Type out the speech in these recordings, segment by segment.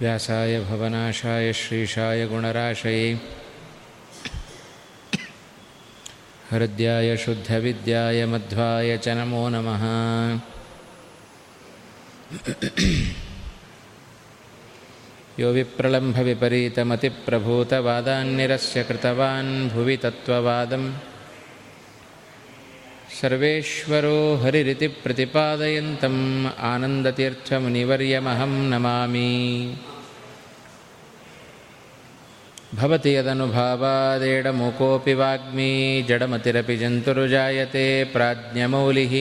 व्यासाय भवनाशाय श्रीशाय गुणराशये। हृद्याय शुद्धविद्याय मध्वाय च नमो नमः। यो विप्रलम्भविपरीतमतिप्रभूतवादान्निरस्य कृतवान् भुवि तत्त्ववादम् सर्वेश्वरो हरिरिति प्रतिपादयन्तम्। आनन्दतीर्थमुनिवर्यमहं नमामि भवति यदनुभावादेडमुकोऽपि वाग्मी जडमतिरपि जन्तुर्जायते प्राज्ञमौलिः।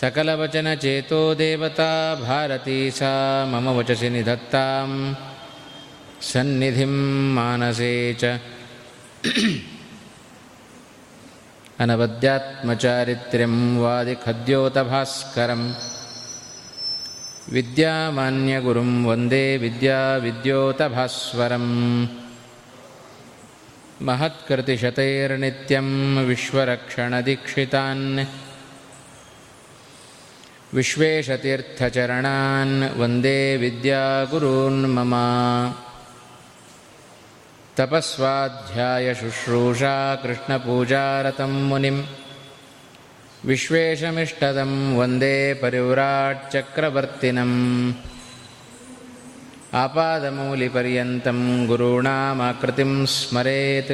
सकलवचनचेतो देवता भारती सा मम वचसि निधत्तां सन्निधिं मानसे च। अनवद्यात्मचारित्र्यं वादिखद्योतभास्करं विद्यामान्यगुरुं वन्दे विद्याविद्योतभास्वरम्। महत्कृतिशतैर्नित्यं विश्वरक्षणदीक्षितान्। विश्वेशतीर्थचरणान् वन्दे विद्यागुरून् मम। तपस्वाध्यायशुश्रूषा कृष्णपूजारतं मुनिं विश्वेशमिष्टदं वन्दे परिव्राट्चक्रवर्तिनम् आपादमौलिपर्यन्तं गुरूणामाकृतिं स्मरेत्।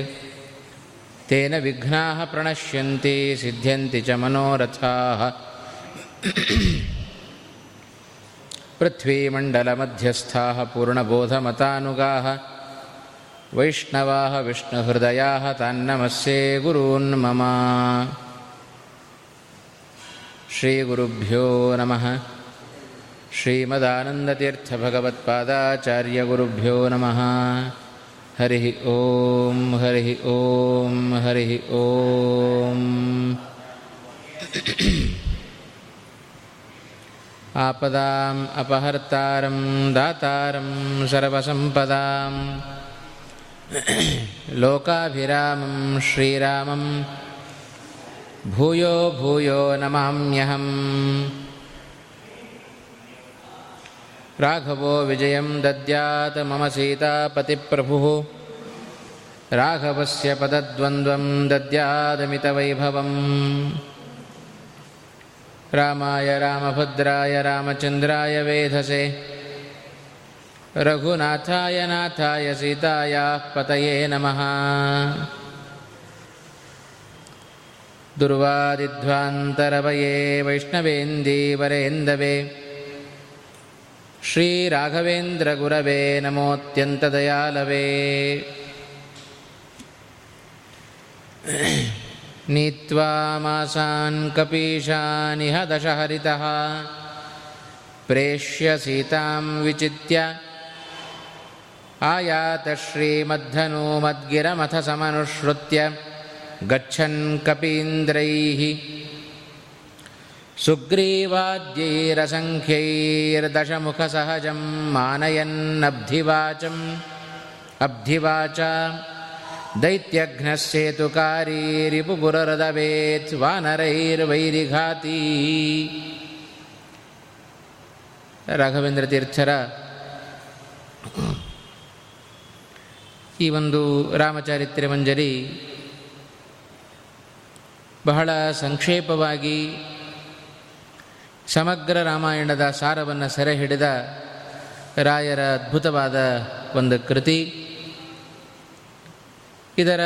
तेन विघ्नाः प्रणश्यन्ति सिद्ध्यन्ति च मनोरथाः। पृथ्वीमण्डलमध्यस्थाः पूर्णबोधमतानुगाः। वैष्णवाः विष्णुहृदयाः तान्नमस्ये गुरून् मम श्रीगुरुभ्यो नमः। श्रीमदानन्दतीर्थभगवत्पादाचार्यगुरुभ्यो नमः। हरिः ॐ हरिः ॐ हरिः ॐ आपदाम् अपहर्तारं दातारं सर्वसम्पदां लोकाभिरामं श्रीरामं भूयो भूयो नमाम्यहम्। राघवो विजयं दद्यात् मम सीतापतिप्रभुः। राघवस्य पदद्वन्द्वं दद्यादमितवैभवम् रामाय रामभद्राय रामचन्द्राय वेधसे। रघुनाथाय नाथाय सीतायाः पतये नमः दुर्वादिध्वान्तरवये वैष्णवेन्दीवरेन्दवे श्रीराघवेन्द्रगुरवे नमोऽत्यन्तदयालवे। नीत्वा मासान् कपीशानिह दशहरितः प्रेष्य सीतां विचित्य आयातश्रीमद्धनूमद्गिरमथ समनुसृत्य गच्छन् कपीन्द्रैः सुग्रीवाद्यैरसङ्ख्यैर्दशमुखसहजं मानयन्नब्धिवाचम् अब्धिवाचा दैत्यघ्नस्येतुकारी रिपुपुररदवेत् ವಾನರೈರ್ವೈರಿಘಾತಿ ರಾಘವೇಂದ್ರ ತೀರ್ಥರ ಈ ಒಂದು ರಾಮಚಾರಿತ್ರ್ಯ ಮಂಜರಿ ಬಹಳ ಸಂಕ್ಷೇಪವಾಗಿ ಸಮಗ್ರ ರಾಮಾಯಣದ ಸಾರವನ್ನು ಸೆರೆ ಹಿಡಿದ ರಾಯರ ಅದ್ಭುತವಾದ ಒಂದು ಕೃತಿ. ಇದರ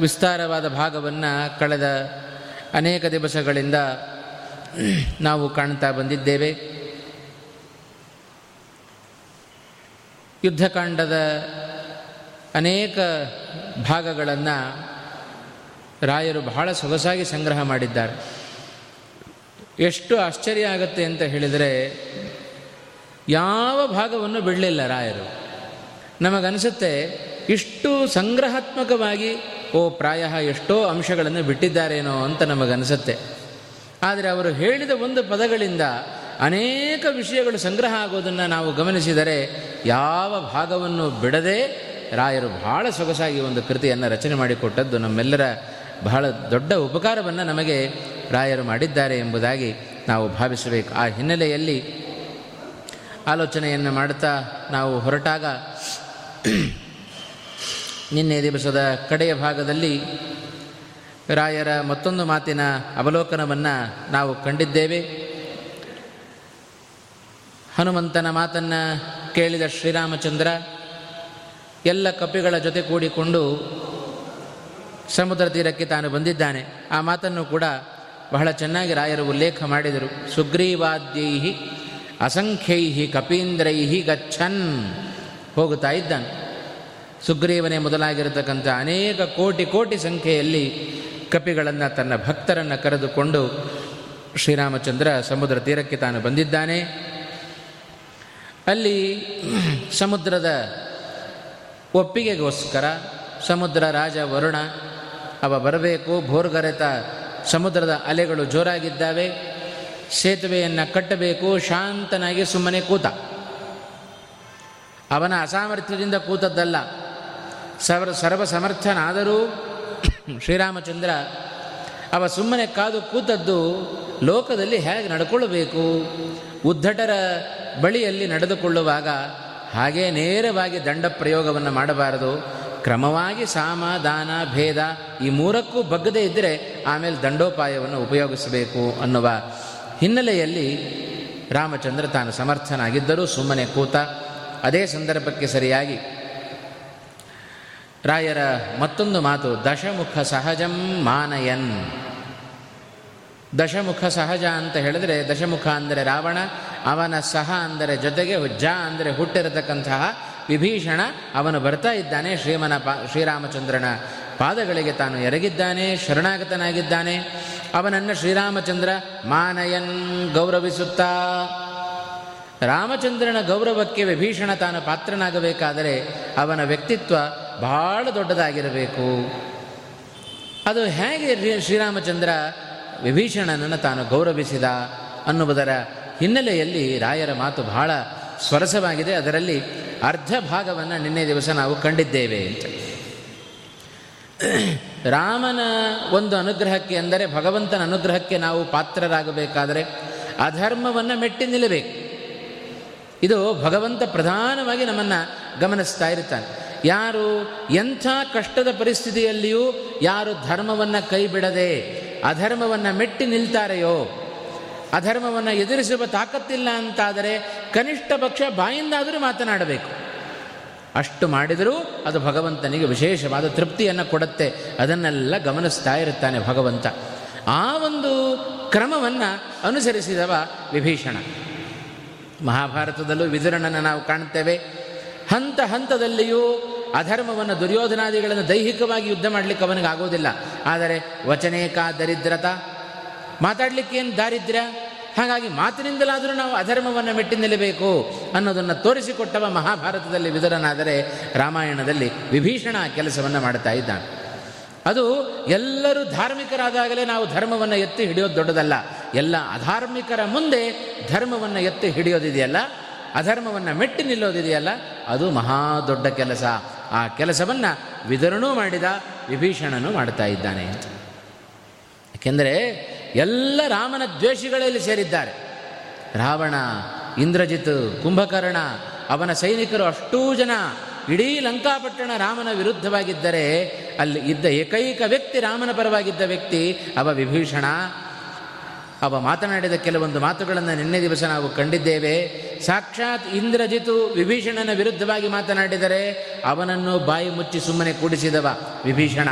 ವಿಸ್ತಾರವಾದ ಭಾಗವನ್ನು ಕಳೆದ ಅನೇಕ ದಿವಸಗಳಿಂದ ನಾವು ಕಾಣ್ತಾ ಬಂದಿದ್ದೇವೆ. ಯುದ್ಧಕಾಂಡದ ಅನೇಕ ಭಾಗಗಳನ್ನು ರಾಯರು ಬಹಳ ಸೊಗಸಾಗಿ ಸಂಗ್ರಹ ಮಾಡಿದ್ದಾರೆ. ಎಷ್ಟು ಆಶ್ಚರ್ಯ ಆಗುತ್ತೆ ಅಂತ ಹೇಳಿದರೆ, ಯಾವ ಭಾಗವನ್ನು ಬಿಡಲಿಲ್ಲ ರಾಯರು. ನಮಗನಿಸುತ್ತೆ, ಇಷ್ಟು ಸಂಗ್ರಹಾತ್ಮಕವಾಗಿ, ಓ ಪ್ರಾಯ ಎಷ್ಟೋ ಅಂಶಗಳನ್ನು ಬಿಟ್ಟಿದ್ದಾರೇನೋ ಅಂತ ನಮಗನಿಸುತ್ತೆ. ಆದರೆ ಅವರು ಹೇಳಿದ ಒಂದು ಪದಗಳಿಂದ ಅನೇಕ ವಿಷಯಗಳು ಸಂಗ್ರಹ ಆಗೋದನ್ನು ನಾವು ಗಮನಿಸಿದರೆ, ಯಾವ ಭಾಗವನ್ನು ಬಿಡದೆ ರಾಯರು ಬಹಳ ಸೊಗಸಾಗಿ ಒಂದು ಕೃತಿಯನ್ನು ರಚನೆ ಮಾಡಿಕೊಟ್ಟದ್ದು ನಮ್ಮೆಲ್ಲರ ಬಹಳ ದೊಡ್ಡ ಉಪಕಾರವನ್ನು ನಮಗೆ ರಾಯರು ಮಾಡಿದ್ದಾರೆ ಎಂಬುದಾಗಿ ನಾವು ಭಾವಿಸಬೇಕು. ಆ ಹಿನ್ನೆಲೆಯಲ್ಲಿ ಆಲೋಚನೆಯನ್ನು ಮಾಡುತ್ತಾ ನಾವು ಹೊರಟಾಗ ನಿನ್ನೆ ದಿವಸದ ಕಡೆಯ ಭಾಗದಲ್ಲಿ ರಾಯರ ಮತ್ತೊಂದು ಮಾತಿನ ಅವಲೋಕನವನ್ನು ನಾವು ಕಂಡಿದ್ದೇವೆ. ಹನುಮಂತನ ಮಾತನ್ನು ಕೇಳಿದ ಶ್ರೀರಾಮಚಂದ್ರ ಎಲ್ಲ ಕಪಿಗಳ ಜೊತೆ ಕೂಡಿಕೊಂಡು ಸಮುದ್ರ ತೀರಕ್ಕೆ ತಾನು ಬಂದಿದ್ದಾನೆ. ಆ ಮಾತನ್ನು ಕೂಡ ಬಹಳ ಚೆನ್ನಾಗಿ ರಾಯರು ಉಲ್ಲೇಖ ಮಾಡಿದರು. ಸುಗ್ರೀವಾದ್ಯೈ ಅಸಂಖ್ಯೈ ಕಪೀಂದ್ರೈ ಗಚ್ಚನ್ ಹೋಗುತ್ತಾ ಇದ್ದಾನೆ. ಸುಗ್ರೀವನೇ ಮೊದಲಾಗಿರತಕ್ಕಂಥ ಅನೇಕ ಕೋಟಿ ಕೋಟಿ ಸಂಖ್ಯೆಯಲ್ಲಿ ಕಪಿಗಳನ್ನು ತನ್ನ ಭಕ್ತರನ್ನು ಕರೆದುಕೊಂಡು ಶ್ರೀರಾಮಚಂದ್ರ ಸಮುದ್ರ ತೀರಕ್ಕೆ ತಾನು ಬಂದಿದ್ದಾನೆ. ಅಲ್ಲಿ ಸಮುದ್ರದ ಒಪ್ಪಿಗೆಗೋಸ್ಕರ ಸಮುದ್ರ ರಾಜ ವರುಣ ಅವ ಬರಬೇಕು, ಭೋರ್ಗರೆತ ಸಮುದ್ರದ ಅಲೆಗಳು ಜೋರಾಗಿದ್ದಾವೆ, ಸೇತುವೆಯನ್ನು ಕಟ್ಟಬೇಕು, ಶಾಂತನಾಗಿ ಸುಮ್ಮನೆ ಕೂತ. ಅವನ ಅಸಾಮರ್ಥ್ಯದಿಂದ ಕೂತದ್ದಲ್ಲ. ಸರ್ವ ಸರ್ವಸಮರ್ಥನಾದರೂ ಶ್ರೀರಾಮಚಂದ್ರ ಅವ ಸುಮ್ಮನೆ ಕಾದು ಕೂತದ್ದು ಲೋಕದಲ್ಲಿ ಹೇಗೆ ನಡ್ಕೊಳ್ಳಬೇಕು, ಉದ್ಧಟರ ಬಳಿಯಲ್ಲಿ ನಡೆದುಕೊಳ್ಳುವಾಗ ಹಾಗೇ ನೇರವಾಗಿ ದಂಡ ಪ್ರಯೋಗವನ್ನು ಮಾಡಬಾರದು. ಕ್ರಮವಾಗಿ ಸಾಮ, ದಾನ, ಭೇದ ಈ ಮೂರಕ್ಕೂ ಬಗ್ಗದೇ ಇದ್ದರೆ ಆಮೇಲೆ ದಂಡೋಪಾಯವನ್ನು ಉಪಯೋಗಿಸಬೇಕು ಅನ್ನುವ ಹಿನ್ನೆಲೆಯಲ್ಲಿ ರಾಮಚಂದ್ರ ತಾನು ಸಮರ್ಥನಾಗಿದ್ದರೂ ಸುಮ್ಮನೆ ಕೂತ ಅದೇ ಸಂದರ್ಭಕ್ಕೆ ಸರಿಯಾಗಿ ರಾಯರ ಮತ್ತೊಂದು ಮಾತು, ದಶಮುಖ ಸಹಜಂ ಮಾನಯನ್. ದಶಮುಖ ಸಹಜ ಅಂತ ಹೇಳಿದ್ರೆ ದಶಮುಖ ಅಂದರೆ ರಾವಣ, ಅವನ ಸಹ ಅಂದರೆ ಜೊತೆಗೆ ಜ ಅಂದರೆ ಹುಟ್ಟಿರತಕ್ಕಂತಹ ವಿಭೀಷಣ ಅವನು ಬರ್ತಾ ಇದ್ದಾನೆ ಶ್ರೀಮನ ಪಾ, ಶ್ರೀರಾಮಚಂದ್ರನ ಪಾದಗಳಿಗೆ. ತಾನು ಎರಗಿದ್ದಾನೆ, ಶರಣಾಗತನಾಗಿದ್ದಾನೆ. ಅವನನ್ನು ಶ್ರೀರಾಮಚಂದ್ರ ಮಾನಯನ್ ಗೌರವಿಸುತ್ತಾ. ರಾಮಚಂದ್ರನ ಗೌರವಕ್ಕೆ ವಿಭೀಷಣ ತಾನು ಪಾತ್ರನಾಗಬೇಕಾದರೆ ಅವನ ವ್ಯಕ್ತಿತ್ವ ಬಹಳ ದೊಡ್ಡದಾಗಿರಬೇಕು. ಅದು ಹೇಗೆ ಶ್ರೀರಾಮಚಂದ್ರ ವಿಭೀಷಣನನ್ನು ತಾನು ಗೌರವಿಸಿದ ಅನ್ನುವುದರ ಹಿನ್ನೆಲೆಯಲ್ಲಿ ರಾಯರ ಮಾತು ಬಹಳ ಸ್ವರಸವಾಗಿದೆ. ಅದರಲ್ಲಿ ಅರ್ಧ ಭಾಗವನ್ನು ನಿನ್ನೆ ದಿವಸ ನಾವು ಕಂಡಿದ್ದೇವೆ ಅಂತ. ರಾಮನ ಒಂದು ಅನುಗ್ರಹಕ್ಕೆ ಅಂದರೆ ಭಗವಂತನ ಅನುಗ್ರಹಕ್ಕೆ ನಾವು ಪಾತ್ರರಾಗಬೇಕಾದರೆ ಅಧರ್ಮವನ್ನು ಮೆಟ್ಟಿ ನಿಲ್ಲಬೇಕು. ಇದು ಭಗವಂತ ಪ್ರಧಾನವಾಗಿ ನಮ್ಮನ್ನು ಗಮನಿಸ್ತಾ ಇರ್ತಾನೆ. ಯಾರು ಎಂಥ ಕಷ್ಟದ ಪರಿಸ್ಥಿತಿಯಲ್ಲಿಯೂ ಯಾರು ಧರ್ಮವನ್ನು ಕೈ ಬಿಡದೆ ಅಧರ್ಮವನ್ನು ಮೆಟ್ಟಿ ನಿಲ್ತಾರೆಯೋ ಅಧರ್ಮವನ್ನು ಎದುರಿಸುವ ತಾಕತ್ತಿಲ್ಲ ಅಂತಾದರೆ ಕನಿಷ್ಠ ಪಕ್ಷ ಬಾಯಿಂದಾದರೂ ಮಾತನಾಡಬೇಕು. ಅಷ್ಟು ಮಾಡಿದರೂ ಅದು ಭಗವಂತನಿಗೆ ವಿಶೇಷವಾದ ತೃಪ್ತಿಯನ್ನು ಕೊಡುತ್ತೆ. ಅದನ್ನೆಲ್ಲ ಗಮನಿಸ್ತಾ ಇರುತ್ತಾನೆ ಭಗವಂತ. ಆ ಒಂದು ಕ್ರಮವನ್ನು ಅನುಸರಿಸಿದವ ವಿಭೀಷಣ. ಮಹಾಭಾರತದಲ್ಲೂ ವಿದುರನನ್ನು ನಾವು ಕಾಣ್ತೇವೆ. ಹಂತ ಹಂತದಲ್ಲಿಯೂ ಅಧರ್ಮವನ್ನು ದುರ್ಯೋಧನಾದಿಗಳನ್ನು ದೈಹಿಕವಾಗಿ ಯುದ್ಧ ಮಾಡಲಿಕ್ಕೆ ಅವನಿಗೆ ಆಗೋದಿಲ್ಲ ಆದರೆ ವಚನೇಕ ದರಿದ್ರತ ಮಾತಾಡಲಿಕ್ಕೇನು ದಾರಿದ್ರ್ಯ ಹಾಗಾಗಿ ಮಾತಿನಿಂದಲಾದರೂ ನಾವು ಅಧರ್ಮವನ್ನು ಮೆಟ್ಟಿ ನಿಲ್ಲಬೇಕು ಅನ್ನೋದನ್ನು ತೋರಿಸಿಕೊಟ್ಟವ ಮಹಾಭಾರತದಲ್ಲಿ ವಿದುರನಾದರೆ ರಾಮಾಯಣದಲ್ಲಿ ವಿಭೀಷಣ ಕೆಲಸವನ್ನು ಮಾಡ್ತಾ ಇದ್ದಾನೆ. ಅದು ಎಲ್ಲರೂ ಧಾರ್ಮಿಕರಾದಾಗಲೇ ನಾವು ಧರ್ಮವನ್ನು ಎತ್ತಿ ಹಿಡಿಯೋದು ದೊಡ್ಡದಲ್ಲ. ಎಲ್ಲ ಅಧಾರ್ಮಿಕರ ಮುಂದೆ ಧರ್ಮವನ್ನು ಎತ್ತಿ ಹಿಡಿಯೋದಿದೆಯಲ್ಲ? ಅಧರ್ಮವನ್ನು ಮೆಟ್ಟಿ ನಿಲ್ಲೋದಿದೆಯಲ್ಲ? ಅದು ಮಹಾ ದೊಡ್ಡ ಕೆಲಸ. ಆ ಕೆಲಸವನ್ನು ವಿದುರನೂ ಮಾಡಿದ, ವಿಭೀಷಣನೂ ಮಾಡ್ತಾ ಇದ್ದಾನೆ ಯಾಕೆಂದರೆ ಎಲ್ಲ ರಾಮನ ದ್ವೇಷಿಗಳಲ್ಲಿ ಸೇರಿದ್ದಾರೆ. ರಾವಣ, ಇಂದ್ರಜಿತ್, ಕುಂಭಕರ್ಣ, ಅವನ ಸೈನಿಕರು ಅಷ್ಟೂ ಜನ ಇಡೀ ಲಂಕಾಪಟ್ಟಣ ರಾಮನ ವಿರುದ್ಧವಾಗಿದ್ದರೆ, ಅಲ್ಲಿ ಇದ್ದ ಏಕೈಕ ವ್ಯಕ್ತಿ ರಾಮನ ಪರವಾಗಿದ್ದ ವ್ಯಕ್ತಿ ಅವ ವಿಭೀಷಣ. ಅವ ಮಾತನಾಡಿದ ಕೆಲವೊಂದು ಮಾತುಗಳನ್ನು ನಿನ್ನೆ ದಿವಸ ನಾವು ಕಂಡಿದ್ದೇವೆ. ಸಾಕ್ಷಾತ್ ಇಂದ್ರಜಿತು ವಿಭೀಷಣನ ವಿರುದ್ಧವಾಗಿ ಮಾತನಾಡಿದರೆ, ಅವನನ್ನು ಬಾಯಿ ಮುಚ್ಚಿ ಸುಮ್ಮನೆ ಕೂಡಿಸಿದವ ವಿಭೀಷಣ.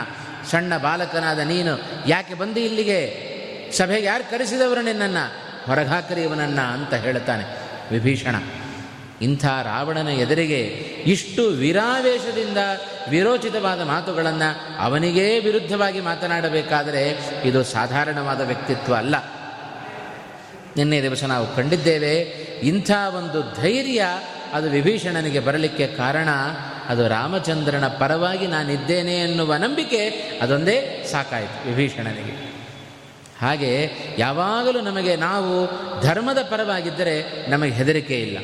ಸಣ್ಣ ಬಾಲಕನಾದ ನೀನು ಯಾಕೆ ಬಂದು ಇಲ್ಲಿಗೆ? ಸಭೆಗೆ ಯಾರು ಕರೆಸಿದವರು ನಿನ್ನನ್ನು? ಹೊರಗಾಕರಿ ಇವನನ್ನ ಅಂತ ಹೇಳುತ್ತಾನೆ. ವಿಭೀಷಣ, ಇಂಥ ರಾವಣನ ಎದುರಿಗೆ ಇಷ್ಟು ವಿರಾವೇಶದಿಂದ ವಿರೋಚಿತವಾದ ಮಾತುಗಳನ್ನು ಅವನಿಗೇ ವಿರುದ್ಧವಾಗಿ ಮಾತನಾಡಬೇಕಾದರೆ ಇದು ಸಾಧಾರಣವಾದ ವ್ಯಕ್ತಿತ್ವ ಅಲ್ಲ. ನಿನ್ನೆ ದಿವಸ ನಾವು ಕಂಡಿದ್ದೇವೆ, ಇಂಥ ಒಂದು ಧೈರ್ಯ ಅದು ವಿಭೀಷಣನಿಗೆ ಬರಲಿಕ್ಕೆ ಕಾರಣ, ಅದು ರಾಮಚಂದ್ರನ ಪರವಾಗಿ ನಾನಿದ್ದೇನೆ ಎನ್ನುವ ನಂಬಿಕೆ ಅದೊಂದೇ ಸಾಕಾಯಿತು ವಿಭೀಷಣನಿಗೆ. ಹಾಗೆ ಯಾವಾಗಲೂ ನಮಗೆ ನಾವು ಧರ್ಮದ ಪರವಾಗಿದ್ದರೆ ನಮಗೆ ಹೆದರಿಕೆ ಇಲ್ಲ.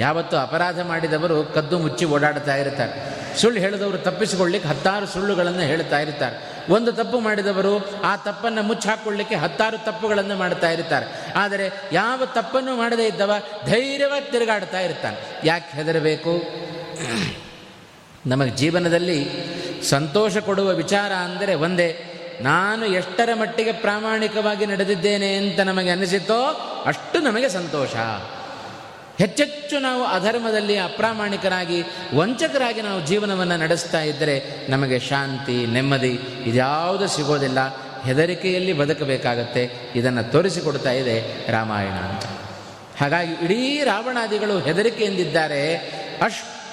ಯಾವತ್ತೂ ಅಪರಾಧ ಮಾಡಿದವರು ಕದ್ದು ಮುಚ್ಚಿ ಓಡಾಡ್ತಾ ಇರ್ತಾರೆ. ಸುಳ್ಳು ಹೇಳಿದವರು ತಪ್ಪಿಸಿಕೊಳ್ಳಿಕ್ಕೆ ಹತ್ತಾರು ಸುಳ್ಳುಗಳನ್ನು ಹೇಳ್ತಾ ಇರ್ತಾರೆ. ಒಂದು ತಪ್ಪು ಮಾಡಿದವರು ಆ ತಪ್ಪನ್ನು ಮುಚ್ಚಾಕೊಳ್ಳಿಕ್ಕೆ ಹತ್ತಾರು ತಪ್ಪುಗಳನ್ನು ಮಾಡ್ತಾ ಇರ್ತಾರೆ. ಆದರೆ ಯಾವ ತಪ್ಪನ್ನು ಮಾಡದೇ ಇದ್ದವ ಧೈರ್ಯವಾಗಿ ತಿರುಗಾಡ್ತಾ ಇರ್ತಾನೆ. ಯಾಕೆ ಹೆದರಬೇಕು? ನಮಗೆ ಜೀವನದಲ್ಲಿ ಸಂತೋಷ ಕೊಡುವ ವಿಚಾರ ಅಂದರೆ ಒಂದೇ. ನಾನು ಎಷ್ಟರ ಮಟ್ಟಿಗೆ ಪ್ರಾಮಾಣಿಕವಾಗಿ ನಡೆದಿದ್ದೇನೆ ಅಂತ ನಮಗೆ ಅನಿಸಿತೋ ಅಷ್ಟು ನಮಗೆ ಸಂತೋಷ. ಹೆಚ್ಚೆಚ್ಚು ನಾವು ಅಧರ್ಮದಲ್ಲಿ ಅಪ್ರಾಮಾಣಿಕರಾಗಿ, ವಂಚಕರಾಗಿ ನಾವು ಜೀವನವನ್ನು ನಡೆಸ್ತಾ ಇದ್ದರೆ ನಮಗೆ ಶಾಂತಿ, ನೆಮ್ಮದಿ ಇದ್ಯಾವುದು ಸಿಗೋದಿಲ್ಲ. ಹೆದರಿಕೆಯಲ್ಲಿ ಬದುಕಬೇಕಾಗತ್ತೆ. ಇದನ್ನು ತೋರಿಸಿಕೊಡ್ತಾ ಇದೆ ರಾಮಾಯಣ ಅಂತ. ಹಾಗಾಗಿ ಇಡೀ ರಾವಣಾದಿಗಳು ಹೆದರಿಕೆಯಿಂದಿದ್ದಾರೆ. ಅಷ್ಟು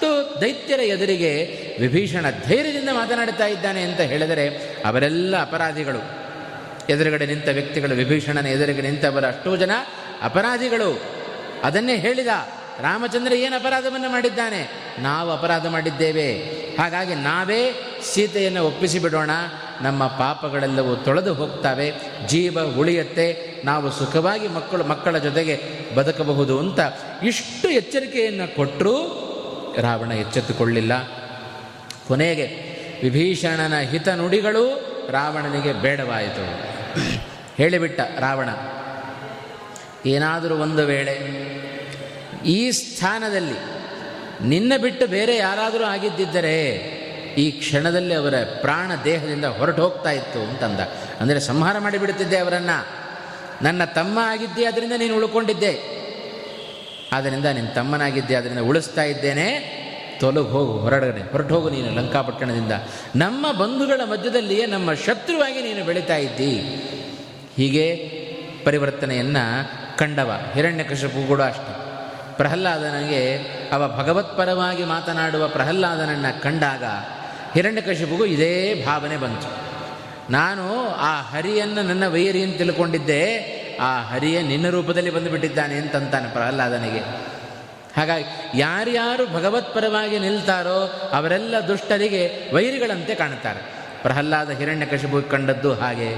ದೈತ್ಯರ ಎದುರಿಗೆ ವಿಭೀಷಣ ಧೈರ್ಯದಿಂದ ಮಾತನಾಡ್ತಾ ಇದ್ದಾನೆ ಅಂತ ಹೇಳಿದರೆ ಅವರೆಲ್ಲ ಅಪರಾಧಿಗಳು. ಎದುರುಗಡೆ ನಿಂತ ವ್ಯಕ್ತಿಗಳು ವಿಭೀಷಣನ ಎದುರಿಗೆ ನಿಂತವರ ಅಷ್ಟೂ ಜನ ಅಪರಾಧಿಗಳು. ಅದನ್ನೇ ಹೇಳಿದ ರಾಮಚಂದ್ರ ಏನು ಅಪರಾಧವನ್ನು ಮಾಡಿದ್ದಾನೆ? ನಾವು ಅಪರಾಧ ಮಾಡಿದ್ದೇವೆ. ಹಾಗಾಗಿ ನಾವೇ ಸೀತೆಯನ್ನು ಒಪ್ಪಿಸಿ ಬಿಡೋಣ ನಮ್ಮ ಪಾಪಗಳೆಲ್ಲವೂ ತೊಳೆದು ಹೋಗ್ತವೆ. ಜೀವ ಉಳಿಯತ್ತೆ. ನಾವು ಸುಖವಾಗಿ ಮಕ್ಕಳು ಮಕ್ಕಳ ಜೊತೆಗೆ ಬದುಕಬಹುದು ಅಂತ ಇಷ್ಟು ಎಚ್ಚರಿಕೆಯನ್ನು ಕೊಟ್ಟರೂ ರಾವಣ ಎಚ್ಚೆತ್ತುಕೊಳ್ಳಿಲ್ಲ. ಕೊನೆಗೆ ವಿಭೀಷಣನ ಹಿತ ನುಡಿಗಳು ರಾವಣನಿಗೆ ಬೇಡವಾಯಿತು. ಹೇಳಿಬಿಟ್ಟ ರಾವಣ, ಏನಾದರೂ ಒಂದು ವೇಳೆ ಈ ಸ್ಥಾನದಲ್ಲಿ ನಿನ್ನ ಬಿಟ್ಟು ಬೇರೆ ಯಾರಾದರೂ ಆಗಿದ್ದಿದ್ದರೆ ಈ ಕ್ಷಣದಲ್ಲಿ ಅವರ ಪ್ರಾಣ ದೇಹದಿಂದ ಹೊರಟು ಹೋಗ್ತಾ ಇತ್ತು ಅಂತಂದ. ಅಂದರೆ ಸಂಹಾರ ಮಾಡಿಬಿಡುತ್ತಿದ್ದೆ ಅವರನ್ನು. ನನ್ನ ತಮ್ಮ ಆಗಿದ್ದೆ, ಅದರಿಂದ ನೀನು ಉಳ್ಕೊಂಡಿದ್ದೆ. ಆದ್ದರಿಂದ ನಿನ್ನ ತಮ್ಮನಾಗಿದ್ದೆ ಅದರಿಂದ ಉಳಿಸ್ತಾ ಇದ್ದೇನೆ. ತೊಲಗು ಹೋಗು ಹೊರಗಡೆ ಹೊರಟು ಹೋಗು ನೀನು ಲಂಕಾಪಟ್ಟಣದಿಂದ. ನಮ್ಮ ಬಂಧುಗಳ ಮಧ್ಯದಲ್ಲಿಯೇ ನಮ್ಮ ಶತ್ರುವಾಗಿ ನೀನು ಬೆಳೀತಾ ಇದ್ದಿ. ಹೀಗೆ ಪರಿವರ್ತನೆಯನ್ನು ಕಂಡವ. ಹಿರಣ್ಯಕಶಪು ಕೂಡ ಅಷ್ಟೆ. ಪ್ರಹ್ಲಾದನಿಗೆ ಅವ ಭಗವತ್ಪರವಾಗಿ ಮಾತನಾಡುವ ಪ್ರಹ್ಲಾದನನ್ನು ಕಂಡಾಗ ಹಿರಣ್ಯಕಶಿಪುಗೂ ಇದೇ ಭಾವನೆ ಬಂತು. ನಾನು ಆ ಹರಿಯನ್ನು ನನ್ನ ವೈರಿ ಅಂತ ತಿಳ್ಕೊಂಡಿದ್ದೆ. ಆ ಹರಿಯ ನಿನ್ನ ರೂಪದಲ್ಲಿ ಬಂದುಬಿಟ್ಟಿದ್ದಾನೆ ಅಂತಂತಾನೆ ಪ್ರಹ್ಲಾದನಿಗೆ. ಹಾಗಾಗಿ ಯಾರ್ಯಾರು ಭಗವತ್ಪರವಾಗಿ ನಿಲ್ತಾರೋ ಅವರೆಲ್ಲ ದುಷ್ಟರಿಗೆ ವೈರಿಗಳಂತೆ ಕಾಣುತ್ತಾರೆ. ಪ್ರಹ್ಲಾದ ಹಿರಣ್ಯಕಶಿಪು ಕಂಡದ್ದು ಹಾಗೆ,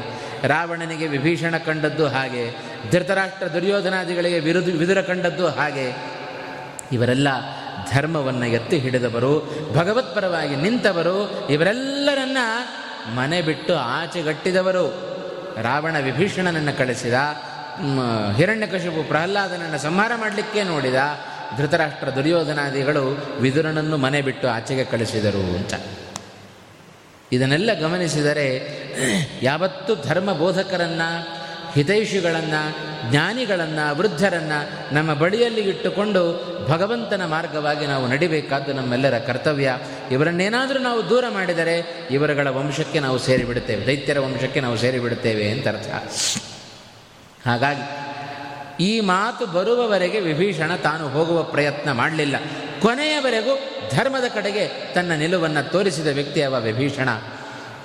ರಾವಣನಿಗೆ ವಿಭೀಷಣ ಕಂಡದ್ದು ಹಾಗೆ, ಧೃತರಾಷ್ಟ್ರ ದುರ್ಯೋಧನಾದಿಗಳಿಗೆ ವಿರುದು ವಿದುರ ಕಂಡದ್ದು ಹಾಗೆ. ಇವರೆಲ್ಲ ಧರ್ಮವನ್ನು ಎತ್ತಿ ಹಿಡಿದವರು ಭಗವತ್ಪರವಾಗಿ ನಿಂತವರು, ಇವರೆಲ್ಲರನ್ನ ಮನೆ ಬಿಟ್ಟು ಆಚೆಗಟ್ಟಿದವರು. ರಾವಣ ವಿಭೀಷಣನನ್ನು ಕಳಿಸಿದ ಹಿರಣ್ಯಕಶಿಪು ಪ್ರಹ್ಲಾದನನ್ನು ಸಂಹಾರ ಮಾಡಲಿಕ್ಕೆ ನೋಡಿದ ಧೃತರಾಷ್ಟ್ರ ದುರ್ಯೋಧನಾದಿಗಳು ವಿದುರನನ್ನು ಮನೆ ಬಿಟ್ಟು ಆಚೆಗೆ ಕಳಿಸಿದರು ಅಂತ. ಇದನ್ನೆಲ್ಲ ಗಮನಿಸಿದರೆ ಯಾವತ್ತು ಧರ್ಮ ಬೋಧಕರನ್ನು ಹಿತೈಷಿಗಳನ್ನು, ಜ್ಞಾನಿಗಳನ್ನು, ವೃದ್ಧರನ್ನು ನಮ್ಮ ಬಳಿಯಲ್ಲಿ ಇಟ್ಟುಕೊಂಡು ಭಗವಂತನ ಮಾರ್ಗವಾಗಿ ನಾವು ನಡಿಬೇಕಾದ್ದು ನಮ್ಮೆಲ್ಲರ ಕರ್ತವ್ಯ. ಇವರನ್ನೇನಾದರೂ ನಾವು ದೂರ ಮಾಡಿದರೆ ಇವರುಗಳ ವಂಶಕ್ಕೆ ನಾವು ಸೇರಿಬಿಡುತ್ತೇವೆ, ದೈತ್ಯರ ವಂಶಕ್ಕೆ ನಾವು ಸೇರಿಬಿಡುತ್ತೇವೆ ಅಂತ ಅರ್ಥ. ಹಾಗಾಗಿ ಈ ಮಾತು ಬರುವವರೆಗೆ ವಿಭೀಷಣ ತಾನು ಹೋಗುವ ಪ್ರಯತ್ನ ಮಾಡಲಿಲ್ಲ. ಕೊನೆಯವರೆಗೂ ಧರ್ಮದ ಕಡೆಗೆ ತನ್ನ ನಿಲುವನ್ನು ತೋರಿಸಿದ ವ್ಯಕ್ತಿ ಅವ ವಿಭೀಷಣ.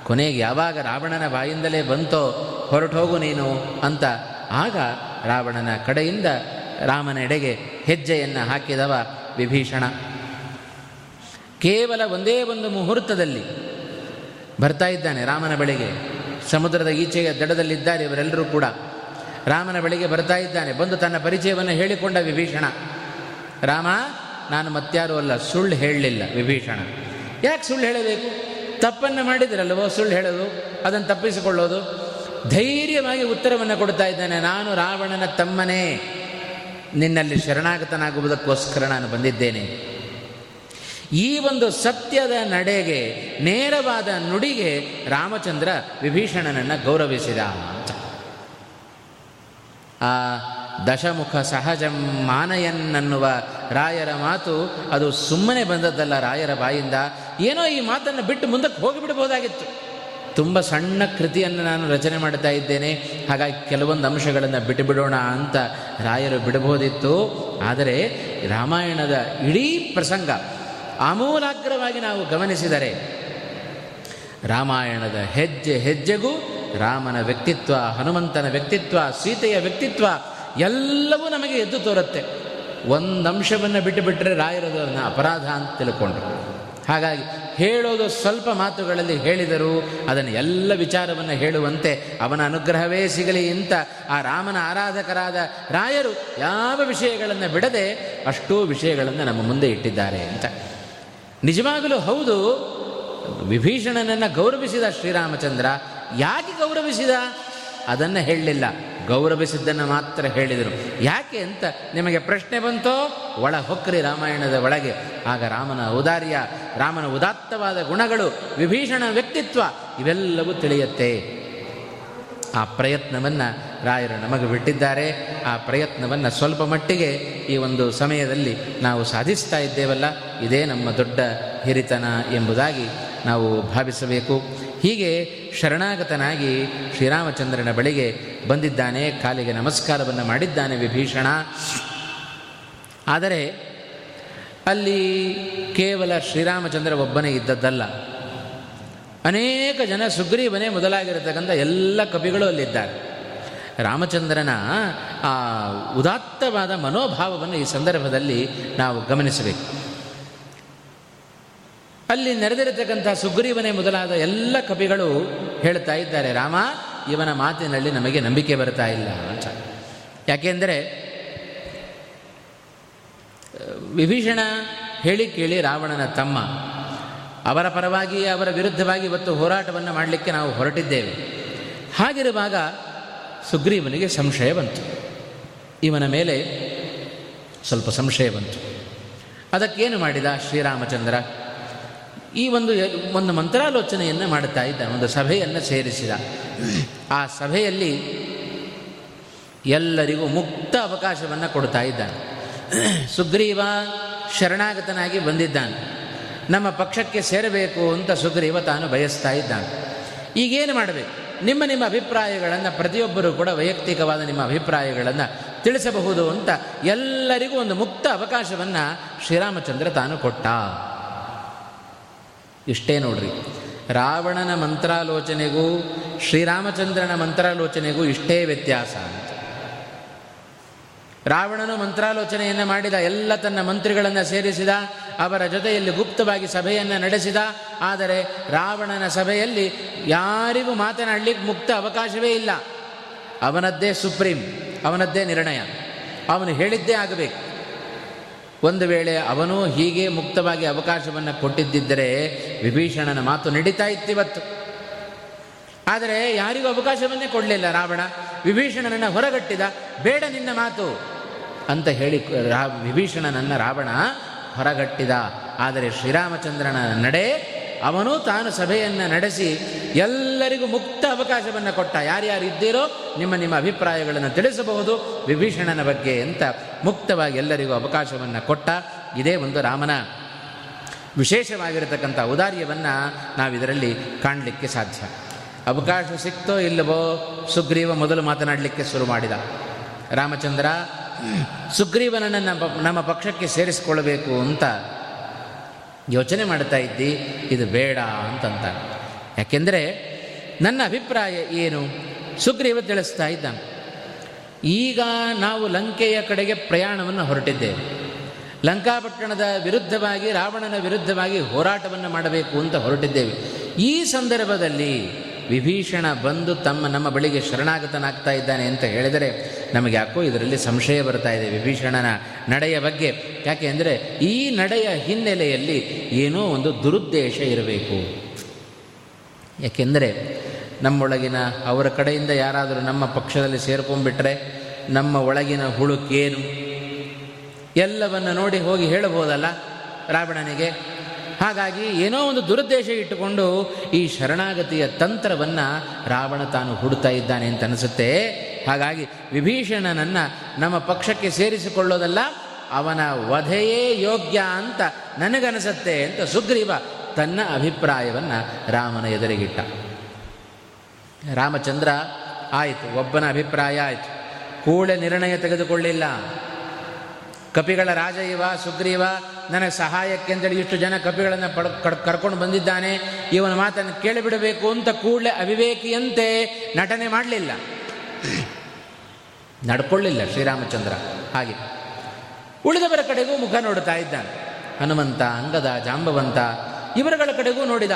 ಕೊನೆಗೆ ಯಾವಾಗ ರಾವಣನ ಬಾಯಿಂದಲೇ ಬಂತೋ ಹೊರಟು ಹೋಗು ನೀನು ಅಂತ ಆಗ ರಾವಣನ ಕಡೆಯಿಂದ ರಾಮನೆಡೆಗೆ ಹೆಜ್ಜೆಯನ್ನು ಹಾಕಿದವ ವಿಭೀಷಣ. ಕೇವಲ ಒಂದೇ ಒಂದು ಮುಹೂರ್ತದಲ್ಲಿ ಬರ್ತಾ ಇದ್ದಾನೆ ರಾಮನ ಬಳಿಗೆ. ಸಮುದ್ರದ ಈಚೆಯ ದಡದಲ್ಲಿದ್ದಾರೆ ಇವರೆಲ್ಲರೂ ಕೂಡ. ರಾಮನ ಬಳಿಗೆ ಬರ್ತಾ ಇದ್ದಾನೆ. ಬಂದು ತನ್ನ ಪರಿಚಯವನ್ನು ಹೇಳಿಕೊಂಡ ವಿಭೀಷಣ, ರಾಮ, ನಾನು ಮತ್ತಾರೂ ಅಲ್ಲ, ಸುಳ್ಳು ಹೇಳಲಿಲ್ಲ ವಿಭೀಷಣ. ಯಾಕೆ ಸುಳ್ಳು ಹೇಳಬೇಕು? ತಪ್ಪನ್ನು ಮಾಡಿದ್ರಲ್ವೋ ಸುಳ್ಳು ಹೇಳೋದು, ಅದನ್ನು ತಪ್ಪಿಸಿಕೊಳ್ಳೋದು? ಧೈರ್ಯವಾಗಿ ಉತ್ತರವನ್ನು ಕೊಡ್ತಾ ಇದ್ದಾನೆ, ನಾನು ರಾವಣನ ತಮ್ಮನೇ. ನಿನ್ನಲ್ಲಿ ಶರಣಾಗತನಾಗುವುದಕ್ಕೋಸ್ಕರ ನಾನು ಬಂದಿದ್ದೇನೆ. ಈ ಒಂದು ಸತ್ಯದ ನಡೆಗೆ, ನೇರವಾದ ನುಡಿಗೆ ರಾಮಚಂದ್ರ ವಿಭೀಷಣನನ್ನು ಗೌರವಿಸಿದ. ಅಂತ ಆ ದಶಮುಖ ಸಹಜಂ ಮಾನಯನ್ನನ್ನುವ ರಾಯರ ಮಾತು ಅದು ಸುಮ್ಮನೆ ಬಂದದ್ದಲ್ಲ ರಾಯರ ಬಾಯಿಂದ. ಏನೋ ಈ ಮಾತನ್ನು ಬಿಟ್ಟು ಮುಂದಕ್ಕೆ ಹೋಗಿಬಿಡ್ಬೋದಾಗಿತ್ತು. ತುಂಬ ಸಣ್ಣ ಕೃತಿಯನ್ನು ನಾನು ರಚನೆ ಮಾಡ್ತಾ ಇದ್ದೇನೆ. ಹಾಗಾಗಿ ಕೆಲವೊಂದು ಅಂಶಗಳನ್ನು ಬಿಟ್ಟುಬಿಡೋಣ ಅಂತ ರಾಯರು ಬಿಡಬಹುದಿತ್ತು. ಆದರೆ ರಾಮಾಯಣದ ಇಡೀ ಪ್ರಸಂಗ ಆಮೂಲಾಗ್ರವಾಗಿ ನಾವು ಗಮನಿಸಿದರೆ ರಾಮಾಯಣದ ಹೆಜ್ಜೆ ಹೆಜ್ಜೆಗೂ ರಾಮನ ವ್ಯಕ್ತಿತ್ವ, ಹನುಮಂತನ ವ್ಯಕ್ತಿತ್ವ, ಸೀತೆಯ ವ್ಯಕ್ತಿತ್ವ ಎಲ್ಲವೂ ನಮಗೆ ಎದ್ದು ತೋರುತ್ತೆ. ಒಂದು ಅಂಶವನ್ನು ಬಿಟ್ಟು ಬಿಟ್ಟರೆ ಅದನ್ನು ಅಪರಾಧ ಅಂತ ತಿಳ್ಕೊಂಡ್ರು. ಹಾಗಾಗಿ ಹೇಳೋದು ಸ್ವಲ್ಪ ಮಾತುಗಳಲ್ಲಿ ಹೇಳಿದರು ಅದನ್ನು ಎಲ್ಲ ವಿಚಾರವನ್ನು ಹೇಳುವಂತೆ ಅವನ ಅನುಗ್ರಹವೇ ಸಿಗಲಿ ಅಂತ ಆ ರಾಮನ ಆರಾಧಕರಾದ ರಾಯರು ಯಾವ ವಿಷಯಗಳನ್ನು ಬಿಡದೆ ಅಷ್ಟೂ ವಿಷಯಗಳನ್ನು ನಮ್ಮ ಮುಂದೆ ಇಟ್ಟಿದ್ದಾರೆ ಅಂತ. ನಿಜವಾಗಲೂ ಹೌದು, ವಿಭೀಷಣನನ್ನು ಗೌರವಿಸಿದ ಶ್ರೀರಾಮಚಂದ್ರ ಯಾಕೆ ಗೌರವಿಸಿದ? ಅದನ್ನು ಹೇಳಲಿಲ್ಲ. ಗೌರವಿಸಿದ್ದನ್ನು ಮಾತ್ರ ಹೇಳಿದರು. ಯಾಕೆ ಅಂತ ನಿಮಗೆ ಪ್ರಶ್ನೆ ಬಂತೋ? ಒಳ ಹೊಕ್ರಿ ರಾಮಾಯಣದ ಒಳಗೆ. ಆಗ ರಾಮನ ಔದಾರ್ಯ, ರಾಮನ ಉದಾತ್ತವಾದ ಗುಣಗಳು, ವಿಭೀಷಣ ವ್ಯಕ್ತಿತ್ವ ಇವೆಲ್ಲವೂ ತಿಳಿಯುತ್ತೆ. ಆ ಪ್ರಯತ್ನವನ್ನು ರಾಯರು ನಮಗೆ ಬಿಟ್ಟಿದ್ದಾರೆ. ಆ ಪ್ರಯತ್ನವನ್ನು ಸ್ವಲ್ಪ ಮಟ್ಟಿಗೆ ಈ ಒಂದು ಸಮಯದಲ್ಲಿ ನಾವು ಸಾಧಿಸ್ತಾ ಇದ್ದೇವಲ್ಲ, ಇದೇ ನಮ್ಮ ದೊಡ್ಡ ಹಿರಿತನ ಎಂಬುದಾಗಿ ನಾವು ಭಾವಿಸಬೇಕು. ಹೀಗೆ ಶರಣಾಗತನಾಗಿ ಶ್ರೀರಾಮಚಂದ್ರನ ಬಳಿಗೆ ಬಂದಿದ್ದಾನೆ. ಕಾಲಿಗೆ ನಮಸ್ಕಾರವನ್ನು ಮಾಡಿದ್ದಾನೆ ವಿಭೀಷಣ. ಆದರೆ ಅಲ್ಲಿ ಕೇವಲ ಶ್ರೀರಾಮಚಂದ್ರ ಒಬ್ಬನೇ ಇದ್ದದ್ದಲ್ಲ. ಅನೇಕ ಜನ ಸುಗ್ರೀವನೇ ಮೊದಲಾಗಿರತಕ್ಕಂಥ ಎಲ್ಲ ಕವಿಗಳು ಅಲ್ಲಿದ್ದಾರೆ. ರಾಮಚಂದ್ರನ ಆ ಉದಾತ್ತವಾದ ಮನೋಭಾವವನ್ನು ಈ ಸಂದರ್ಭದಲ್ಲಿ ನಾವು ಗಮನಿಸಬೇಕು. ಅಲ್ಲಿ ನೆರೆದಿರತಕ್ಕಂಥ ಸುಗ್ರೀವನೇ ಮೊದಲಾದ ಎಲ್ಲ ಕವಿಗಳು ಹೇಳ್ತಾ ಇದ್ದಾರೆ, ರಾಮ, ಇವನ ಮಾತಿನಲ್ಲಿ ನಮಗೆ ನಂಬಿಕೆ ಬರ್ತಾ ಇಲ್ಲ ಅಂತ. ಯಾಕೆಂದರೆ, ವಿಭೀಷಣ ಹೇಳಿ ಕೇಳಿ ರಾವಣನ ತಮ್ಮ, ಅವರ ಪರವಾಗಿ ಅವರ ವಿರುದ್ಧವಾಗಿ ಇವತ್ತು ಹೋರಾಟವನ್ನು ಮಾಡಲಿಕ್ಕೆ ನಾವು ಹೊರಟಿದ್ದೇವೆ. ಹಾಗಿರುವಾಗ ಸುಗ್ರೀವನಿಗೆ ಸಂಶಯ ಬಂತು. ಇವನ ಮೇಲೆ ಸ್ವಲ್ಪ ಸಂಶಯ ಬಂತು. ಅದಕ್ಕೇನು ಮಾಡಿದ ಶ್ರೀರಾಮಚಂದ್ರ? ಈ ಒಂದು ಒಂದು ಮಂತ್ರಾಲೋಚನೆಯನ್ನು ಮಾಡುತ್ತಾ ಇದ್ದ, ಒಂದು ಸಭೆಯನ್ನು ಸೇರಿಸಿದ. ಆ ಸಭೆಯಲ್ಲಿ ಎಲ್ಲರಿಗೂ ಮುಕ್ತ ಅವಕಾಶವನ್ನು ಕೊಡ್ತಾ ಇದ್ದಾನೆ. ಸುಗ್ರೀವ ಶರಣಾಗತನಾಗಿ ಬಂದಿದ್ದಾನೆ. ನಮ್ಮ ಪಕ್ಷಕ್ಕೆ ಸೇರಬೇಕು ಅಂತ ಸುಗ್ರೀವ ತಾನು ಬಯಸ್ತಾ ಇದ್ದಾನೆ. ಈಗೇನು ಮಾಡಬೇಕು? ನಿಮ್ಮ ನಿಮ್ಮ ಅಭಿಪ್ರಾಯಗಳನ್ನು ಪ್ರತಿಯೊಬ್ಬರೂ ಕೂಡ ವೈಯಕ್ತಿಕವಾದ ನಿಮ್ಮ ಅಭಿಪ್ರಾಯಗಳನ್ನು ತಿಳಿಸಬಹುದು ಅಂತ ಎಲ್ಲರಿಗೂ ಒಂದು ಮುಕ್ತ ಅವಕಾಶವನ್ನು ಶ್ರೀರಾಮಚಂದ್ರ ತಾನು ಕೊಟ್ಟ. ಇಷ್ಟೇ ನೋಡ್ರಿ. ರಾವಣನ ಮಂತ್ರಾಲೋಚನೆಗೂ ಶ್ರೀರಾಮಚಂದ್ರನ ಮಂತ್ರಾಲೋಚನೆಗೂ ಇಷ್ಟೇ ವ್ಯತ್ಯಾಸ ಅಂತ. ರಾವಣನು ಮಂತ್ರಾಲೋಚನೆಯನ್ನು ಮಾಡಿದ, ಎಲ್ಲ ತನ್ನ ಮಂತ್ರಿಗಳನ್ನು ಸೇರಿಸಿದ, ಅವರ ಜೊತೆಯಲ್ಲಿ ಗುಪ್ತವಾಗಿ ಸಭೆಯನ್ನು ನಡೆಸಿದ, ಆದರೆ ರಾವಣನ ಸಭೆಯಲ್ಲಿ ಯಾರಿಗೂ ಮಾತನಾಡಲಿಕ್ಕೆ ಮುಕ್ತ ಅವಕಾಶವೇ ಇಲ್ಲ. ಅವನದ್ದೇ ಸುಪ್ರೀಂ, ಅವನದ್ದೇ ನಿರ್ಣಯ. ಅವನು ಹೇಳಿದ್ದೇ ಆಗಬೇಕು. ಒಂದು ವೇಳೆ ಅವನು ಹೀಗೆ ಮುಕ್ತವಾಗಿ ಅವಕಾಶವನ್ನು ಕೊಟ್ಟಿದ್ದಿದ್ದರೆ ವಿಭೀಷಣನ ಮಾತು ನಡೀತಾ ಇತ್ತಿವತ್ತು. ಆದರೆ ಯಾರಿಗೂ ಅವಕಾಶವನ್ನೇ ಕೊಡಲಿಲ್ಲ ರಾವಣ. ವಿಭೀಷಣನನ್ನು ಹೊರಗಟ್ಟಿದ, ಬೇಡ ನಿನ್ನ ಮಾತು ಅಂತ ಹೇಳಿ ರಾ, ವಿಭೀಷಣನನ್ನು ರಾವಣ ಹೊರಗಟ್ಟಿದ. ಆದರೆ ಶ್ರೀರಾಮಚಂದ್ರನ ನಡೆ ಅವನು ತಾನು ಸಭೆಯನ್ನು ನಡೆಸಿ ಎಲ್ಲರಿಗೂ ಮುಕ್ತ ಅವಕಾಶವನ್ನು ಕೊಟ್ಟ. ಯಾರ್ಯಾರು ಇದ್ದೀರೋ ನಿಮ್ಮ ನಿಮ್ಮ ಅಭಿಪ್ರಾಯಗಳನ್ನು ತಿಳಿಸಬಹುದು. ವಿಭೀಷಣನ ಬಗ್ಗೆ ಅಂತ ಮುಕ್ತವಾಗಿ ಎಲ್ಲರಿಗೂ ಅವಕಾಶವನ್ನು ಕೊಟ್ಟ. ಇದೇ ಒಂದು ರಾಮನ ವಿಶೇಷವಾಗಿರತಕ್ಕಂಥ ಔದಾರ್ಯವನ್ನು ನಾವಿದರಲ್ಲಿ ಕಾಣಲಿಕ್ಕೆ ಸಾಧ್ಯ. ಅವಕಾಶ ಸಿಕ್ತೋ ಇಲ್ಲವೋ ಸುಗ್ರೀವ ಮೊದಲು ಮಾತನಾಡಲಿಕ್ಕೆ ಶುರು ಮಾಡಿದ. ರಾಮಚಂದ್ರ, ಸುಗ್ರೀವನನ್ನು ನಮ್ಮ ನಮ್ಮ ಪಕ್ಷಕ್ಕೆ ಸೇರಿಸಿಕೊಳ್ಳಬೇಕು ಅಂತ ಯೋಚನೆ ಮಾಡ್ತಾ ಇದ್ದಿ, ಇದು ಬೇಡ ಅಂತಂತ. ಯಾಕೆಂದರೆ ನನ್ನ ಅಭಿಪ್ರಾಯ ಏನು? ಸುಗ್ರೀವ ತಿಳಿಸ್ತಾ ಇದ್ದಾನೆ. ಈಗ ನಾವು ಲಂಕೆಯ ಕಡೆಗೆ ಪ್ರಯಾಣವನ್ನು ಹೊರಟಿದ್ದೇವೆ. ಲಂಕಾಪಟ್ಟಣದ ವಿರುದ್ಧವಾಗಿ, ರಾವಣನ ವಿರುದ್ಧವಾಗಿ ಹೋರಾಟವನ್ನು ಮಾಡಬೇಕು ಅಂತ ಹೊರಟಿದ್ದೇವೆ. ಈ ಸಂದರ್ಭದಲ್ಲಿ ವಿಭೀಷಣ ಬಂದು ತಮ್ಮ ನಮ್ಮ ಬಳಿಗೆ ಶರಣಾಗತನಾಗ್ತಾ ಇದ್ದಾನೆ ಅಂತ ಹೇಳಿದರೆ ನಮಗೆ ಯಾಕೋ ಇದರಲ್ಲಿ ಸಂಶಯ ಬರ್ತಾ ಇದೆ, ವಿಭೀಷಣನ ನಡೆಯ ಬಗ್ಗೆ. ಯಾಕೆ ಅಂದರೆ ಈ ನಡೆಯ ಹಿನ್ನೆಲೆಯಲ್ಲಿ ಏನೋ ಒಂದು ದುರುದ್ದೇಶ ಇರಬೇಕು. ಯಾಕೆಂದರೆ ನಮ್ಮೊಳಗಿನ ಅವರ ಕಡೆಯಿಂದ ಯಾರಾದರೂ ನಮ್ಮ ಪಕ್ಷದಲ್ಲಿ ಸೇರ್ಕೊಂಡ್ಬಿಟ್ರೆ ನಮ್ಮ ಒಳಗಿನ ಹುಳುಕೇನು? ಎಲ್ಲವನ್ನು ನೋಡಿ ಹೋಗಿ ಹೇಳಬಹುದಲ್ಲ ರಾವಣನಿಗೆ? ಹಾಗಾಗಿ ಏನೋ ಒಂದು ದುರುದ್ದೇಶ ಇಟ್ಟುಕೊಂಡು ಈ ಶರಣಾಗತಿಯ ತಂತ್ರವನ್ನು ರಾವಣ ತಾನು ಹುಡ್ತಾ ಇದ್ದಾನೆ ಅಂತ ಅನಿಸುತ್ತೆ. ಹಾಗಾಗಿ ವಿಭೀಷಣನನ್ನು ನಮ್ಮ ಪಕ್ಷಕ್ಕೆ ಸೇರಿಸಿಕೊಳ್ಳೋದಲ್ಲ, ಅವನ ವಧೆಯೇ ಯೋಗ್ಯ ಅಂತ ನನಗನಿಸುತ್ತೆ ಅಂತ ಸುಗ್ರೀವ ತನ್ನ ಅಭಿಪ್ರಾಯವನ್ನು ರಾಮನ ಎದುರಿಗಿಟ್ಟ. ರಾಮಚಂದ್ರ, ಆಯಿತು, ಒಬ್ಬನ ಅಭಿಪ್ರಾಯ ಆಯಿತು. ಕೂಳೆ ನಿರ್ಣಯ ತೆಗೆದುಕೊಳ್ಳಿಲ್ಲ. ಕಪಿಗಳ ರಾಜ ಇವ, ಸುಗ್ರೀವ, ನನಗೆ ಸಹಾಯಕ್ಕೆಂದೇಳಿ ಇಷ್ಟು ಜನ ಕಪಿಗಳನ್ನು ಪಡ್ ಕರ್ಕೊಂಡು ಬಂದಿದ್ದಾನೆ. ಇವನ ಮಾತನ್ನು ಕೇಳಿಬಿಡಬೇಕು ಅಂತ ಕೂಡಲೇ ಅವಿವೇಕಿಯಂತೆ ನಟನೆ ಮಾಡಲಿಲ್ಲ. ನಡ್ಕೊಳ್ಳಿಲ್ಲ ಶ್ರೀರಾಮಚಂದ್ರ. ಹಾಗೆ. ಉಳಿದವರ ಕಡೆಗೂ ಮುಖ ನೋಡುತ್ತಾ ಇದ್ದಾನೆ. ಹನುಮಂತ, ಅಂಗದ, ಜಾಂಬವಂತ, ಇವರುಗಳ ಕಡೆಗೂ ನೋಡಿದ.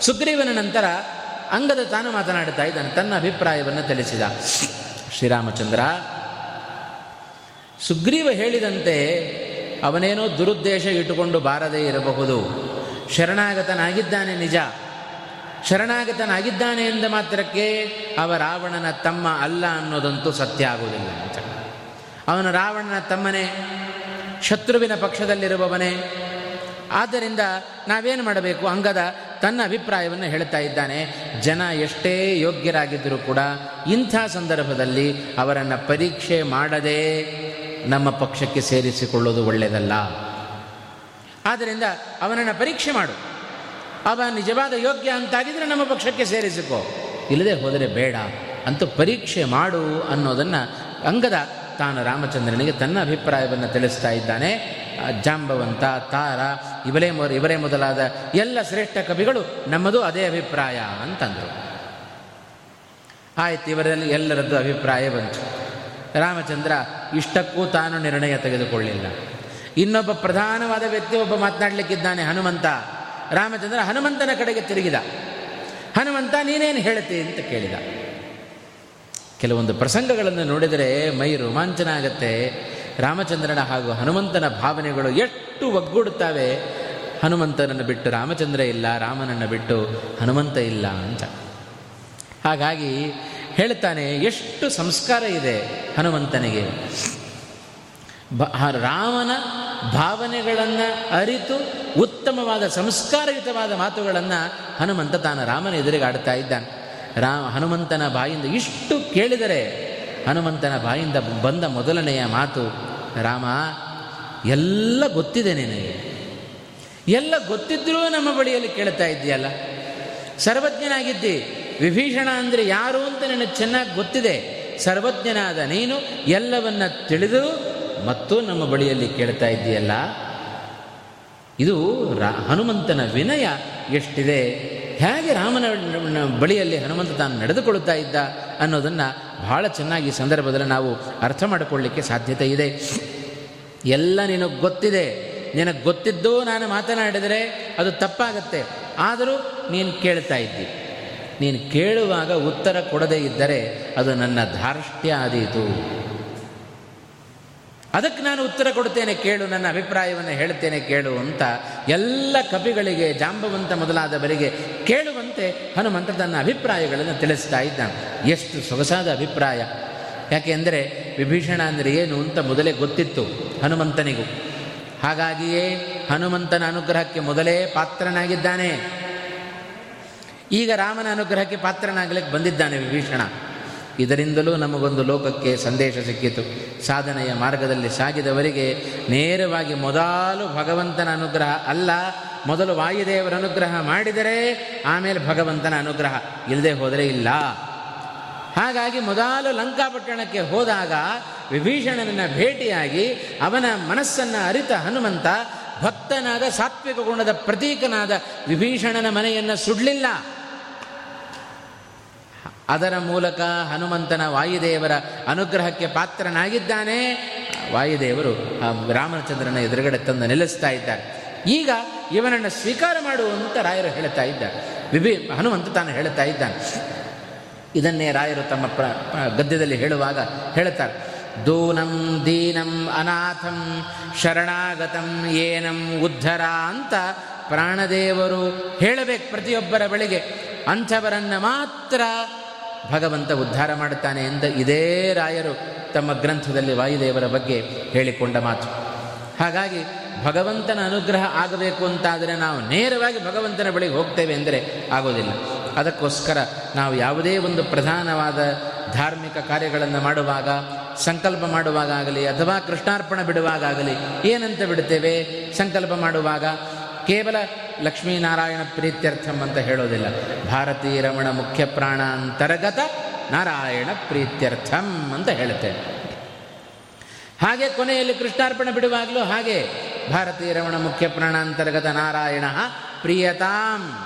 ಸುಗ್ರೀವನ ನಂತರ ಅಂಗದ ತಾನು ಮಾತನಾಡುತ್ತಾ ಇದ್ದಾನೆ, ತನ್ನ ಅಭಿಪ್ರಾಯವನ್ನು ತಿಳಿಸಿದ. ಶ್ರೀರಾಮಚಂದ್ರ ಸುಗ್ರೀವ ಹೇಳಿದಂತೆ ಅವನೇನೋ ದುರುದ್ದೇಶ ಇಟ್ಟುಕೊಂಡು ಬಾರದೇ ಇರಬಹುದು. ಶರಣಾಗತನಾಗಿದ್ದಾನೆ ನಿಜ. ಶರಣಾಗತನಾಗಿದ್ದಾನೆ ಎಂದ ಮಾತ್ರಕ್ಕೆ ಅವ ರಾವಣನ ತಮ್ಮ ಅಲ್ಲ ಅನ್ನೋದಂತೂ ಸತ್ಯ ಆಗುವುದಿಲ್ಲ ಅಂತ. ಅವನು ರಾವಣನ ತಮ್ಮನೇ, ಶತ್ರುವಿನ ಪಕ್ಷದಲ್ಲಿರುವವನೇ. ಆದ್ದರಿಂದ ನಾವೇನು ಮಾಡಬೇಕು? ಅಂಗದ ತನ್ನ ಅಭಿಪ್ರಾಯವನ್ನು ಹೇಳ್ತಾ ಇದ್ದಾನೆ. ಜನ ಎಷ್ಟೇ ಯೋಗ್ಯರಾಗಿದ್ದರೂ ಕೂಡ ಇಂಥ ಸಂದರ್ಭದಲ್ಲಿ ಅವರನ್ನು ಪರೀಕ್ಷೆ ಮಾಡದೇ ನಮ್ಮ ಪಕ್ಷಕ್ಕೆ ಸೇರಿಸಿಕೊಳ್ಳೋದು ಒಳ್ಳೆಯದಲ್ಲ. ಆದ್ದರಿಂದ ಅವನನ್ನು ಪರೀಕ್ಷೆ ಮಾಡು. ಅವ ನಿಜವಾದ ಯೋಗ್ಯ ಅಂತಾಗಿದ್ರೆ ನಮ್ಮ ಪಕ್ಷಕ್ಕೆ ಸೇರಿಸಿಕೋ. ಇಲ್ಲದೆ ಹೋದರೆ ಬೇಡ. ಅಂತ ಪರೀಕ್ಷೆ ಮಾಡು ಅನ್ನೋದನ್ನು ಅಂಗದ ತಾನು ರಾಮಚಂದ್ರನಿಗೆ ತನ್ನ ಅಭಿಪ್ರಾಯವನ್ನು ತಿಳಿಸ್ತಾ ಇದ್ದಾನೆ. ಜಾಂಬವಂತ, ತಾರ, ಇವರೇ ಮೊ ಇವರೇ ಮೊದಲಾದ ಎಲ್ಲ ಶ್ರೇಷ್ಠ ಕವಿಗಳು ನಮ್ಮದು ಅದೇ ಅಭಿಪ್ರಾಯ ಅಂತಂದರು. ಆಯ್ತು, ಇವರಲ್ಲಿ ಎಲ್ಲರದ್ದು ಅಭಿಪ್ರಾಯ ಬಂತು. ರಾಮಚಂದ್ರ ಇಷ್ಟಕ್ಕೂ ತಾನು ನಿರ್ಣಯ ತೆಗೆದುಕೊಳ್ಳಿಲ್ಲ. ಇನ್ನೊಬ್ಬ ಪ್ರಧಾನವಾದ ವ್ಯಕ್ತಿ ಒಬ್ಬ ಮಾತನಾಡಲಿಕ್ಕಿದ್ದಾನೆ, ಹನುಮಂತ. ರಾಮಚಂದ್ರ ಹನುಮಂತನ ಕಡೆಗೆ ತಿರುಗಿದ. ಹನುಮಂತ, ನೀನೇನು ಹೇಳುತ್ತೆ ಅಂತ ಕೇಳಿದ. ಕೆಲವೊಂದು ಪ್ರಸಂಗಗಳನ್ನು ನೋಡಿದರೆ ಮೈ ರೋಮಾಂಚನ ಆಗತ್ತೆ. ರಾಮಚಂದ್ರನ ಹಾಗೂ ಹನುಮಂತನ ಭಾವನೆಗಳು ಎಷ್ಟು ಒಗ್ಗೂಡುತ್ತವೆ. ಹನುಮಂತನನ್ನು ಬಿಟ್ಟು ರಾಮಚಂದ್ರ ಇಲ್ಲ, ರಾಮನನ್ನು ಬಿಟ್ಟು ಹನುಮಂತ ಇಲ್ಲ ಅಂತ. ಹಾಗಾಗಿ ಹೇಳ್ತಾನೆ, ಎಷ್ಟು ಸಂಸ್ಕಾರ ಇದೆ ಹನುಮಂತನಿಗೆ. ಬ ರಾಮನ ಭಾವನೆಗಳನ್ನು ಅರಿತು ಉತ್ತಮವಾದ ಸಂಸ್ಕಾರಯುತವಾದ ಮಾತುಗಳನ್ನು ಹನುಮಂತ ತಾನು ರಾಮನ ಎದುರಿಗೆ ಆಡ್ತಾ ಇದ್ದಾನೆ. ರಾಮ, ಹನುಮಂತನ ಬಾಯಿಂದ ಇಷ್ಟು ಕೇಳಿದರೆ, ಹನುಮಂತನ ಬಾಯಿಂದ ಬಂದ ಮೊದಲನೆಯ ಮಾತು, ರಾಮ, ಎಲ್ಲ ಗೊತ್ತಿದೆ ನಿನಗೆ. ಎಲ್ಲ ಗೊತ್ತಿದ್ರೂ ನಮ್ಮ ಬಳಿಯಲ್ಲಿ ಕೇಳ್ತಾ ಇದ್ದೀಯಲ್ಲ. ಸರ್ವಜ್ಞನಾಗಿದ್ದಿ ವಿಭೀಷಣ ಅಂದರೆ ಯಾರು ಅಂತ ನನಗೆ ಚೆನ್ನಾಗಿ ಗೊತ್ತಿದೆ. ಸರ್ವಜ್ಞನಾದ ನೀನು ಎಲ್ಲವನ್ನ ತಿಳಿದು ಮತ್ತು ನಮ್ಮ ಬಳಿಯಲ್ಲಿ ಕೇಳ್ತಾ ಇದ್ದೀಯಲ್ಲ. ಇದು ಹನುಮಂತನ ವಿನಯ ಎಷ್ಟಿದೆ. ಹೇಗೆ ರಾಮನ ಬಳಿಯಲ್ಲಿ ಹನುಮಂತ ತಾನು ನಡೆದುಕೊಳ್ಳುತ್ತಾ ಇದ್ದ ಅನ್ನೋದನ್ನು ಬಹಳ ಚೆನ್ನಾಗಿ ಸಂದರ್ಭದಲ್ಲಿ ನಾವು ಅರ್ಥ ಮಾಡಿಕೊಳ್ಳಿಕ್ಕೆ ಸಾಧ್ಯತೆ ಇದೆ. ಎಲ್ಲ ನಿನಗೆ ಗೊತ್ತಿದೆ. ನಿನಗೆ ಗೊತ್ತಿದ್ದು ನಾನು ಮಾತನಾಡಿದರೆ ಅದು ತಪ್ಪಾಗತ್ತೆ. ಆದರೂ ನೀನು ಕೇಳ್ತಾ ಇದ್ದಿ. ನೀನು ಕೇಳುವಾಗ ಉತ್ತರ ಕೊಡದೇ ಇದ್ದರೆ ಅದು ನನ್ನ ಧಾರ್ಷ್ಟ್ಯ ಆದೀತು. ಅದಕ್ಕೆ ನಾನು ಉತ್ತರ ಕೊಡ್ತೇನೆ ಕೇಳು, ನನ್ನ ಅಭಿಪ್ರಾಯವನ್ನು ಹೇಳ್ತೇನೆ ಕೇಳು ಅಂತ ಎಲ್ಲ ಕಪಿಗಳಿಗೆ, ಜಾಂಬವಂತ ಮೊದಲಾದವರಿಗೆ ಕೇಳುವಂತೆ ಹನುಮಂತ ತನ್ನ ಅಭಿಪ್ರಾಯಗಳನ್ನು ತಿಳಿಸ್ತಾ ಇದ್ದಾನೆ. ಎಷ್ಟು ಸೊಗಸಾದ ಅಭಿಪ್ರಾಯ. ಯಾಕೆಂದರೆ ವಿಭೀಷಣ ಅಂದರೆ ಏನು ಅಂತ ಮೊದಲೇ ಗೊತ್ತಿತ್ತು ಹನುಮಂತನಿಗೂ. ಹಾಗಾಗಿಯೇ ಹನುಮಂತನ ಅನುಗ್ರಹಕ್ಕೆ ಮೊದಲೇ ಪಾತ್ರನಾಗಿದ್ದಾನೆ. ಈಗ ರಾಮನ ಅನುಗ್ರಹಕ್ಕೆ ಪಾತ್ರನಾಗಲಿಕ್ಕೆ ಬಂದಿದ್ದಾನೆ ವಿಭೀಷಣ. ಇದರಿಂದಲೂ ನಮಗೊಂದು ಲೋಕಕ್ಕೆ ಸಂದೇಶ ಸಿಕ್ಕಿತು. ಸಾಧನೆಯ ಮಾರ್ಗದಲ್ಲಿ ಸಾಗಿದವರಿಗೆ ನೇರವಾಗಿ ಮೊದಲು ಭಗವಂತನ ಅನುಗ್ರಹ ಅಲ್ಲ, ಮೊದಲು ವಾಯುದೇವರ ಅನುಗ್ರಹ ಮಾಡಿದರೆ ಆಮೇಲೆ ಭಗವಂತನ ಅನುಗ್ರಹ. ಇಲ್ಲದೆ ಹೋದರೆ ಇಲ್ಲ. ಹಾಗಾಗಿ ಮೊದಲು ಲಂಕಾಪಟ್ಟಣಕ್ಕೆ ಹೋದಾಗ ವಿಭೀಷಣನನ್ನು ಭೇಟಿಯಾಗಿ ಅವನ ಮನಸ್ಸನ್ನು ಅರಿತ ಹನುಮಂತ ಭಕ್ತನಾದ ಸಾತ್ವಿಕ ಗುಣದ ಪ್ರತೀಕನಾದ ವಿಭೀಷಣನ ಮನೆಯನ್ನು ಸುಡಲಿಲ್ಲ. ಅದರ ಮೂಲಕ ಹನುಮಂತನ ವಾಯುದೇವರ ಅನುಗ್ರಹಕ್ಕೆ ಪಾತ್ರನಾಗಿದ್ದಾನೆ. ವಾಯುದೇವರು ರಾಮಚಂದ್ರನ ಎದುರುಗಡೆ ತಂದು ನಿಲ್ಲಿಸ್ತಾ ಇದ್ದಾರೆ. ಈಗ ಇವನನ್ನು ಸ್ವೀಕಾರ ಮಾಡುವಂತ ರಾಯರು ಹೇಳ್ತಾ ಇದ್ದಾರೆ. ವಿಭಿ ಹನುಮಂತ ತಾನು ಹೇಳ್ತಾ ಇದ್ದಾನೆ. ಇದನ್ನೇ ರಾಯರು ತಮ್ಮ ಪ್ರ ಗದ್ಯದಲ್ಲಿ ಹೇಳುವಾಗ ಹೇಳ್ತಾರೆ. ದೂನಂ ದೀನಂ ಅನಾಥಂ ಶರಣಾಗತಂ ಏನಂ ಉದ್ಧರ ಅಂತ ಪ್ರಾಣದೇವರು ಹೇಳಬೇಕು ಪ್ರತಿಯೊಬ್ಬರ ಬಳಿಗೆ. ಅಂಥವರನ್ನು ಮಾತ್ರ ಭಗವಂತ ಉದ್ಧಾರ ಮಾಡುತ್ತಾನೆ ಎಂದ ಇದೇ ರಾಯರು ತಮ್ಮ ಗ್ರಂಥದಲ್ಲಿ ವಾಯುದೇವರ ಬಗ್ಗೆ ಹೇಳಿಕೊಂಡ ಮಾತು. ಹಾಗಾಗಿ ಭಗವಂತನ ಅನುಗ್ರಹ ಆಗಬೇಕು ಅಂತಾದರೆ ನಾವು ನೇರವಾಗಿ ಭಗವಂತನ ಬಳಿಗೆ ಹೋಗ್ತೇವೆ ಅಂದರೆ ಆಗೋದಿಲ್ಲ. ಅದಕ್ಕೋಸ್ಕರ ನಾವು ಯಾವುದೇ ಒಂದು ಪ್ರಧಾನವಾದ ಧಾರ್ಮಿಕ ಕಾರ್ಯಗಳನ್ನು ಮಾಡುವಾಗ, ಸಂಕಲ್ಪ ಮಾಡುವಾಗ ಆಗಲಿ, ಅಥವಾ ಕೃಷ್ಣಾರ್ಪಣ ಬಿಡುವಾಗಲಿ ಏನಂತ ಬಿಡುತ್ತೇವೆ? ಸಂಕಲ್ಪ ಮಾಡುವಾಗ ಕೇವಲ ಲಕ್ಷ್ಮೀನಾರಾಯಣ ಪ್ರೀತ್ಯರ್ಥಂ ಅಂತ ಹೇಳೋದಿಲ್ಲ. ಭಾರತೀ ರಮಣ ಮುಖ್ಯ ಪ್ರಾಣಾಂತರ್ಗತ ನಾರಾಯಣ ಪ್ರೀತ್ಯರ್ಥಂ ಅಂತ ಹೇಳುತ್ತೆ. ಹಾಗೆ ಕೊನೆಯಲ್ಲಿ ಕೃಷ್ಣಾರ್ಪಣ ಬಿಡುವಾಗಲೂ ಹಾಗೆ ಭಾರತೀ ರಮಣ ಮುಖ್ಯ ಪ್ರಾಣಾಂತರ್ಗತ ನಾರಾಯಣ ಪ್ರಿಯತಾಂ.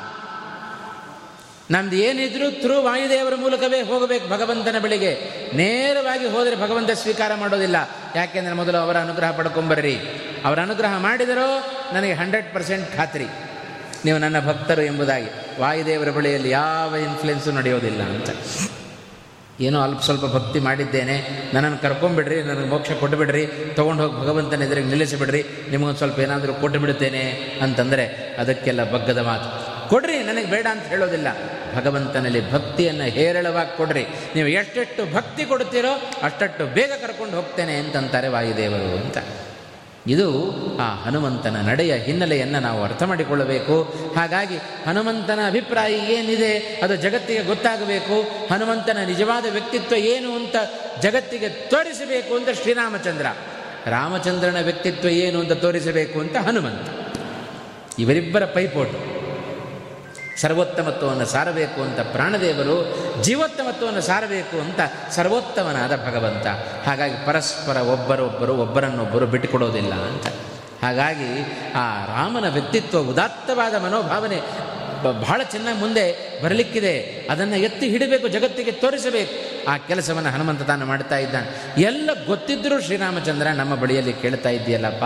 ನಮ್ದು ಏನಿದ್ರು ಥ್ರೂ ವಾಯುದೇವರ ಮೂಲಕವೇ ಹೋಗಬೇಕು ಭಗವಂತನ ಬಳಿಗೆ. ನೇರವಾಗಿ ಹೋದರೆ ಭಗವಂತ ಸ್ವೀಕಾರ ಮಾಡೋದಿಲ್ಲ. ಯಾಕೆಂದರೆ ಮೊದಲು ಅವರ ಅನುಗ್ರಹ ಪಡ್ಕೊಂಬರ್ರಿ ಅವರ ಅನುಗ್ರಹ ಮಾಡಿದರೋ ನನಗೆ ಹಂಡ್ರೆಡ್ ಪರ್ಸೆಂಟ್ ಖಾತ್ರಿ. ನೀವು ನನ್ನ ಭಕ್ತರು ಎಂಬುದಾಗಿ ವಾಯುದೇವರ ಬಳಿಯಲ್ಲಿ ಯಾವ ಇನ್ಫ್ಲುಯೆನ್ಸು ನಡೆಯೋದಿಲ್ಲ ಅಂತ. ಏನೋ ಅಲ್ಪ ಸ್ವಲ್ಪ ಭಕ್ತಿ ಮಾಡಿದ್ದೇನೆ. ನನ್ನನ್ನು ಕರ್ಕೊಂಬಿಡ್ರಿ ನನಗೆ ಮೋಕ್ಷ ಕೊಟ್ಟುಬಿಡ್ರಿ ತೊಗೊಂಡು ಹೋಗಿ ಭಗವಂತನ ಎದುರಿಗೆ ನಿಲ್ಲಿಸಿಬಿಡ್ರಿ, ನಿಮಗೊಂದು ಸ್ವಲ್ಪ ಏನಾದರೂ ಕೊಟ್ಟು ಬಿಡುತ್ತೇನೆ ಅಂತಂದರೆ ಅದಕ್ಕೆಲ್ಲ ಬಗ್ಗದ ಮಾತು. ಕೊಡ್ರಿ, ನನಗೆ ಬೇಡ ಅಂತ ಹೇಳೋದಿಲ್ಲ. ಭಗವಂತನಲ್ಲಿ ಭಕ್ತಿಯನ್ನು ಹೇರಳವಾಗಿ ಕೊಡ್ರಿ. ನೀವು ಎಷ್ಟೆಷ್ಟು ಭಕ್ತಿ ಕೊಡುತ್ತೀರೋ ಅಷ್ಟಷ್ಟು ಬೇಗ ಕರ್ಕೊಂಡು ಹೋಗ್ತೇನೆ ಅಂತಂತಾರೆ ವಾಯುದೇವರು ಅಂತ. ಇದು ಆ ಹನುಮಂತನ ನಡೆಯ ಹಿನ್ನೆಲೆಯನ್ನು ನಾವು ಅರ್ಥ ಮಾಡಿಕೊಳ್ಳಬೇಕು. ಹಾಗಾಗಿ ಹನುಮಂತನ ಅಭಿಪ್ರಾಯ ಏನಿದೆ, ಅದು ಜಗತ್ತಿಗೆ ಗೊತ್ತಾಗಬೇಕು. ಹನುಮಂತನ ನಿಜವಾದ ವ್ಯಕ್ತಿತ್ವ ಏನು ಅಂತ ಜಗತ್ತಿಗೆ ತೋರಿಸಬೇಕು ಅಂತ ಶ್ರೀರಾಮಚಂದ್ರ. ರಾಮಚಂದ್ರನ ವ್ಯಕ್ತಿತ್ವ ಏನು ಅಂತ ತೋರಿಸಬೇಕು ಅಂತ ಹನುಮಂತ. ಇವರಿಬ್ಬರ ಪೈಪೋಟು. ಸರ್ವೋತ್ತಮತ್ವವನ್ನು ಸಾರಬೇಕು ಅಂತ ಪ್ರಾಣದೇವರು ಜೀವೋತ್ತಮತ್ವವನ್ನು ಸಾರಬೇಕು ಅಂತ ಸರ್ವೋತ್ತಮನಾದ ಭಗವಂತ. ಹಾಗಾಗಿ ಪರಸ್ಪರ ಒಬ್ಬರೊಬ್ಬರು ಒಬ್ಬರನ್ನೊಬ್ಬರು ಬಿಟ್ಟುಕೊಡೋದಿಲ್ಲ ಅಂತ. ಹಾಗಾಗಿ ಆ ರಾಮನ ವ್ಯಕ್ತಿತ್ವ ಉದಾತ್ತವಾದ ಮನೋಭಾವನೆ ಬಹಳ ಚೆನ್ನಾಗಿ ಮುಂದೆ ಬರಲಿಕ್ಕಿದೆ. ಅದನ್ನು ಎತ್ತಿ ಹಿಡಬೇಕು, ಜಗತ್ತಿಗೆ ತೋರಿಸಬೇಕು. ಆ ಕೆಲಸವನ್ನು ಹನುಮಂತ ತಾನು ಮಾಡ್ತಾ ಇದ್ದಾನೆ. ಎಲ್ಲ ಗೊತ್ತಿದ್ದರೂ ಶ್ರೀರಾಮಚಂದ್ರ ನಮ್ಮ ಬಳಿಯಲ್ಲಿ ಕೇಳ್ತಾ ಇದ್ದೀಯಲ್ಲಪ್ಪ.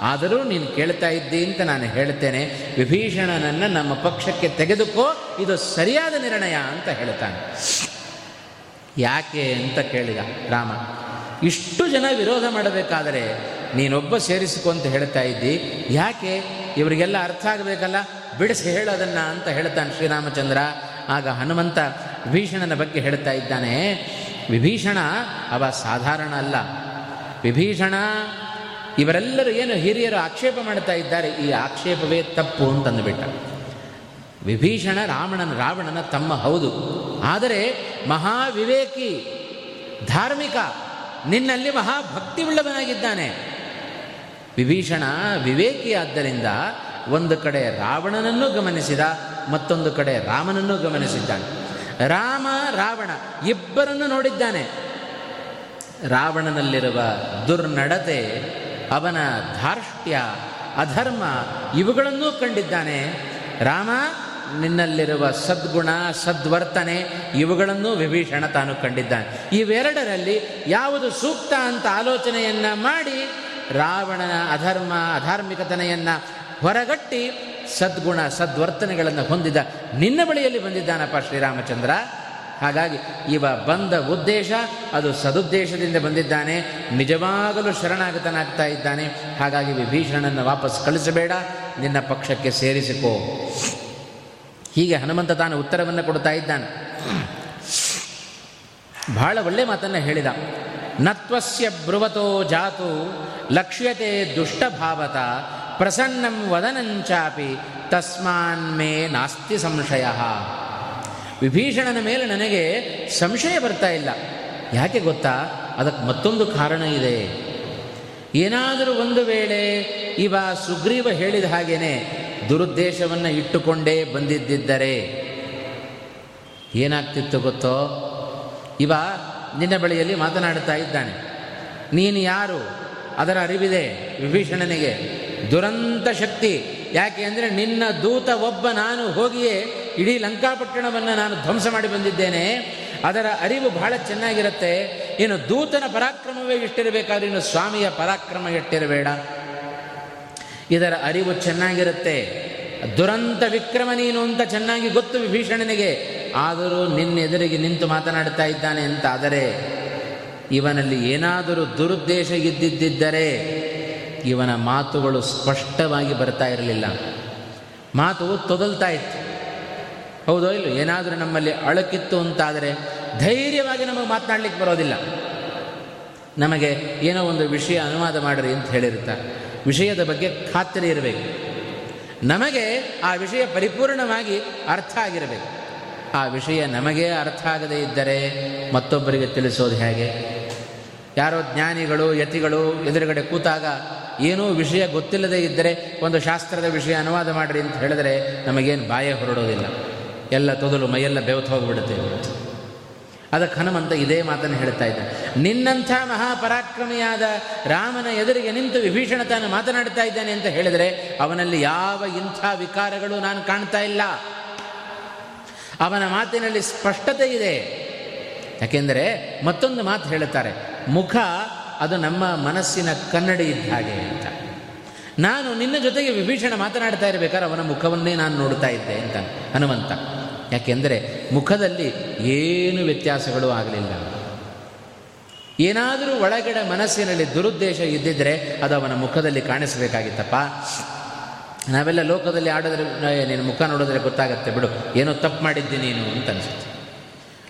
ಆದರೂ ನೀನು ಕೇಳ್ತಾ ಇದ್ದಿ ಅಂತ ನಾನು ಹೇಳ್ತೇನೆ. ವಿಭೀಷಣನನ್ನು ನಮ್ಮ ಪಕ್ಷಕ್ಕೆ ತೆಗೆದುಕೋ, ಇದು ಸರಿಯಾದ ನಿರ್ಣಯ ಅಂತ ಹೇಳ್ತಾನೆ. ಯಾಕೆ ಅಂತ ಕೇಳಿದ ರಾಮ, ಇಷ್ಟು ಜನ ವಿರೋಧ ಮಾಡಬೇಕಾದರೆ ನೀನೊಬ್ಬ ಸೇರಿಸಿಕೊ ಅಂತ ಹೇಳ್ತಾ ಇದ್ದಿ. ಯಾಕೆ? ಇವರಿಗೆಲ್ಲ ಅರ್ಥ ಆಗಬೇಕಲ್ಲ? ಬಿಡಿಸಿ ಹೇಳೋದನ್ನು ಅಂತ ಹೇಳ್ತಾನೆ ಶ್ರೀರಾಮಚಂದ್ರ. ಆಗ ಹನುಮಂತ ವಿಭೀಷಣನ ಬಗ್ಗೆ ಹೇಳ್ತಾ ಇದ್ದಾನೆ. ವಿಭೀಷಣ ಅವ ಸಾಧಾರಣ ಅಲ್ಲ. ವಿಭೀಷಣ ಇವರೆಲ್ಲರೂ ಏನು ಹಿರಿಯರು ಆಕ್ಷೇಪ ಮಾಡ್ತಾ ಇದ್ದಾರೆ, ಈ ಆಕ್ಷೇಪವೇ ತಪ್ಪು ಅಂತಂದುಬಿಟ್ಟ. ವಿಭೀಷಣ ರಾವಣನ ರಾವಣನ ತಮ್ಮ ಹೌದು. ಆದರೆ ಮಹಾವಿವೇಕಿ, ಧಾರ್ಮಿಕ, ನಿನ್ನಲ್ಲಿ ಮಹಾಭಕ್ತಿ ಉಳ್ಳವನಾಗಿದ್ದಾನೆ ವಿಭೀಷಣ ವಿವೇಕಿ ಆದ್ದರಿಂದ ಒಂದು ಕಡೆ ರಾವಣನನ್ನು ಗಮನಿಸಿದ, ಮತ್ತೊಂದು ಕಡೆ ರಾಮನನ್ನು ಗಮನಿಸಿದ್ದಾನೆ. ರಾಮ, ರಾವಣ ಇಬ್ಬರನ್ನು ನೋಡಿದ್ದಾನೆ. ರಾವಣನಲ್ಲಿರುವ ದುರ್ನಡತೆ ಅವನ ಧಾರ್ಷ್ಟ್ಯ, ಅಧರ್ಮ ಇವುಗಳನ್ನೂ ಕಂಡಿದ್ದಾನೆ. ರಾಮ, ನಿನ್ನಲ್ಲಿರುವ ಸದ್ಗುಣ, ಸದ್ವರ್ತನೆ ಇವುಗಳನ್ನೂ ವಿಭೀಷಣ ತಾನು ಕಂಡಿದ್ದಾನೆ. ಇವೆರಡರಲ್ಲಿ ಯಾವುದು ಸೂಕ್ತ ಅಂತ ಆಲೋಚನೆಯನ್ನ ಮಾಡಿ ರಾವಣನ ಅಧರ್ಮ, ಅಧಾರ್ಮಿಕತನೆಯನ್ನು ಹೊರಗಟ್ಟಿ ಸದ್ಗುಣ, ಸದ್ವರ್ತನೆಗಳನ್ನು ಹೊಂದಿದ ನಿನ್ನ ಬಳಿಯಲ್ಲಿ ಬಂದಿದ್ದಾನಪ್ಪ ಶ್ರೀರಾಮಚಂದ್ರ. ಹಾಗಾಗಿ ಇವ ಬಂದ ಉದ್ದೇಶ, ಅದು ಸದುದ್ದೇಶದಿಂದ ಬಂದಿದ್ದಾನೆ, ನಿಜವಾಗಲೂ ಶರಣಾಗತನಾಗ್ತಾ ಇದ್ದಾನೆ. ಹಾಗಾಗಿ ವಿಭೀಷಣನನ್ನು ವಾಪಸ್ ಕಳಿಸಬೇಡ, ನಿನ್ನ ಪಕ್ಷಕ್ಕೆ ಸೇರಿಸಿಕೋ. ಹೀಗೆ ಹನುಮಂತ ತಾನು ಉತ್ತರವನ್ನು ಕೊಡ್ತಾ ಇದ್ದಾನೆ. ಬಹಳ ಒಳ್ಳೆ ಮಾತನ್ನು ಹೇಳಿದ. ನತ್ವಸ್ಯ ಬ್ರುವತೋ ಜಾತು, ಲಕ್ಷ್ಯತೆ ದುಷ್ಟಭಾವತ, ಪ್ರಸನ್ನಂ ವದನಂಚಾಪಿ, ತಸ್ಮಾನ್ ಮೇ ನಾಸ್ತಿ ಸಂಶಯ. ವಿಭೀಷಣನ ಮೇಲೆ ನನಗೆ ಸಂಶಯ ಬರ್ತಾ ಇಲ್ಲ. ಯಾಕೆ ಗೊತ್ತಾ? ಅದಕ್ಕೆ ಮತ್ತೊಂದು ಕಾರಣ ಇದೆ. ಏನಾದರೂ ಒಂದು ವೇಳೆ ಇವ ಸುಗ್ರೀವ ಹೇಳಿದ ಹಾಗೇನೆ ದುರುದ್ದೇಶವನ್ನು ಇಟ್ಟುಕೊಂಡೇ ಬಂದಿದ್ದರೆ ಏನಾಗ್ತಿತ್ತು ಗೊತ್ತೋ? ಇವ ನಿನ್ನ ಬಳಿಯಲ್ಲಿ ಮಾತನಾಡುತ್ತಾ ಇದ್ದಾನೆ. ನೀನು ಯಾರು? ಅದರ ಅರಿವಿದೆ ವಿಭೀಷಣನಿಗೆ. ದುರಂತ ಶಕ್ತಿ. ಯಾಕೆ ಅಂದರೆ ನಿನ್ನ ದೂತ ಒಬ್ಬ ನಾನು ಹೋಗಿಯೇ ಇಡೀ ಲಂಕಾಪಟ್ಟಣವನ್ನು ನಾನು ಧ್ವಂಸ ಮಾಡಿ ಬಂದಿದ್ದೇನೆ. ಅದರ ಅರಿವು ಬಹಳ ಚೆನ್ನಾಗಿರುತ್ತೆ. ಏನು ದೂತನ ಪರಾಕ್ರಮವೇ ಇಷ್ಟಿರಬೇಕಾದ್ರೆ ಇನ್ನು ಸ್ವಾಮಿಯ ಪರಾಕ್ರಮ ಎಷ್ಟಿರಬೇಡ. ಇದರ ಅರಿವು ಚೆನ್ನಾಗಿರುತ್ತೆ. ದುರಂತ ವಿಕ್ರಮ ನೀನು ಅಂತ ಚೆನ್ನಾಗಿ ಗೊತ್ತು ವಿಭೀಷಣನಿಗೆ. ಆದರೂ ನಿನ್ನ ಎದುರಿಗೆ ನಿಂತು ಮಾತನಾಡ್ತಾ ಇದ್ದಾನೆ ಅಂತ ಆದರೆ ಇವನಲ್ಲಿ ಏನಾದರೂ ದುರುದ್ದೇಶ ಇದ್ದಿದ್ದರೆ ಇವನ ಮಾತುಗಳು ಸ್ಪಷ್ಟವಾಗಿ ಬರ್ತಾ ಇರಲಿಲ್ಲ. ಮಾತು ತೊದಲ್ತಾ ಇತ್ತು. ಹೌದೋ ಇಲ್ಲ, ಏನಾದರೂ ನಮ್ಮಲ್ಲಿ ಅಳಕಿತ್ತು ಅಂತಾದರೆ ಧೈರ್ಯವಾಗಿ ನಮಗೆ ಮಾತನಾಡಲಿಕ್ಕೆ ಬರೋದಿಲ್ಲ. ನಮಗೆ ಏನೋ ಒಂದು ವಿಷಯ ಅನುವಾದ ಮಾಡಿರಿ ಅಂತ ಹೇಳಿರ್ತಾರೆ ವಿಷಯದ ಬಗ್ಗೆ ಖಾತ್ರಿ ಇರಬೇಕು. ನಮಗೆ ಆ ವಿಷಯ ಪರಿಪೂರ್ಣವಾಗಿ ಅರ್ಥ ಆಗಿರಬೇಕು. ಆ ವಿಷಯ ನಮಗೆ ಅರ್ಥ ಆಗದೇ ಇದ್ದರೆ ಮತ್ತೊಬ್ಬರಿಗೆ ತಿಳಿಸೋದು ಹೇಗೆ? ಯಾರೋ ಜ್ಞಾನಿಗಳು, ಯತಿಗಳು ಎದುರುಗಡೆ ಕೂತಾಗ ಏನೂ ವಿಷಯ ಗೊತ್ತಿಲ್ಲದೇ ಇದ್ದರೆ ಒಂದು ಶಾಸ್ತ್ರದ ವಿಷಯ ಅನುವಾದ ಮಾಡಿರಿ ಅಂತ ಹೇಳಿದ್ರೆ ನಮಗೇನು ಬಾಯ ಹೊರಡೋದಿಲ್ಲ. ಎಲ್ಲ ತೊದಲು ಮೈಯೆಲ್ಲ ಬೆವತ್ತು ಹೋಗಿಬಿಡುತ್ತೆ. ಅದಕ್ಕೆ ಹನುಮಂತ ಇದೇ ಮಾತನ್ನು ಹೇಳ್ತಾ ಇದ್ದ ನಿನ್ನಂಥ ಮಹಾಪರಾಕ್ರಮಿಯಾದ ರಾಮನ ಎದುರಿಗೆ ನಿಂತು ವಿಭೀಷಣ ತಾನು ಮಾತನಾಡ್ತಾ ಇದ್ದಾನೆ ಅಂತ ಹೇಳಿದರೆ ಅವನಲ್ಲಿ ಯಾವ ಇಂಥ ವಿಕಾರಗಳು ನಾನು ಕಾಣ್ತಾ ಇಲ್ಲ. ಅವನ ಮಾತಿನಲ್ಲಿ ಸ್ಪಷ್ಟತೆ ಇದೆ. ಯಾಕೆಂದರೆ ಮತ್ತೊಂದು ಮಾತು ಹೇಳುತ್ತಾರೆ. ಮುಖ ಅದು ನಮ್ಮ ಮನಸ್ಸಿನ ಕನ್ನಡಿ ಇದ್ದ ಹಾಗೆ ಅಂತ. ನಾನು ನಿನ್ನ ಜೊತೆಗೆ ವಿಭೀಷಣ ಮಾತನಾಡ್ತಾ ಇರಬೇಕಾದ್ರೆ ಅವನ ಮುಖವನ್ನೇ ನಾನು ನೋಡ್ತಾ ಇದ್ದೆ ಅಂತ, ಹನುಮಂತ. ಯಾಕೆಂದರೆ ಮುಖದಲ್ಲಿ ಏನು ವ್ಯತ್ಯಾಸಗಳು ಆಗಲಿಲ್ಲ. ಏನಾದರೂ ಒಳಗಡೆ ಮನಸ್ಸಿನಲ್ಲಿ ದುರುದ್ದೇಶ ಇದ್ದಿದ್ದರೆ ಅದು ಅವನ ಮುಖದಲ್ಲಿ ಕಾಣಿಸಬೇಕಾಗಿತ್ತಪ್ಪ. ನಾವೆಲ್ಲ ಲೋಕದಲ್ಲಿ ಆಡೋದ್ರೆ ನಿನ್ನ ಮುಖ ನೋಡಿದ್ರೆ ಗೊತ್ತಾಗತ್ತೆ, ಬಿಡು. ಏನೋ ತಪ್ಪು ಮಾಡಿದ್ದಿ ನೀನು ಅಂತ ಅನಿಸುತ್ತೆ.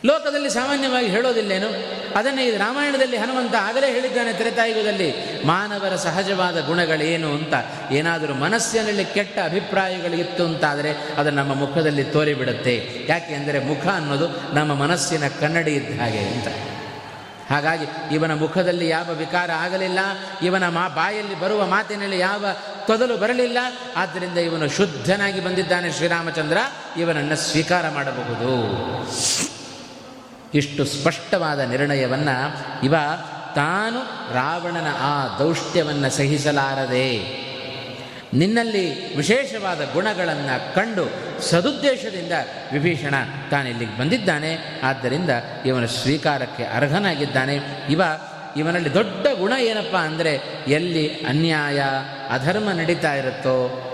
ಲೋಕದಲ್ಲಿ ಸಾಮಾನ್ಯವಾಗಿ ಹೇಳೋದಿಲ್ಲೇನು? ಅದನ್ನೇ ಇದು ರಾಮಾಯಣದಲ್ಲಿ ಹನುಮಂತ ಆಗಲೇ ಹೇಳಿದ್ದಾನೆ ತ್ರೇತಾಯುಗದಲ್ಲಿ, ಮಾನವರ ಸಹಜವಾದ ಗುಣಗಳೇನು ಅಂತ? ಏನಾದರೂ ಮನಸ್ಸಿನಲ್ಲಿ ಕೆಟ್ಟ ಅಭಿಪ್ರಾಯಗಳಿತ್ತು ಅಂತಾದರೆ ಅದು ನಮ್ಮ ಮುಖದಲ್ಲಿ ತೋರಿಬಿಡುತ್ತೆ. ಯಾಕೆ ಅಂದರೆ ಮುಖ ಅನ್ನೋದು ನಮ್ಮ ಮನಸ್ಸಿನ ಕನ್ನಡಿ ಇದ್ದ ಹಾಗೆ ಅಂತ. ಹಾಗಾಗಿ ಇವನ ಮುಖದಲ್ಲಿ ಯಾವ ವಿಕಾರ ಆಗಲಿಲ್ಲ, ಇವನ ಮಾ ಬಾಯಲ್ಲಿ ಬರುವ ಮಾತಿನಲ್ಲಿ ಯಾವ ತೊದಲು ಬರಲಿಲ್ಲ, ಆದ್ದರಿಂದ ಇವನು ಶುದ್ಧನಾಗಿ ಬಂದಿದ್ದಾನೆ ಶ್ರೀರಾಮಚಂದ್ರ. ಇವನನ್ನು ಸ್ವೀಕಾರ ಮಾಡಬಹುದು. ಇಷ್ಟು ಸ್ಪಷ್ಟವಾದ ನಿರ್ಣಯವನ್ನು ಇವ ತಾನು ರಾವಣನ ಆ ದೌಷ್ಟ್ಯವನ್ನು ಸಹಿಸಲಾರದೆ. ನಿನ್ನಲ್ಲಿ ವಿಶೇಷವಾದ ಗುಣಗಳನ್ನು ಕಂಡು ಸದುದ್ದೇಶದಿಂದ ವಿಭೀಷಣ ತಾನಿಲ್ಲಿಗೆ ಬಂದಿದ್ದಾನೆ. ಆದ್ದರಿಂದ ಇವನ ಸ್ವೀಕಾರಕ್ಕೆ ಅರ್ಹನಾಗಿದ್ದಾನೆ. ಇವ ಇವನಲ್ಲಿ ದೊಡ್ಡ ಗುಣ ಏನಪ್ಪ ಅಂದರೆ ಎಲ್ಲಿ ಅನ್ಯಾಯ, ಅಧರ್ಮ ನಡೀತಾ ಇರುತ್ತೋ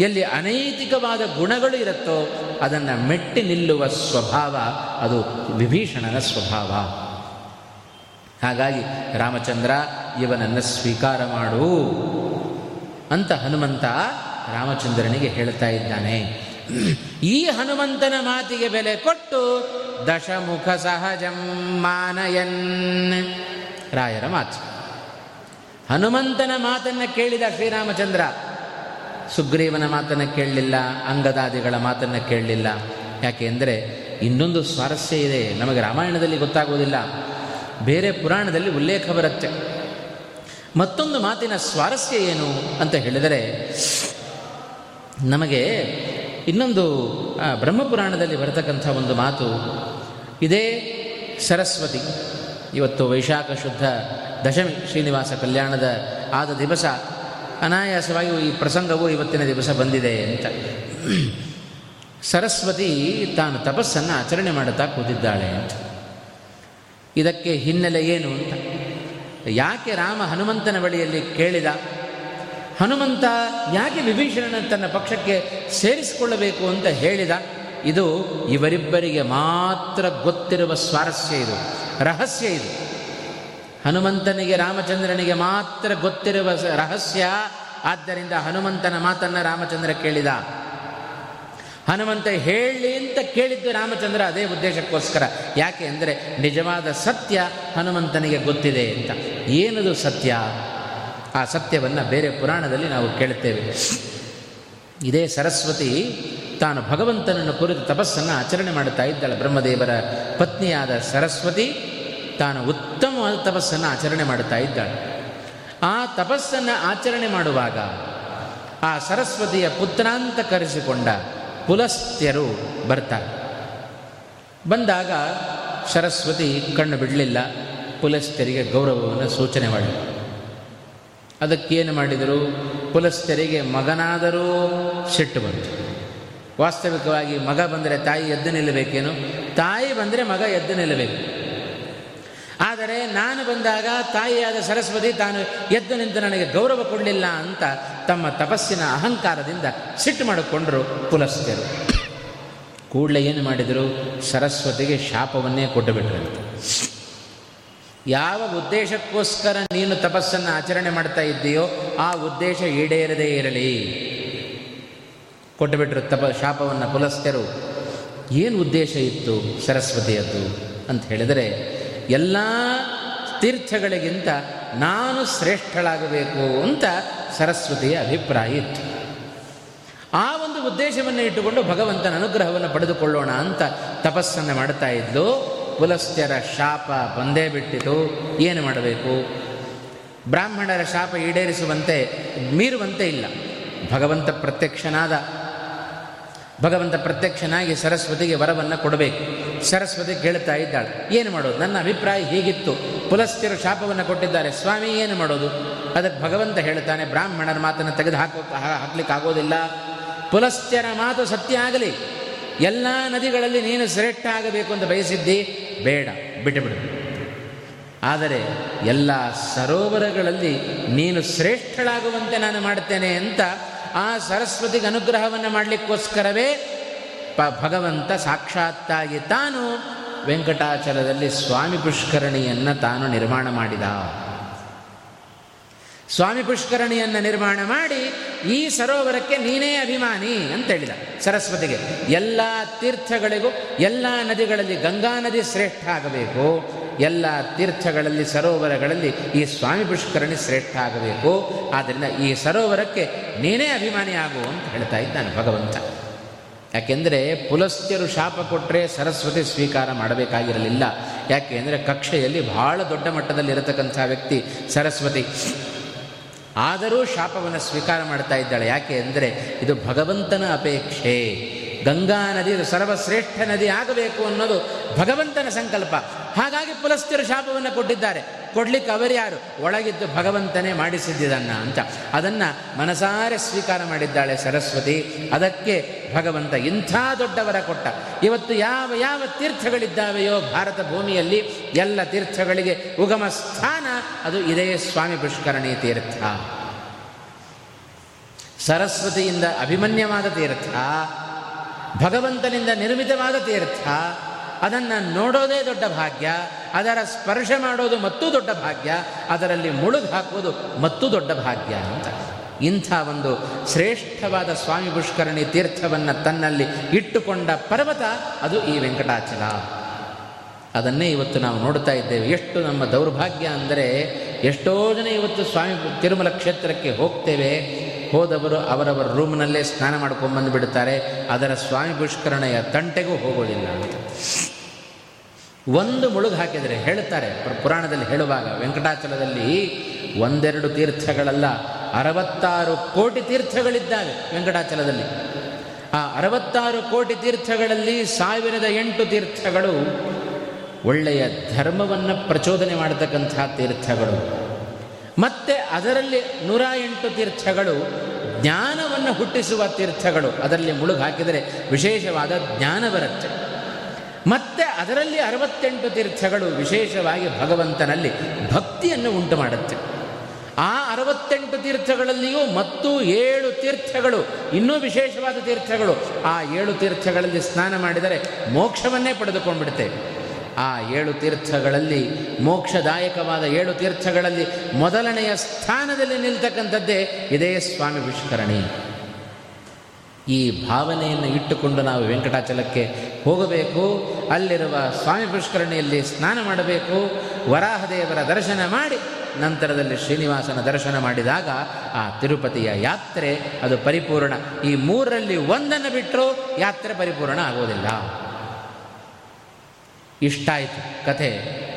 ಎಲ್ಲಿ ಅನೈತಿಕವಾದ ಗುಣಗಳು ಇರುತ್ತೋ ಅದನ್ನು ಮೆಟ್ಟಿ ನಿಲ್ಲುವ ಸ್ವಭಾವ, ಅದು ವಿಭೀಷಣನ ಸ್ವಭಾವ. ಹಾಗಾಗಿ ರಾಮಚಂದ್ರ, ಇವನನ್ನು ಸ್ವೀಕಾರ ಮಾಡು ಅಂತ ಹನುಮಂತ ರಾಮಚಂದ್ರನಿಗೆ ಹೇಳ್ತಾ ಇದ್ದಾನೆ. ಈ ಹನುಮಂತನ ಮಾತಿಗೆ ಬೆಲೆ ಕೊಟ್ಟು ದಶಮುಖ ಸಹಜಂ ಮಾನಯನ್. ರಾಯರ ಮಾತು. ಹನುಮಂತನ ಮಾತನ್ನು ಕೇಳಿದ ಶ್ರೀರಾಮಚಂದ್ರ ಸುಗ್ರೀವನ ಮಾತನ್ನು ಕೇಳಲಿಲ್ಲ, ಅಂಗದಾದಿಗಳ ಮಾತನ್ನು ಕೇಳಲಿಲ್ಲ. ಯಾಕೆ ಅಂದರೆ, ಇನ್ನೊಂದು ಸ್ವಾರಸ್ಯ ಇದೆ. ನಮಗೆ ರಾಮಾಯಣದಲ್ಲಿ ಗೊತ್ತಾಗುವುದಿಲ್ಲ. ಬೇರೆ ಪುರಾಣದಲ್ಲಿ ಉಲ್ಲೇಖ ಬರುತ್ತೆ. ಮತ್ತೊಂದು ಮಾತಿನ ಸ್ವಾರಸ್ಯ ಏನು ಅಂತ ಹೇಳಿದರೆ, ನಮಗೆ ಇನ್ನೊಂದು ಬ್ರಹ್ಮಪುರಾಣದಲ್ಲಿ ಬರತಕ್ಕಂಥ ಒಂದು ಮಾತು, ಇದೇ ಸರಸ್ವತಿ. ಇವತ್ತು ವೈಶಾಖ ಶುದ್ಧ ದಶಮಿ ಶ್ರೀನಿವಾಸ ಕಲ್ಯಾಣದ ಆದ ದಿವಸ ಅನಾಯಾಸವಾಗಿ ಈ ಪ್ರಸಂಗವು ಇವತ್ತಿನ ದಿವಸ ಬಂದಿದೆ ಅಂತ. ಸರಸ್ವತಿ ತಾನು ತಪಸ್ಸನ್ನು ಆಚರಣೆ ಮಾಡುತ್ತಾ ಕೂತಿದ್ದಾಳೆ ಅಂತ. ಇದಕ್ಕೆ ಹಿನ್ನೆಲೆ ಏನು ಅಂತ. ಯಾಕೆ ರಾಮ ಹನುಮಂತನ ಬಳಿಯಲ್ಲಿ ಕೇಳಿದ? ಹನುಮಂತ ಯಾಕೆ ವಿಭೀಷಣನ ತನ್ನ ಪಕ್ಷಕ್ಕೆ ಸೇರಿಸಿಕೊಳ್ಳಬೇಕು ಅಂತ ಹೇಳಿದ? ಇದು ಇವರಿಬ್ಬರಿಗೆ ಮಾತ್ರ ಗೊತ್ತಿರುವ ಸ್ವಾರಸ್ಯ ಇದು, ರಹಸ್ಯ ಇದು. ಹನುಮಂತನಿಗೆ, ರಾಮಚಂದ್ರನಿಗೆ ಮಾತ್ರ ಗೊತ್ತಿರುವ ರಹಸ್ಯ. ಆದ್ದರಿಂದ ಹನುಮಂತನ ಮಾತನ್ನು ರಾಮಚಂದ್ರ ಕೇಳಿದ. ಹನುಮಂತ ಹೇಳಿ ಅಂತ ಕೇಳಿದ್ದು ರಾಮಚಂದ್ರ, ಅದೇ ಉದ್ದೇಶಕ್ಕೋಸ್ಕರ. ಯಾಕೆ ಅಂದರೆ, ನಿಜವಾದ ಸತ್ಯ ಹನುಮಂತನಿಗೆ ಗೊತ್ತಿದೆ ಅಂತ. ಏನದು ಸತ್ಯ? ಆ ಸತ್ಯವನ್ನು ಬೇರೆ ಪುರಾಣದಲ್ಲಿ ನಾವು ಕೇಳುತ್ತೇವೆ. ಇದೇ ಸರಸ್ವತಿ ತಾನು ಭಗವಂತನನ್ನು ಕುರಿತು ತಪಸ್ಸನ್ನು ಆಚರಣೆ ಮಾಡುತ್ತಾ ಇದ್ದಾಳೆ. ಬ್ರಹ್ಮದೇವರ ಪತ್ನಿಯಾದ ಸರಸ್ವತಿ ತಾನು ಉತ್ತಮವಾದ ತಪಸ್ಸನ್ನು ಆಚರಣೆ ಮಾಡುತ್ತಾ ಇದ್ದಾಳೆ. ಆ ತಪಸ್ಸನ್ನು ಆಚರಣೆ ಮಾಡುವಾಗ ಆ ಸರಸ್ವತಿಯ ಪುತ್ರಾಂತ ಕರೆಸಿಕೊಂಡ ಪುಲಸ್ತ್ಯರು ಬರ್ತಾರೆ. ಬಂದಾಗ ಸರಸ್ವತಿ ಕಣ್ಣು ಬಿಡಲಿಲ್ಲ. ಪುಲಸ್ತ್ಯರಿಗೆ ಗೌರವವನ್ನು ಸೂಚನೆ ಮಾಡಿದರು ಅದಕ್ಕೇನು ಮಾಡಿದರು? ಪುಲಸ್ತ್ಯರಿಗೆ ಮಗನಾದರೂ ಸಿಟ್ಟು ಬಂತು. ವಾಸ್ತವಿಕವಾಗಿ ಮಗ ಬಂದರೆ ತಾಯಿ ಎದ್ದು ನಿಲ್ಲಬೇಕೇನು? ತಾಯಿ ಬಂದರೆ ಮಗ ಎದ್ದು ನಿಲ್ಲಬೇಕು. ಆದರೆ ನಾನು ಬಂದಾಗ ತಾಯಿಯಾದ ಸರಸ್ವತಿ ತಾನು ಎದ್ದು ನಿಂತು ನನಗೆ ಗೌರವ ಕೊಡಲಿಲ್ಲ ಅಂತ ತಮ್ಮ ತಪಸ್ಸಿನ ಅಹಂಕಾರದಿಂದ ಸಿಟ್ಟು ಮಾಡಿಕೊಂಡರು ಪುಲಸ್ತ್ಯರು ಕೂಡಲೇ ಏನು ಮಾಡಿದರು? ಸರಸ್ವತಿಗೆ ಶಾಪವನ್ನೇ ಕೊಟ್ಟುಬಿಟ್ರಂತೆ ಯಾವ ಉದ್ದೇಶಕ್ಕೋಸ್ಕರ ನೀನು ತಪಸ್ಸನ್ನು ಆಚರಣೆ ಮಾಡ್ತಾ ಇದ್ದೀಯೋ ಆ ಉದ್ದೇಶ ಈಡೇರದೇ ಇರಲಿ. ಕೊಟ್ಟುಬಿಟ್ರು ತಪ ಶಾಪವನ್ನು ಪುಲಸ್ತ್ಯರು ಏನು ಉದ್ದೇಶ ಇತ್ತು ಸರಸ್ವತಿಯದ್ದು ಅಂತ ಹೇಳಿದರೆ ಎಲ್ಲ ತೀರ್ಥಗಳಿಗಿಂತ ನಾನು ಶ್ರೇಷ್ಠಳಾಗಬೇಕು ಅಂತ ಸರಸ್ವತಿಯ ಅಭಿಪ್ರಾಯ ಇತ್ತು. ಆ ಒಂದು ಉದ್ದೇಶವನ್ನು ಇಟ್ಟುಕೊಂಡು ಭಗವಂತನ ಅನುಗ್ರಹವನ್ನು ಪಡೆದುಕೊಳ್ಳೋಣ ಅಂತ ತಪಸ್ಸನ್ನು ಮಾಡ್ತಾ ಇದ್ದು ಪುಲಸ್ತ್ಯರ ಶಾಪ ಬಂದೇ ಬಿಟ್ಟಿತು. ಏನು ಮಾಡಬೇಕು? ಬ್ರಾಹ್ಮಣರ ಶಾಪ ಈಡೇರಿಸುವಂತೆ ಮೀರುವಂತೆ ಇಲ್ಲ. ಭಗವಂತ ಪ್ರತ್ಯಕ್ಷನಾದ ಭಗವಂತ ಪ್ರತ್ಯಕ್ಷನಾಗಿ ಸರಸ್ವತಿಗೆ ವರವನ್ನು ಕೊಡಬೇಕು. ಸರಸ್ವತಿ ಕೇಳ್ತಾ ಇದ್ದಾಳೆ. ಏನು ಮಾಡೋದು? ನನ್ನ ಅಭಿಪ್ರಾಯ ಹೀಗಿತ್ತು. ಪುಲಸ್ತ್ಯರು ಶಾಪವನ್ನು ಕೊಟ್ಟಿದ್ದಾರೆ. ಸ್ವಾಮಿ, ಏನು ಮಾಡೋದು? ಅದಕ್ಕೆ ಭಗವಂತ ಹೇಳ್ತಾನೆ, ಬ್ರಾಹ್ಮಣರ ಮಾತನ್ನು ತೆಗೆದು ಹಾಕೋ ಹಾಕ್ಲಿಕ್ಕೆ ಆಗೋದಿಲ್ಲ ಪುಲಸ್ತ್ಯರ ಮಾತು ಸತ್ಯ ಆಗಲಿ. ಎಲ್ಲ ನದಿಗಳಲ್ಲಿ ನೀನು ಶ್ರೇಷ್ಠ ಆಗಬೇಕು ಅಂತ ಬಯಸಿದ್ದಿ? ಬೇಡ, ಬಿಟ್ಟುಬಿಡು. ಆದರೆ ಎಲ್ಲ ಸರೋವರಗಳಲ್ಲಿ ನೀನು ಶ್ರೇಷ್ಠಳಾಗುವಂತೆ ನಾನು ಮಾಡ್ತೇನೆ ಅಂತ ಆ ಸರಸ್ವತಿಗೆ ಅನುಗ್ರಹವನ್ನು ಮಾಡಲಿಕ್ಕೋಸ್ಕರವೇ ಪ ಭಗವಂತ ಸಾಕ್ಷಾತ್ತಾಗಿ ತಾನು ವೆಂಕಟಾಚಲದಲ್ಲಿ ಸ್ವಾಮಿ ಪುಷ್ಕರಣಿಯನ್ನು ತಾನು ನಿರ್ಮಾಣ ಮಾಡಿದ. ಸ್ವಾಮಿ ಪುಷ್ಕರಣಿಯನ್ನು ನಿರ್ಮಾಣ ಮಾಡಿ ಈ ಸರೋವರಕ್ಕೆ ನೀನೇ ಅಭಿಮಾನಿ ಅಂತ ಹೇಳಿದ ಸರಸ್ವತಿಗೆ. ಎಲ್ಲ ತೀರ್ಥಗಳಿಗೂ, ಎಲ್ಲ ನದಿಗಳಲ್ಲಿ ಗಂಗಾ ನದಿ ಶ್ರೇಷ್ಠ ಆಗಬೇಕು. ಎಲ್ಲ ತೀರ್ಥಗಳಲ್ಲಿ, ಸರೋವರಗಳಲ್ಲಿ ಈ ಸ್ವಾಮಿ ಪುಷ್ಕರಣಿ ಶ್ರೇಷ್ಠ ಆಗಬೇಕು. ಆದ್ದರಿಂದ ಈ ಸರೋವರಕ್ಕೆ ನೀನೇ ಅಭಿಮಾನಿ ಆಗು ಅಂತ ಹೇಳ್ತಾ ಇದ್ದಾನೆ ಭಗವಂತ. ಯಾಕೆಂದರೆ ಪುಲಸ್ತ್ಯರು ಶಾಪ ಕೊಟ್ಟರೆ ಸರಸ್ವತಿ ಸ್ವೀಕಾರ ಮಾಡಬೇಕಾಗಿರಲಿಲ್ಲ. ಯಾಕೆ ಅಂದರೆ ಕಕ್ಷೆಯಲ್ಲಿ ಬಹಳ ದೊಡ್ಡ ಮಟ್ಟದಲ್ಲಿ ಇರತಕ್ಕಂಥ ವ್ಯಕ್ತಿ ಸರಸ್ವತಿ. ಆದರೂ ಶಾಪವನ್ನು ಸ್ವೀಕಾರ ಮಾಡ್ತಾ ಇದ್ದಾಳೆ. ಯಾಕೆ ಅಂದರೆ ಇದು ಭಗವಂತನ ಅಪೇಕ್ಷೆ. ಗಂಗಾ ನದಿ ಸರ್ವಶ್ರೇಷ್ಠ ನದಿ ಆಗಬೇಕು ಅನ್ನೋದು ಭಗವಂತನ ಸಂಕಲ್ಪ. ಹಾಗಾಗಿ ಪುಲಸ್ತ್ಯರು ಶಾಪವನ್ನು ಕೊಟ್ಟಿದ್ದಾರೆ. ಕೊಡ್ಲಿಕ್ಕೆ ಅವರು ಯಾರು? ಒಳಗಿದ್ದು ಭಗವಂತನೇ ಮಾಡಿಸಿದ್ದನ್ನ ಅಂತ. ಅದನ್ನು ಮನಸಾರೆ ಸ್ವೀಕಾರ ಮಾಡಿದ್ದಾಳೆ ಸರಸ್ವತಿ. ಅದಕ್ಕೆ ಭಗವಂತ ಇಂಥ ದೊಡ್ಡವರ ಕೊಟ್ಟ. ಇವತ್ತು ಯಾವ ಯಾವ ತೀರ್ಥಗಳಿದ್ದಾವೆಯೋ ಭಾರತ ಭೂಮಿಯಲ್ಲಿ ಎಲ್ಲ ತೀರ್ಥಗಳಿಗೆ ಉಗಮ ಸ್ಥಾನ ಅದು ಇದೇ ಸ್ವಾಮಿ ಪುಷ್ಕರಣಿ ತೀರ್ಥ. ಸರಸ್ವತಿಯಿಂದ ಅಭಿಮನ್ಯವಾದ ತೀರ್ಥ. ಭಗವಂತನಿಂದ ನಿರ್ಮಿತವಾದ ತೀರ್ಥ. ಅದನ್ನು ನೋಡೋದೇ ದೊಡ್ಡ ಭಾಗ್ಯ, ಅದರ ಸ್ಪರ್ಶ ಮಾಡೋದು ಮತ್ತೂ ದೊಡ್ಡ ಭಾಗ್ಯ, ಅದರಲ್ಲಿ ಮುಳುಗು ಹಾಕುವುದು ಮತ್ತೂ ದೊಡ್ಡ ಭಾಗ್ಯ ಅಂತ. ಇಂಥ ಒಂದು ಶ್ರೇಷ್ಠವಾದ ಸ್ವಾಮಿ ಪುಷ್ಕರಣಿ ತೀರ್ಥವನ್ನು ತನ್ನಲ್ಲಿ ಇಟ್ಟುಕೊಂಡ ಪರ್ವತ, ಅದು ಈ ವೆಂಕಟಾಚಲ. ಅದನ್ನೇ ಇವತ್ತು ನಾವು ನೋಡ್ತಾ ಇದ್ದೇವೆ. ಎಷ್ಟು ನಮ್ಮ ದೌರ್ಭಾಗ್ಯ ಅಂದರೆ, ಎಷ್ಟೋ ಜನ ಇವತ್ತು ಸ್ವಾಮಿ ತಿರುಮಲ ಕ್ಷೇತ್ರಕ್ಕೆ ಹೋಗ್ತೇವೆ. ಹೋದವರು ಅವರವರ ರೂಮ್ನಲ್ಲೇ ಸ್ನಾನ ಮಾಡ್ಕೊಂಡು ಬಿಡ್ತಾರೆ. ಅದರ ಸ್ವಾಮಿ ಪುಷ್ಕರಣೆಯ ತಂಟೆಗೂ ಹೋಗೋದಿಲ್ಲ ಅಂತ. ಒಂದು ಮುಳುಗು ಹಾಕಿದರೆ ಹೇಳ್ತಾರೆ ಪುರಾಣದಲ್ಲಿ ಹೇಳುವಾಗ ವೆಂಕಟಾಚಲದಲ್ಲಿ ಒಂದೆರಡು ತೀರ್ಥಗಳಲ್ಲ, ಅರವತ್ತಾರು ಕೋಟಿ ತೀರ್ಥಗಳಿದ್ದಾವೆ ವೆಂಕಟಾಚಲದಲ್ಲಿ. ಆ ಅರವತ್ತಾರು ಕೋಟಿ ತೀರ್ಥಗಳಲ್ಲಿ ಸಾವಿರದ ಎಂಟು ತೀರ್ಥಗಳು ಒಳ್ಳೆಯ ಧರ್ಮವನ್ನು ಪ್ರಚೋದನೆ ಮಾಡತಕ್ಕಂಥ ತೀರ್ಥಗಳು. ಮತ್ತೆ ಅದರಲ್ಲಿ ನೂರ ಎಂಟು ತೀರ್ಥಗಳು ಜ್ಞಾನವನ್ನು ಹುಟ್ಟಿಸುವ ತೀರ್ಥಗಳು. ಅದರಲ್ಲಿ ಮುಳುಗು ಹಾಕಿದರೆ ವಿಶೇಷವಾದ ಜ್ಞಾನ ಬರುತ್ತೆ. ಮತ್ತೆ ಅದರಲ್ಲಿ ಅರವತ್ತೆಂಟು ತೀರ್ಥಗಳು ವಿಶೇಷವಾಗಿ ಭಗವಂತನಲ್ಲಿ ಭಕ್ತಿಯನ್ನು ಉಂಟು ಮಾಡುತ್ತೆ. ಆ ಅರವತ್ತೆಂಟು ತೀರ್ಥಗಳಲ್ಲಿಯೂ ಮತ್ತು ಏಳು ತೀರ್ಥಗಳು, ಇನ್ನೂ ವಿಶೇಷವಾದ ತೀರ್ಥಗಳು, ಆ ಏಳು ತೀರ್ಥಗಳಲ್ಲಿ ಸ್ನಾನ ಮಾಡಿದರೆ ಮೋಕ್ಷವನ್ನೇ ಪಡೆದುಕೊಂಡ್ಬಿಡುತ್ತೆ. ಆ ಏಳು ತೀರ್ಥಗಳಲ್ಲಿ, ಮೋಕ್ಷದಾಯಕವಾದ ಏಳು ತೀರ್ಥಗಳಲ್ಲಿ ಮೊದಲನೆಯ ಸ್ಥಾನದಲ್ಲಿ ನಿಲ್ತಕ್ಕಂಥದ್ದೇ ಇದೇ ಸ್ವಾಮಿ ವಿಷ್ಕರಣಿ. ಈ ಭಾವನೆಯನ್ನು ಇಟ್ಟುಕೊಂಡು ನಾವು ವೆಂಕಟಾಚಲಕ್ಕೆ ಹೋಗಬೇಕು. ಅಲ್ಲಿರುವ ಸ್ವಾಮಿ ಪುಷ್ಕರಣಿಯಲ್ಲಿ ಸ್ನಾನ ಮಾಡಬೇಕು. ವರಾಹದೇವರ ದರ್ಶನ ಮಾಡಿ ನಂತರದಲ್ಲಿ ಶ್ರೀನಿವಾಸನ ದರ್ಶನ ಮಾಡಿದಾಗ ಆ ತಿರುಪತಿಯ ಯಾತ್ರೆ ಅದು ಪರಿಪೂರ್ಣ. ಈ ಮೂರರಲ್ಲಿ ಒಂದನ್ನು ಬಿಟ್ಟರೂ ಯಾತ್ರೆ ಪರಿಪೂರ್ಣ ಆಗೋದಿಲ್ಲ. ಇಷ್ಟಾಯಿತು. ಕಥೆ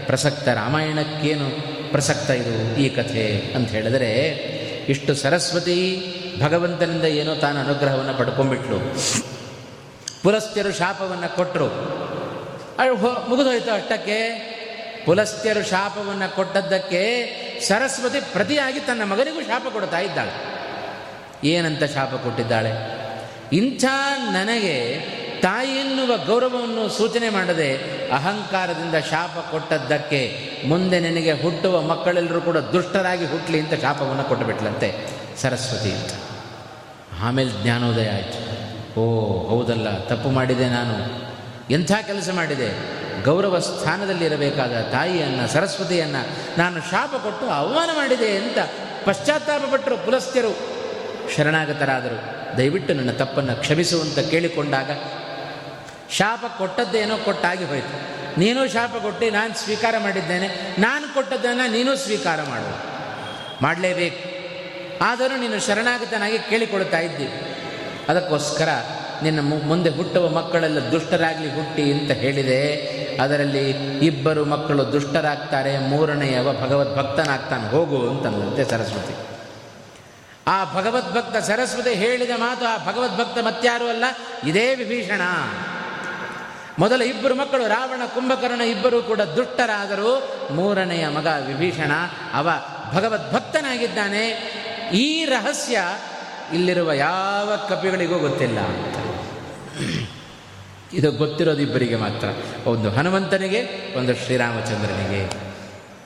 ಪ್ರಸಕ್ತ ರಾಮಾಯಣಕ್ಕೇನು ಪ್ರಸಕ್ತ ಇದು ಈ ಕಥೆ ಅಂತ ಹೇಳಿದರೆ, ಇಷ್ಟು ಸರಸ್ವತಿ ಭಗವಂತನಿಂದ ಏನೋ ತಾನು ಅನುಗ್ರಹವನ್ನು ಪಡ್ಕೊಂಡ್ಬಿಟ್ಲು. ಪುಲಸ್ತ್ಯರು ಶಾಪವನ್ನು ಕೊಟ್ಟರು ಮುಗಿದೋಯ್ತು ಅಷ್ಟಕ್ಕೆ. ಪುಲಸ್ತ್ಯರು ಶಾಪವನ್ನು ಕೊಟ್ಟದ್ದಕ್ಕೆ ಸರಸ್ವತಿ ಪ್ರತಿಯಾಗಿ ತನ್ನ ಮಗನಿಗೂ ಶಾಪ ಕೊಡ್ತಾ ಇದ್ದಾಳೆ. ಏನಂತ ಶಾಪ ಕೊಟ್ಟಿದ್ದಾಳೆ? ಇಂಥ ನನಗೆ ತಾಯಿ ಎನ್ನುವ ಗೌರವವನ್ನು ಸೂಚನೆ ಮಾಡದೆ ಅಹಂಕಾರದಿಂದ ಶಾಪ ಕೊಟ್ಟದ್ದಕ್ಕೆ ಮುಂದೆ ನಿನಗೆ ಹುಟ್ಟುವ ಮಕ್ಕಳೆಲ್ಲರೂ ಕೂಡ ದುಷ್ಟರಾಗಿ ಹುಟ್ಟಲಿ ಅಂತ ಶಾಪವನ್ನು ಕೊಟ್ಟುಬಿಟ್ಲಂತೆ ಸರಸ್ವತಿ ಅಂತ. ಆಮೇಲೆ ಜ್ಞಾನೋದಯ ಆಯಿತು. ಓ, ಹೌದಲ್ಲ, ತಪ್ಪು ಮಾಡಿದೆ ನಾನು. ಎಂಥ ಕೆಲಸ ಮಾಡಿದೆ? ಗೌರವ ಸ್ಥಾನದಲ್ಲಿರಬೇಕಾದ ತಾಯಿಯನ್ನು, ಸರಸ್ವತಿಯನ್ನು ನಾನು ಶಾಪ ಕೊಟ್ಟು ಅವಮಾನ ಮಾಡಿದೆ ಅಂತ ಪಶ್ಚಾತ್ತಾಪಪಟ್ಟರು ಪುಲಸ್ತ್ಯರು. ಶರಣಾಗತರಾದರು. ದಯವಿಟ್ಟು ನನ್ನ ತಪ್ಪನ್ನು ಕ್ಷಮಿಸುವಂತ ಕೇಳಿಕೊಂಡಾಗ ಶಾಪ ಕೊಟ್ಟದ್ದೇನೋ ಕೊಟ್ಟಾಗಿ ಹೋಯಿತು. ನೀನು ಶಾಪ ಕೊಟ್ಟು ನಾನು ಸ್ವೀಕಾರ ಮಾಡಿದ್ದೇನೆ. ನಾನು ಕೊಟ್ಟದ್ದನ್ನು ನೀನು ಸ್ವೀಕಾರ ಮಾಡು. ಮಾಡಲೇಬೇಕು. ಆದರೂ ನೀನು ಶರಣಾಗತನಾಗಿ ಕೇಳಿಕೊಳ್ತಾ ಇದ್ದಿ ಅದಕ್ಕೋಸ್ಕರ ನಿನ್ನ ಮುಂದೆ ಹುಟ್ಟುವ ಮಕ್ಕಳೆಲ್ಲ ದುಷ್ಟರಾಗಲಿ ಹುಟ್ಟಿ ಅಂತ ಹೇಳಿದೆ. ಅದರಲ್ಲಿ ಇಬ್ಬರು ಮಕ್ಕಳು ದುಷ್ಟರಾಗ್ತಾರೆ ಮೂರನೆಯವ ಭಗವದ್ಭಕ್ತನಾಗ್ತಾನೆ, ಹೋಗು ಅಂತಂದಂತೆ ಸರಸ್ವತಿ. ಆ ಭಗವದ್ಭಕ್ತ ಸರಸ್ವತಿ ಹೇಳಿದ ಮಾತು ಆ ಭಗವದ್ಭಕ್ತ ಮತ್ಯಾರು ಅಲ್ಲ? ಇದೇ ವಿಭೀಷಣ. ಮೊದಲ ಇಬ್ಬರು ಮಕ್ಕಳು, ರಾವಣ, ಕುಂಭಕರ್ಣ ಇಬ್ಬರು ಕೂಡ ದುಷ್ಟರಾದರೂ ಮೂರನೆಯ ಮಗ ವಿಭೀಷಣ, ಅವ ಭಗವದ್ಭಕ್ತನಾಗಿದ್ದಾನೆ. ಈ ರಹಸ್ಯ ಇಲ್ಲಿರುವ ಯಾವ ಕಪಿಗಳಿಗೂ ಗೊತ್ತಿಲ್ಲ ಅಂತ. ಇದು ಗೊತ್ತಿರೋದು ಇಬ್ಬರಿಗೆ ಮಾತ್ರ. ಒಂದು ಹನುಮಂತನಿಗೆ, ಒಂದು ಶ್ರೀರಾಮಚಂದ್ರನಿಗೆ.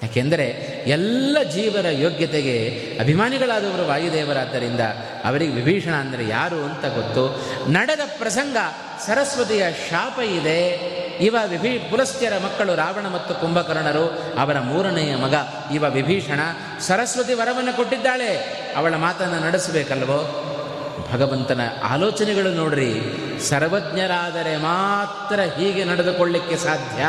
ಯಾಕೆಂದರೆ ಎಲ್ಲ ಜೀವರ ಯೋಗ್ಯತೆಗೆ ಅಭಿಮಾನಿಗಳಾದವರು ವಾಯುದೇವರಾದ್ದರಿಂದ ಅವರಿಗೆ ವಿಭೀಷಣ ಅಂದರೆ ಯಾರು ಅಂತ ಗೊತ್ತು. ನಡೆದ ಪ್ರಸಂಗ, ಸರಸ್ವತಿಯ ಶಾಪ ಇದೆ. ಇವ ವಿಭೀ, ಪುಲಸ್ತ್ಯರ ಮಕ್ಕಳು ರಾವಣ ಮತ್ತು ಕುಂಭಕರ್ಣರು, ಅವರ ಮೂರನೆಯ ಮಗ ಇವ ವಿಭೀಷಣ. ಸರಸ್ವತಿ ವರವನ್ನು ಕೊಟ್ಟಿದ್ದಾಳೆ. ಅವಳ ಮಾತನ್ನು ನಡೆಸಬೇಕಲ್ವೋ? ಭಗವಂತನ ಆಲೋಚನೆಗಳು ನೋಡ್ರಿ, ಸರ್ವಜ್ಞರಾದರೆ ಮಾತ್ರ ಹೀಗೆ ನಡೆದುಕೊಳ್ಳಿಕ್ಕೆ ಸಾಧ್ಯ.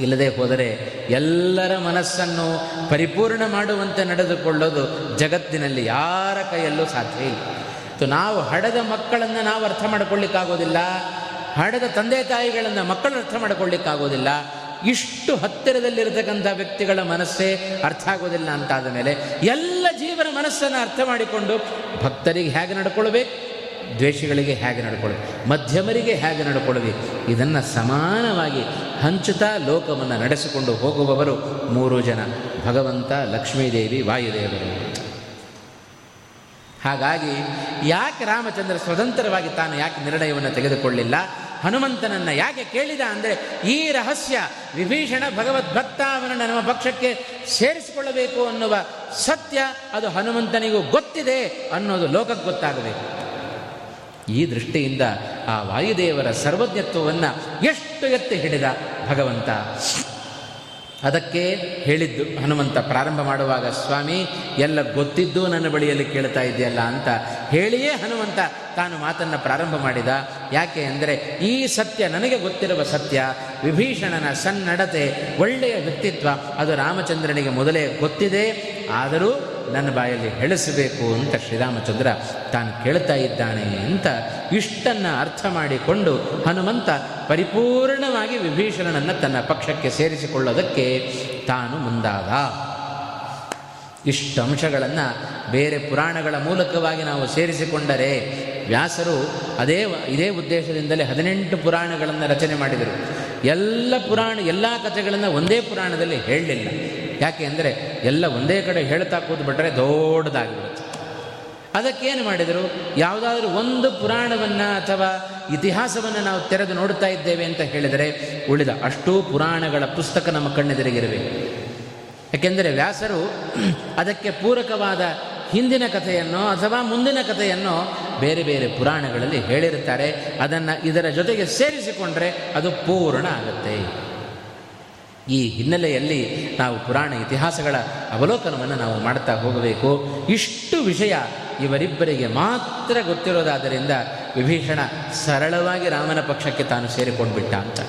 ಇಲ್ಲದೆ ಹೋದರೆ ಎಲ್ಲರ ಮನಸ್ಸನ್ನು ಪರಿಪೂರ್ಣ ಮಾಡುವಂತೆ ನಡೆದುಕೊಳ್ಳೋದು ಜಗತ್ತಿನಲ್ಲಿ ಯಾರ ಕೈಯಲ್ಲೂ ಸಾಧ್ಯ ಇಲ್ಲ. ನಾವು ಹಡದ ಮಕ್ಕಳನ್ನು ನಾವು ಅರ್ಥ ಮಾಡಿಕೊಳ್ಳಿಕ್ಕಾಗೋದಿಲ್ಲ, ಹಡದ ತಂದೆ ತಾಯಿಗಳನ್ನು ಮಕ್ಕಳು ಅರ್ಥ ಮಾಡಿಕೊಳ್ಳಿಕ್ಕಾಗೋದಿಲ್ಲ, ಇಷ್ಟು ಹತ್ತಿರದಲ್ಲಿರತಕ್ಕಂಥ ವ್ಯಕ್ತಿಗಳ ಮನಸ್ಸೇ ಅರ್ಥ ಆಗೋದಿಲ್ಲ ಅಂತಾದ ಮೇಲೆ ಎಲ್ಲ ಜೀವನ ಮನಸ್ಸನ್ನು ಅರ್ಥ ಮಾಡಿಕೊಂಡು ಭಕ್ತರಿಗೆ ಹೇಗೆ ನಡ್ಕೊಳ್ಬೇಕು? ದ್ವೇಷಿಗಳಿಗೆ ಹೇಗೆ ನಡ್ಕೊಳ್ಳಿ? ಮಧ್ಯಮರಿಗೆ ಹೇಗೆ ನಡ್ಕೊಳ್ಳಿ ಇದನ್ನು ಸಮಾನವಾಗಿ ಹಂಚುತ್ತಾ ಲೋಕವನ್ನು ನಡೆಸಿಕೊಂಡು ಹೋಗುವವರು ಮೂರು ಜನ. ಭಗವಂತ, ಲಕ್ಷ್ಮೀದೇವಿ, ವಾಯುದೇವರು. ಹಾಗಾಗಿ ಯಾಕೆ ರಾಮಚಂದ್ರ ಸ್ವತಂತ್ರವಾಗಿ ತಾನು ಯಾಕೆ ನಿರ್ಣಯವನ್ನು ತೆಗೆದುಕೊಳ್ಳಿಲ್ಲ? ಹನುಮಂತನನ್ನು ಯಾಕೆ ಕೇಳಿದ ಅಂದರೆ ಈ ರಹಸ್ಯ ವಿಭೀಷಣ ಭಗವದ್ಭಕ್ತ ಅವನನ್ನು ನಮ್ಮ ಪಕ್ಷಕ್ಕೆ ಸೇರಿಸಿಕೊಳ್ಳಬೇಕು ಅನ್ನುವ ಸತ್ಯ ಅದು ಹನುಮಂತನಿಗೂ ಗೊತ್ತಿದೆ ಅನ್ನೋದು ಲೋಕಕ್ಕೆ ಗೊತ್ತಾಗಬೇಕು. ಈ ದೃಷ್ಟಿಯಿಂದ ಆ ವಾಯುದೇವರ ಸರ್ವಜ್ಞತ್ವವನ್ನು ಎಷ್ಟು ಎತ್ತಿ ಹಿಡಿದ ಭಗವಂತ? ಅದಕ್ಕೆ ಹೇಳಿದ್ದು ಹನುಮಂತ ಪ್ರಾರಂಭ ಮಾಡುವಾಗ, ಸ್ವಾಮಿ, ಎಲ್ಲ ಗೊತ್ತಿದ್ದು ನನ್ನ ಬಳಿಯಲ್ಲಿ ಕೇಳ್ತಾ ಇದೆಯಲ್ಲ ಅಂತ ಹೇಳಿಯೇ ಹನುಮಂತ ತಾನು ಮಾತನ್ನು ಪ್ರಾರಂಭ ಮಾಡಿದ. ಯಾಕೆ ಅಂದರೆ, ಈ ಸತ್ಯ ನನಗೆ ಗೊತ್ತಿರುವ ಸತ್ಯ, ವಿಭೀಷಣನ ಸನ್ನಡತೆ ಒಳ್ಳೆಯ ವ್ಯಕ್ತಿತ್ವ, ಅದು ರಾಮಚಂದ್ರನಿಗೆ ಮೊದಲೇ ಗೊತ್ತಿದೆ. ಆದರೂ ನನ್ನ ಬಾಯಲ್ಲಿ ಹೇಳಿಸಬೇಕು ಅಂತ ಶ್ರೀರಾಮಚಂದ್ರ ತಾನು ಕೇಳ್ತಾ ಇದ್ದಾನೆ ಅಂತ ಇಷ್ಟನ್ನು ಅರ್ಥ ಮಾಡಿಕೊಂಡು ಹನುಮಂತ ಪರಿಪೂರ್ಣವಾಗಿ ವಿಭೀಷಣನನ್ನು ತನ್ನ ಪಕ್ಷಕ್ಕೆ ಸೇರಿಸಿಕೊಳ್ಳೋದಕ್ಕೆ ತಾನು ಮುಂದಾದ. ಇಷ್ಟು ಅಂಶಗಳನ್ನು ಬೇರೆ ಪುರಾಣಗಳ ಮೂಲಕವಾಗಿ ನಾವು ಸೇರಿಸಿಕೊಂಡರೆ ವ್ಯಾಸರು ಅದೇ ಇದೇ ಉದ್ದೇಶದಿಂದಲೇ ಹದಿನೆಂಟು ಪುರಾಣಗಳನ್ನು ರಚನೆ ಮಾಡಿದರು. ಎಲ್ಲ ಪುರಾಣ, ಎಲ್ಲ ಕಥೆಗಳನ್ನು ಒಂದೇ ಪುರಾಣದಲ್ಲಿ ಹೇಳಲಿಲ್ಲ. ಯಾಕೆ ಅಂದರೆ ಎಲ್ಲ ಒಂದೇ ಕಡೆ ಹೇಳ್ತಾ ಕೂತ್ಬಿಟ್ರೆ ದೊಡ್ಡದಾಗಿಬಿಡುತ್ತೆ. ಅದಕ್ಕೇನು ಮಾಡಿದರು? ಯಾವುದಾದ್ರೂ ಒಂದು ಪುರಾಣವನ್ನು ಅಥವಾ ಇತಿಹಾಸವನ್ನು ನಾವು ತೆರೆದು ನೋಡ್ತಾ ಇದ್ದೇವೆ ಅಂತ ಹೇಳಿದರೆ ಉಳಿದ ಅಷ್ಟೂ ಪುರಾಣಗಳ ಪುಸ್ತಕ ನಮ್ಮ ಕಣ್ಣೆದುರಿಗಿರಬೇಕು ಯಾಕೆಂದರೆ ವ್ಯಾಸರು ಅದಕ್ಕೆ ಪೂರಕವಾದ ಹಿಂದಿನ ಕಥೆಯನ್ನು ಅಥವಾ ಮುಂದಿನ ಕಥೆಯನ್ನು ಬೇರೆ ಬೇರೆ ಪುರಾಣಗಳಲ್ಲಿ ಹೇಳಿರುತ್ತಾರೆ. ಅದನ್ನು ಇದರ ಜೊತೆಗೆ ಸೇರಿಸಿಕೊಂಡ್ರೆ ಅದು ಪೂರ್ಣ ಆಗುತ್ತೆ. ಈ ಹಿನ್ನೆಲೆಯಲ್ಲಿ ನಾವು ಪುರಾಣ ಇತಿಹಾಸಗಳ ಅವಲೋಕನವನ್ನು ನಾವು ಮಾಡ್ತಾ ಹೋಗಬೇಕು. ಇಷ್ಟು ವಿಷಯ ಇವರಿಬ್ಬರಿಗೆ ಮಾತ್ರ ಗೊತ್ತಿರೋದಾದ್ದರಿಂದ ವಿಭೀಷಣ ಸರಳವಾಗಿ ರಾಮನ ಪಕ್ಷಕ್ಕೆ ತಾನು ಸೇರಿಕೊಂಡ್ಬಿಟ್ಟ ಅಂತ.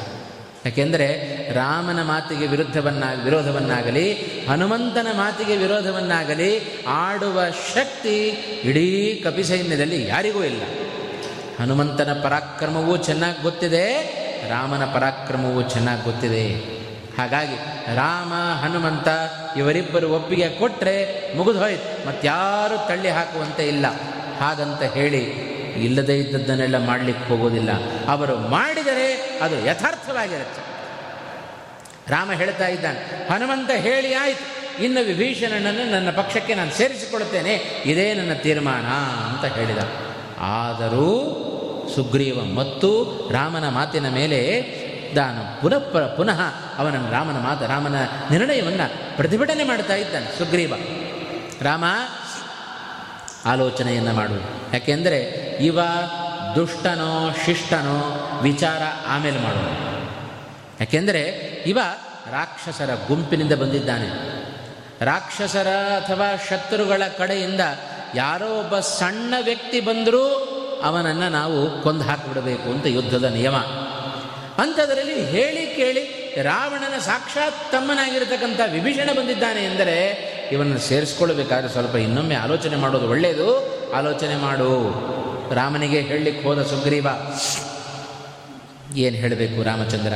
ಯಾಕೆಂದರೆ ರಾಮನ ಮಾತಿಗೆ ವಿರುದ್ಧವನ್ನ, ವಿರೋಧವನ್ನಾಗಲಿ, ಹನುಮಂತನ ಮಾತಿಗೆ ವಿರೋಧವನ್ನಾಗಲಿ ಆಡುವ ಶಕ್ತಿ ಇಡೀ ಕಪಿಸೈನ್ಯದಲ್ಲಿ ಯಾರಿಗೂ ಇಲ್ಲ. ಹನುಮಂತನ ಪರಾಕ್ರಮವೂ ಚೆನ್ನಾಗಿ ಗೊತ್ತಿದೆ, ರಾಮನ ಪರಾಕ್ರಮವೂ ಚೆನ್ನಾಗಿ ಗೊತ್ತಿದೆ. ಹಾಗಾಗಿ ರಾಮ ಹನುಮಂತ ಇವರಿಬ್ಬರು ಒಪ್ಪಿಗೆ ಕೊಟ್ಟರೆ ಮುಗಿದೋಯ್ತು ಮತ್ತಾರು ತಳ್ಳಿ ಹಾಕುವಂತೆ ಇಲ್ಲ. ಹಾಗಂತ ಹೇಳಿ ಇಲ್ಲದೇ ಇದ್ದದ್ದನ್ನೆಲ್ಲ ಮಾಡಲಿಕ್ಕೆ ಹೋಗೋದಿಲ್ಲ ಅವರು ಮಾಡಿದರೆ ಅದು ಯಥಾರ್ಥವಾಗಿರುತ್ತೆ. ರಾಮ ಹೇಳ್ತಾ ಇದ್ದಾನೆ, ಹನುಮಂತ ಹೇಳಿ ಆಯಿತು. ಇನ್ನು ವಿಭೀಷಣನನ್ನು ನನ್ನ ಪಕ್ಷಕ್ಕೆ ನಾನು ಸೇರಿಸಿಕೊಳ್ಳುತ್ತೇನೆ ಇದೇ ನನ್ನ ತೀರ್ಮಾನ ಅಂತ ಹೇಳಿದ. ಆದರೂ ಸುಗ್ರೀವ ಮತ್ತು ರಾಮನ ಮಾತಿನ ಮೇಲೆ ತಾನು ಪುನಃ ಪುನಃ ಅವನ ರಾಮನ ಮಾತು, ರಾಮನ ನಿರ್ಣಯವನ್ನು ಪ್ರತಿಭಟನೆ ಮಾಡ್ತಾ ಇದ್ದಾನೆ ಸುಗ್ರೀವ. ರಾಮ, ಆಲೋಚನೆಯನ್ನು ಮಾಡು. ಯಾಕೆಂದರೆ ಇವ ದುಷ್ಟನೋ, ಶಿಷ್ಟನೋ ವಿಚಾರ ಆಮೇಲೆ ಮಾಡು ಯಾಕೆಂದರೆ ಇವ ರಾಕ್ಷಸರ ಗುಂಪಿನಿಂದ ಬಂದಿದ್ದಾನೆ. ರಾಕ್ಷಸರ ಅಥವಾ ಶತ್ರುಗಳ ಕಡೆಯಿಂದ ಯಾರೋ ಒಬ್ಬ ಸಣ್ಣ ವ್ಯಕ್ತಿ ಬಂದರೂ ಅವನನ್ನು ನಾವು ಕೊಂದು ಹಾಕಿಬಿಡಬೇಕು ಅಂತ ಯುದ್ಧದ ನಿಯಮ. ಅಂಥದರಲ್ಲಿ ಹೇಳಿ ಕೇಳಿ ರಾವಣನ ಸಾಕ್ಷಾತ್ ತಮ್ಮನಾಗಿರ್ತಕ್ಕಂಥ ವಿಭೀಷಣ ಬಂದಿದ್ದಾನೆ ಎಂದರೆ ಇವನನ್ನು ಸೇರಿಸ್ಕೊಳ್ಬೇಕಾದ್ರೆ ಸ್ವಲ್ಪ ಇನ್ನೊಮ್ಮೆ ಆಲೋಚನೆ ಮಾಡೋದು ಒಳ್ಳೆಯದು ಆಲೋಚನೆ ಮಾಡು. ರಾಮನಿಗೆ ಹೇಳಲಿಕ್ಕೆ ಹೋದ ಸುಗ್ರೀವ, ಏನು ಹೇಳಬೇಕು ರಾಮಚಂದ್ರ?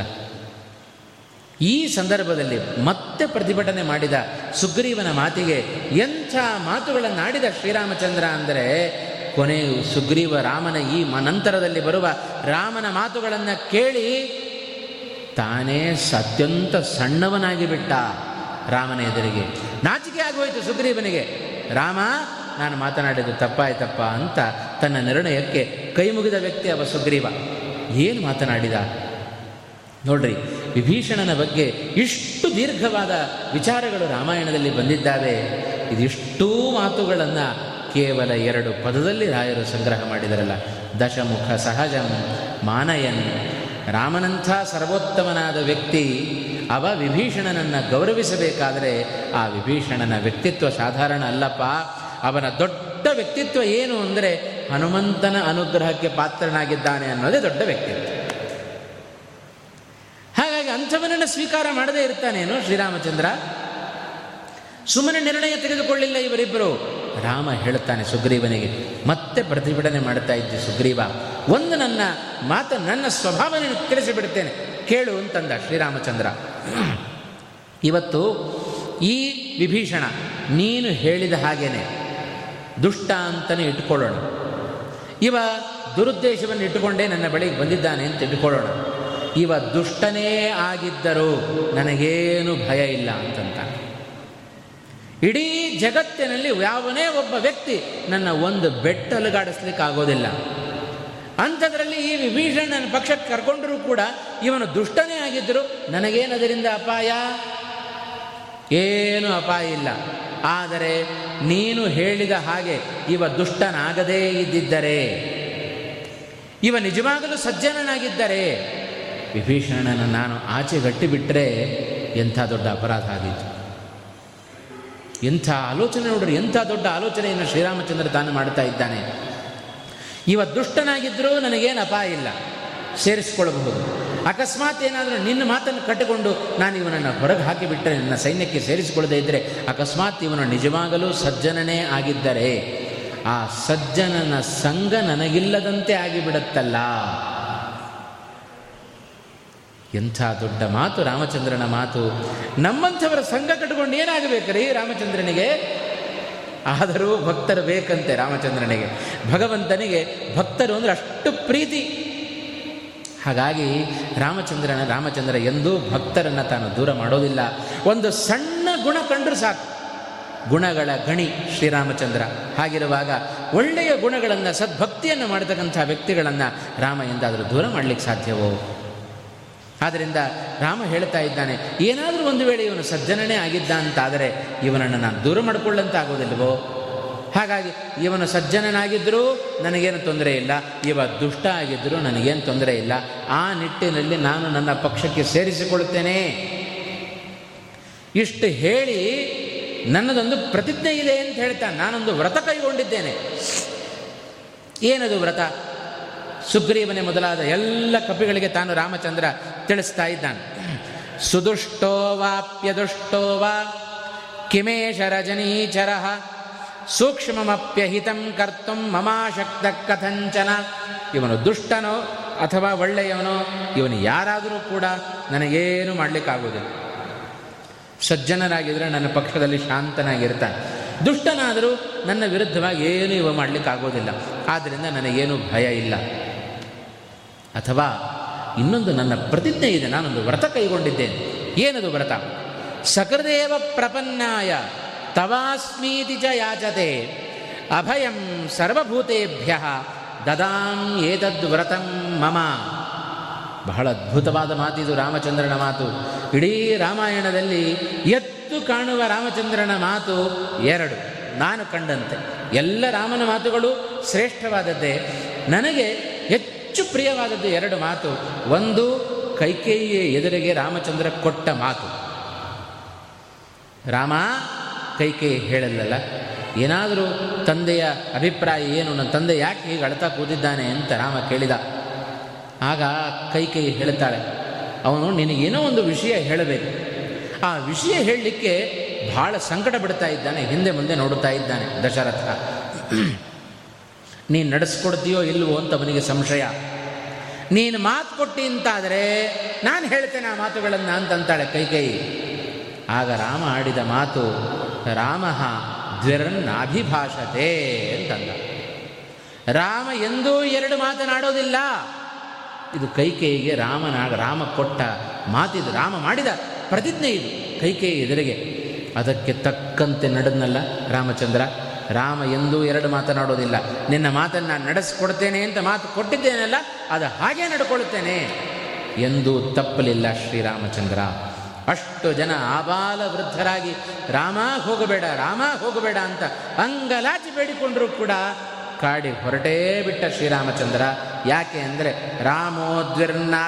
ಈ ಸಂದರ್ಭದಲ್ಲಿ ಮತ್ತೆ ಪ್ರತಿಭಟನೆ ಮಾಡಿದ ಸುಗ್ರೀವನ ಮಾತಿಗೆ ಎಂಥ ಮಾತುಗಳನ್ನಾಡಿದ ಶ್ರೀರಾಮಚಂದ್ರ ಅಂದರೆ ಕೊನೆಯು ಸುಗ್ರೀವ ರಾಮನ ಈ ನಂತರದಲ್ಲಿ ಬರುವ ರಾಮನ ಮಾತುಗಳನ್ನು ಕೇಳಿ ತಾನೇ ಅತ್ಯಂತ ಸಣ್ಣವನಾಗಿ ಬಿಟ್ಟ ರಾಮನ ಎದುರಿಗೆ. ನಾಚಿಕೆ ಆಗೋಯ್ತು ಸುಗ್ರೀವನಿಗೆ. ರಾಮ, ನಾನು ಮಾತನಾಡಿದ್ದು ತಪ್ಪಾಯ್ತಪ್ಪ ಅಂತ ತನ್ನ ನಿರ್ಣಯಕ್ಕೆ ಕೈ ಮುಗಿದ ವ್ಯಕ್ತಿ ಅವ ಸುಗ್ರೀವ. ಏನು ಮಾತನಾಡಿದ? ನೋಡ್ರಿ, ವಿಭೀಷಣನ ಬಗ್ಗೆ ಇಷ್ಟು ದೀರ್ಘವಾದ ವಿಚಾರಗಳು ರಾಮಾಯಣದಲ್ಲಿ ಬಂದಿದ್ದಾವೆ. ಇದಿಷ್ಟೂ ಮಾತುಗಳನ್ನು ಕೇವಲ ಎರಡು ಪದದಲ್ಲಿ ರಾಯರು ಸಂಗ್ರಹ ಮಾಡಿದರಲ್ಲ. ದಶಮುಖ ಸಹಜಂ, ಮಾನಯನ್. ರಾಮನಂಥ ಸರ್ವೋತ್ತಮನಾದ ವ್ಯಕ್ತಿ ಅವ ವಿಭೀಷಣನನ್ನು ಗೌರವಿಸಬೇಕಾದರೆ ಆ ವಿಭೀಷಣನ ವ್ಯಕ್ತಿತ್ವ ಸಾಧಾರಣ ಅಲ್ಲಪ್ಪ. ಅವನ ದೊಡ್ಡ ವ್ಯಕ್ತಿತ್ವ ಏನು ಅಂದರೆ ಹನುಮಂತನ ಅನುಗ್ರಹಕ್ಕೆ ಪಾತ್ರನಾಗಿದ್ದಾನೆ ಅನ್ನೋದೇ ದೊಡ್ಡ ವ್ಯಕ್ತಿತ್ವ. ಹಾಗಾಗಿ ಅಂಥವನನ್ನು ಸ್ವೀಕಾರ ಮಾಡದೇ ಇರ್ತಾನೇನು ಶ್ರೀರಾಮಚಂದ್ರ? ಸುಮ್ಮನೆ ನಿರ್ಣಯ ತೆಗೆದುಕೊಳ್ಳಿಲ್ಲ ಇವರಿಬ್ಬರು ರಾಮ ಹೇಳುತ್ತಾನೆ, ಸುಗ್ರೀವನಿಗೆ, ಮತ್ತೆ ಪ್ರತಿಭಟನೆ ಮಾಡ್ತಾ ಇದ್ದೆ ಸುಗ್ರೀವ. ಒಂದು ನನ್ನ ಮಾತು ನನ್ನ ಸ್ವಭಾವನೆಯನ್ನು ತಿಳಿಸಿಬಿಡ್ತೇನೆ ಕೇಳು ಅಂತಂದ ಶ್ರೀರಾಮಚಂದ್ರ. ಇವತ್ತು ಈ ವಿಭೀಷಣ ನೀನು ಹೇಳಿದ ಹಾಗೇನೆ, ದುಷ್ಟ ಅಂತಲೇ ಇಟ್ಕೊಳ್ಳೋಣ ಇವ ದುರುದ್ದೇಶವನ್ನು ಇಟ್ಟುಕೊಂಡೇ ನನ್ನ ಬಳಿಗೆ ಬಂದಿದ್ದಾನೆ ಅಂತ ಇಟ್ಕೊಳ್ಳೋಣ ಇವ ದುಷ್ಟನೇ ಆಗಿದ್ದರೂ ನನಗೇನು ಭಯ ಇಲ್ಲ ಅಂತಂತ ಇಡೀ ಜಗತ್ತಿನಲ್ಲಿ ಯಾವನೇ ಒಬ್ಬ ವ್ಯಕ್ತಿ ನನ್ನ ಒಂದು ಬೆಟ್ಟಲುಗಾಡಿಸ್ಲಿಕ್ಕೆ ಆಗೋದಿಲ್ಲ ಅಂಥದ್ರಲ್ಲಿ ಈ ವಿಭೀಷಣನ ಪಕ್ಷಕ್ಕೆ ಕರ್ಕೊಂಡರೂ ಕೂಡ ಇವನು ದುಷ್ಟನೇ ಆಗಿದ್ದರು ನನಗೇನದರಿಂದ ಅಪಾಯ? ಏನು ಅಪಾಯ ಇಲ್ಲ. ಆದರೆ ನೀನು ಹೇಳಿದ ಹಾಗೆ ಇವ ದುಷ್ಟನಾಗದೇ ಇದ್ದಿದ್ದರೆ, ಇವ ನಿಜವಾಗಲೂ ಸಜ್ಜನನಾಗಿದ್ದರೆ, ವಿಭೀಷಣನ ನಾನು ಆಚೆಗಟ್ಟಿಬಿಟ್ರೆ ಎಂಥ ದೊಡ್ಡ ಅಪರಾಧ ಆದೀತು ಎಂಥ ಆಲೋಚನೆ ನೋಡ್ರಿ, ಎಂಥ ದೊಡ್ಡ ಆಲೋಚನೆಯನ್ನು ಶ್ರೀರಾಮಚಂದ್ರ ತಾನು ಮಾಡ್ತಾ ಇದ್ದಾನೆ. ಇವ ದುಷ್ಟನಾಗಿದ್ದರೂ ನನಗೇನು ಅಪಾಯ ಇಲ್ಲ ಸೇರಿಸಿಕೊಳ್ಳಬಹುದು ಅಕಸ್ಮಾತ್ ಏನಾದರೂ ನಿನ್ನ ಮಾತನ್ನು ಕಟ್ಟಿಕೊಂಡು ನಾನು ಇವನನ್ನು ಹೊರಗೆ ಹಾಕಿಬಿಟ್ಟರೆ ನನ್ನ ಸೈನ್ಯಕ್ಕೆ ಸೇರಿಸಿಕೊಳ್ಳದೇ ಇದ್ದರೆ ಅಕಸ್ಮಾತ್ ಇವನು ನಿಜವಾಗಲೂ ಸಜ್ಜನನೇ ಆಗಿದ್ದರೆ, ಆ ಸಜ್ಜನನ ಸಂಘ ನನಗಿಲ್ಲದಂತೆ ಆಗಿಬಿಡುತ್ತಲ್ಲ. ಎಂಥ ದೊಡ್ಡ ಮಾತು ರಾಮಚಂದ್ರನ ಮಾತು. ನಮ್ಮಂಥವರ ಸಂಘ ಕಟ್ಟಿಕೊಂಡು ಏನಾಗಬೇಕ್ರಿ ರಾಮಚಂದ್ರನಿಗೆ? ಆದರೂ ಭಕ್ತರು ಬೇಕಂತೆ ರಾಮಚಂದ್ರನಿಗೆ. ಭಗವಂತನಿಗೆ ಭಕ್ತರು ಅಂದರೆ ಅಷ್ಟು ಪ್ರೀತಿ. ಹಾಗಾಗಿ ರಾಮಚಂದ್ರನ ರಾಮಚಂದ್ರ ಎಂದೂ ಭಕ್ತರನ್ನು ತಾನು ದೂರ ಮಾಡೋದಿಲ್ಲ. ಒಂದು ಸಣ್ಣ ಗುಣ ಕಂಡ್ರೆ ಸಾಕು. ಗುಣಗಳ ಗಣಿ ಶ್ರೀರಾಮಚಂದ್ರ. ಹಾಗಿರುವಾಗ ಒಳ್ಳೆಯ ಗುಣಗಳನ್ನು, ಸದ್ಭಕ್ತಿಯನ್ನು ಮಾಡತಕ್ಕಂಥ ವ್ಯಕ್ತಿಗಳನ್ನು ರಾಮ ಎಂದಾದರೂ ದೂರ ಮಾಡಲಿಕ್ಕೆ ಸಾಧ್ಯವೋ? ಆದ್ದರಿಂದ ರಾಮ ಹೇಳ್ತಾ ಇದ್ದಾನೆ, ಏನಾದರೂ ಒಂದು ವೇಳೆ ಇವನು ಸಜ್ಜನನೇ ಆಗಿದ್ದ ಅಂತಾದರೆ ಇವನನ್ನು ನಾನು ದೂರ ಮಾಡಿಕೊಳ್ಳಂತಾಗೋದಿಲ್ವೋ? ಹಾಗಾಗಿ ಇವನು ಸಜ್ಜನನಾಗಿದ್ದರೂ ನನಗೇನು ತೊಂದರೆ ಇಲ್ಲ, ಇವ ದುಷ್ಟ ಆಗಿದ್ದರೂ ನನಗೇನು ತೊಂದರೆ ಇಲ್ಲ, ಆ ನಿಟ್ಟಿನಲ್ಲಿ ನಾನು ನನ್ನ ಪಕ್ಷಕ್ಕೆ ಸೇರಿಸಿಕೊಳ್ಳುತ್ತೇನೆ. ಇಷ್ಟು ಹೇಳಿ ನನ್ನದೊಂದು ಪ್ರತಿಜ್ಞೆ ಇದೆ ಅಂತ ಹೇಳ್ತಾನೆ ನಾನೊಂದು ವ್ರತ ಕೈಗೊಂಡಿದ್ದೇನೆ. ಏನದು ವ್ರತ? ಸುಗ್ರೀವನೇ ಮೊದಲಾದ ಎಲ್ಲ ಕಪಿಗಳಿಗೆ ತಾನು ರಾಮಚಂದ್ರ ತಿಳಿಸ್ತಾ ಇದ್ದಾನೆ. ಸುದುಷ್ಟೋ ವಾಪ್ಯದುಷ್ಟೋ ವಾ ಕಿಮೇಶ ರಜನೀಚರ ಸೂಕ್ಷ್ಮಮಪ್ಯಹಿತಂ ಕರ್ತು ಮಮಾಶಕ್ತ ಕಥಂಚನ. ಇವನು ದುಷ್ಟನೋ ಅಥವಾ ಒಳ್ಳೆಯವನೋ ಇವನು ಯಾರಾದರೂ ಕೂಡ ನನಗೇನು ಮಾಡಲಿಕ್ಕಾಗೋದಿಲ್ಲ ಸಜ್ಜನರಾಗಿದ್ದರೆ ನನ್ನ ಪಕ್ಷದಲ್ಲಿ ಶಾಂತನಾಗಿರ್ತಾನೆ. ದುಷ್ಟನಾದರೂ ನನ್ನ ವಿರುದ್ಧವಾಗಿ ಏನು ಇವ ಮಾಡಲಿಕ್ಕಾಗೋದಿಲ್ಲ. ಆದ್ದರಿಂದ ನನಗೇನು ಭಯ ಇಲ್ಲ. ಅಥವಾ ಇನ್ನೊಂದು ನನ್ನ ಪ್ರತಿಜ್ಞೆ ಇದೆ, ನಾನೊಂದು ವ್ರತ ಕೈಗೊಂಡಿದ್ದೇನೆ. ಏನದು ವ್ರತ? ಸಕೃದೇವ ಪ್ರಪನ್ನಾಯ ತವಾಸ್ಮೀತಿ ಚ ಯಾಚತೆ ಅಭಯಂ ಸರ್ವಭೂತೇಭ್ಯ ದದಾಂ ಏತದ್ ವ್ರತಂ ಮಮ. ಬಹಳ ಅದ್ಭುತವಾದ ಮಾತಿದು ರಾಮಚಂದ್ರನ ಮಾತು. ಇಡೀ ರಾಮಾಯಣದಲ್ಲಿ ಎತ್ತು ಕಾಣುವ ರಾಮಚಂದ್ರನ ಮಾತು ಎರಡು. ನಾನು ಕಂಡಂತೆ. ಎಲ್ಲ ರಾಮನ ಮಾತುಗಳು ಶ್ರೇಷ್ಠವಾದದ್ದೇ. ನನಗೆ ಹೆಚ್ಚು ಪ್ರಿಯವಾದದ್ದು ಎರಡು ಮಾತು. ಒಂದು, ಕೈಕೇಯಿಯ ಎದುರಿಗೆ ರಾಮಚಂದ್ರ ಕೊಟ್ಟ ಮಾತು. ರಾಮ, ಕೈಕೇಯಿ ಹೇಳಲ್ಲಲ್ಲ. ಏನಾದರೂ ತಂದೆಯ ಅಭಿಪ್ರಾಯ ಏನು? ನನ್ನ ತಂದೆ ಯಾಕೆ ಹೀಗೆ ಅಳ್ತಾ ಕೂತಿದ್ದಾನೆ ಅಂತ ರಾಮ ಕೇಳಿದ. ಆಗ ಕೈಕೇಯಿ ಹೇಳ್ತಾಳೆ ಅವನು ನಿನಗೇನೋ ಒಂದು ವಿಷಯ ಹೇಳಬೇಕು. ಆ ವಿಷಯ ಹೇಳಲಿಕ್ಕೆ ಬಹಳ ಸಂಕಟ ಬಿಡ್ತಾ ಇದ್ದಾನೆ, ಹಿಂದೆ ಮುಂದೆ ನೋಡುತ್ತಾ ಇದ್ದಾನೆ ದಶರಥ. ನೀನು ನಡೆಸ್ಕೊಡ್ತೀಯೋ ಇಲ್ವೋ ಅಂತ ಅವನಿಗೆ ಸಂಶಯ. ನೀನು ಮಾತು ಕೊಟ್ಟಿ ಅಂತಾದರೆ ನಾನು ಹೇಳ್ತೇನೆ ಆ ಮಾತುಗಳನ್ನು ಅಂತಂತಾಳೆ ಕೈಕೈ. ಆಗ ರಾಮ ಆಡಿದ ಮಾತು, ರಾಮ ದ್ವಿರನ್ನಾಭಿಭಾಷತೆ ಅಂತಂದ. ರಾಮ ಎಂದೂ ಎರಡು ಮಾತನಾಡೋದಿಲ್ಲ. ಇದು ಕೈಕೇಯಿಗೆ ರಾಮನಾಗ, ರಾಮ ಕೊಟ್ಟ ಮಾತಿದು ರಾಮ ಮಾಡಿದ ಪ್ರತಿಜ್ಞೆ ಇದು. ಕೈಕೇಯಿ ಎದುರಿಗೆ. ಅದಕ್ಕೆ ತಕ್ಕಂತೆ ನಡೆದ್ನಲ್ಲ ರಾಮಚಂದ್ರ. ರಾಮ ಎಂದೂ ಎರಡು ಮಾತನಾಡೋದಿಲ್ಲ. ನಿನ್ನ ಮಾತನ್ನು ನಾನು ನಡೆಸ್ಕೊಡ್ತೇನೆ ಅಂತ ಮಾತು ಕೊಟ್ಟಿದ್ದೇನಲ್ಲ, ಅದು ಹಾಗೆ ನಡ್ಕೊಳ್ತೇನೆ ಎಂದೂ ತಪ್ಪಲಿಲ್ಲ ಶ್ರೀರಾಮಚಂದ್ರ. ಅಷ್ಟು ಜನ ಆಬಾಲ ವೃದ್ಧರಾಗಿ, ರಾಮ, ಹೋಗಬೇಡ ರಾಮ, ಹೋಗಬೇಡ ಅಂತ ಅಂಗಲಾಚಿ ಬೇಡಿಕೊಂಡರೂ ಕೂಡ ಕಾಡಿ ಹೊರಟೇ ಬಿಟ್ಟ ಶ್ರೀರಾಮಚಂದ್ರ. ಯಾಕೆ ಅಂದರೆ ರಾಮೋದ್ವಿರ್ನಾಭಿಭಾಷತೆ.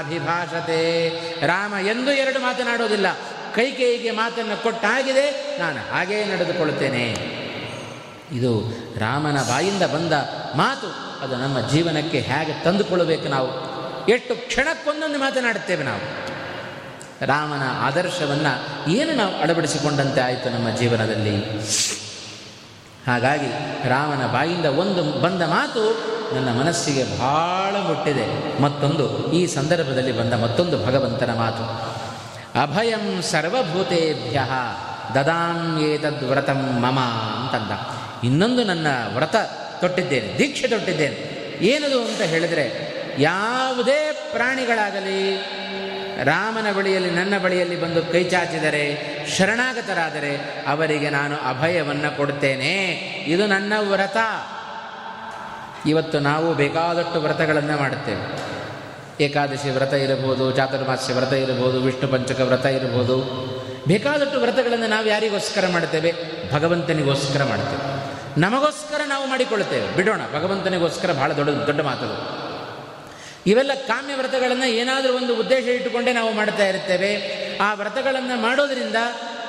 ರಾಮ ಎಂದು ಎರಡು ಮಾತನಾಡೋದಿಲ್ಲ ಕೈಕೇಯಿಗೆ ಮಾತನ್ನು ಕೊಟ್ಟಾಗಿದೆ. ನಾನು ಹಾಗೇ ನಡೆದುಕೊಳ್ಳುತ್ತೇನೆ. ಇದು ರಾಮನ ಬಾಯಿಂದ ಬಂದ ಮಾತು. ಅದು ನಮ್ಮ ಜೀವನಕ್ಕೆ ಹೇಗೆ ತಂದುಕೊಳ್ಳಬೇಕು ನಾವು? ಎಷ್ಟು ಕ್ಷಣಕ್ಕೊಂದೊಂದು ಮಾತನಾಡುತ್ತೇವೆ ನಾವು. ರಾಮನ ಆದರ್ಶವನ್ನು ಏನು ನಾವು ಅಳವಡಿಸಿಕೊಂಡಂತೆ ಆಯಿತು ನಮ್ಮ ಜೀವನದಲ್ಲಿ? ಹಾಗಾಗಿ ರಾಮನ ಬಾಯಿಂದ ಒಂದು ಬಂದ ಮಾತು ನನ್ನ ಮನಸ್ಸಿಗೆ ಬಹಳ ಮುಟ್ಟಿದೆ. ಮತ್ತೊಂದು, ಈ ಸಂದರ್ಭದಲ್ಲಿ ಬಂದ ಮತ್ತೊಂದು ಭಗವಂತನ ಮಾತು. ಅಭಯಂ ಸರ್ವಭೂತೇಭ್ಯ ದದಾಂ ಏತದ್ ವ್ರತಂ ಮಮ ಅಂತಂದ. ಇನ್ನೊಂದು ನನ್ನ ವ್ರತ ತೊಟ್ಟಿದ್ದೇನೆ, ದೀಕ್ಷೆ ತೊಟ್ಟಿದ್ದೇನೆ. ಏನದು ಅಂತ ಹೇಳಿದರೆ, ಯಾವುದೇ ಪ್ರಾಣಿಗಳಾಗಲಿ ರಾಮನ ಬಳಿಯಲ್ಲಿ ನನ್ನ ಬಳಿಯಲ್ಲಿ ಬಂದು ಕೈ ಚಾಚಿದರೆ ಶರಣಾಗತರಾದರೆ ಅವರಿಗೆ ನಾನು ಅಭಯವನ್ನು ಕೊಡ್ತೇನೆ. ಇದು ನನ್ನ ವ್ರತ. ಇವತ್ತು ನಾವು ಬೇಕಾದಷ್ಟು ವ್ರತಗಳನ್ನು ಮಾಡುತ್ತೇವೆ. ಏಕಾದಶಿ ವ್ರತ ಇರಬಹುದು, ಚಾತುರ್ಮಾಸ್ಯ ವ್ರತ ಇರಬಹುದು, ವಿಷ್ಣು ಪಂಚಕ ವ್ರತ ಇರಬಹುದು. ಬೇಕಾದಷ್ಟು ವ್ರತಗಳನ್ನು ನಾವು ಯಾರಿಗೋಸ್ಕರ ಮಾಡ್ತೇವೆ ಭಗವಂತನಿಗೋಸ್ಕರ ಮಾಡ್ತೇವೆ ನಮಗೋಸ್ಕರ ನಾವು ಮಾಡಿಕೊಳ್ಳುತ್ತೇವೆ. ಬಿಡೋಣ, ಭಗವಂತನಿಗೋಸ್ಕರ ಬಹಳ ದೊಡ್ಡ ದೊಡ್ಡ ಮಾತುಗಳು ಇವೆಲ್ಲ ಕಾಮ್ಯ ವ್ರತಗಳನ್ನು ಏನಾದರೂ ಒಂದು ಉದ್ದೇಶ ಇಟ್ಟುಕೊಂಡೇ ನಾವು ಮಾಡ್ತಾ ಇರ್ತೇವೆ. ಆ ವ್ರತಗಳನ್ನು ಮಾಡೋದರಿಂದ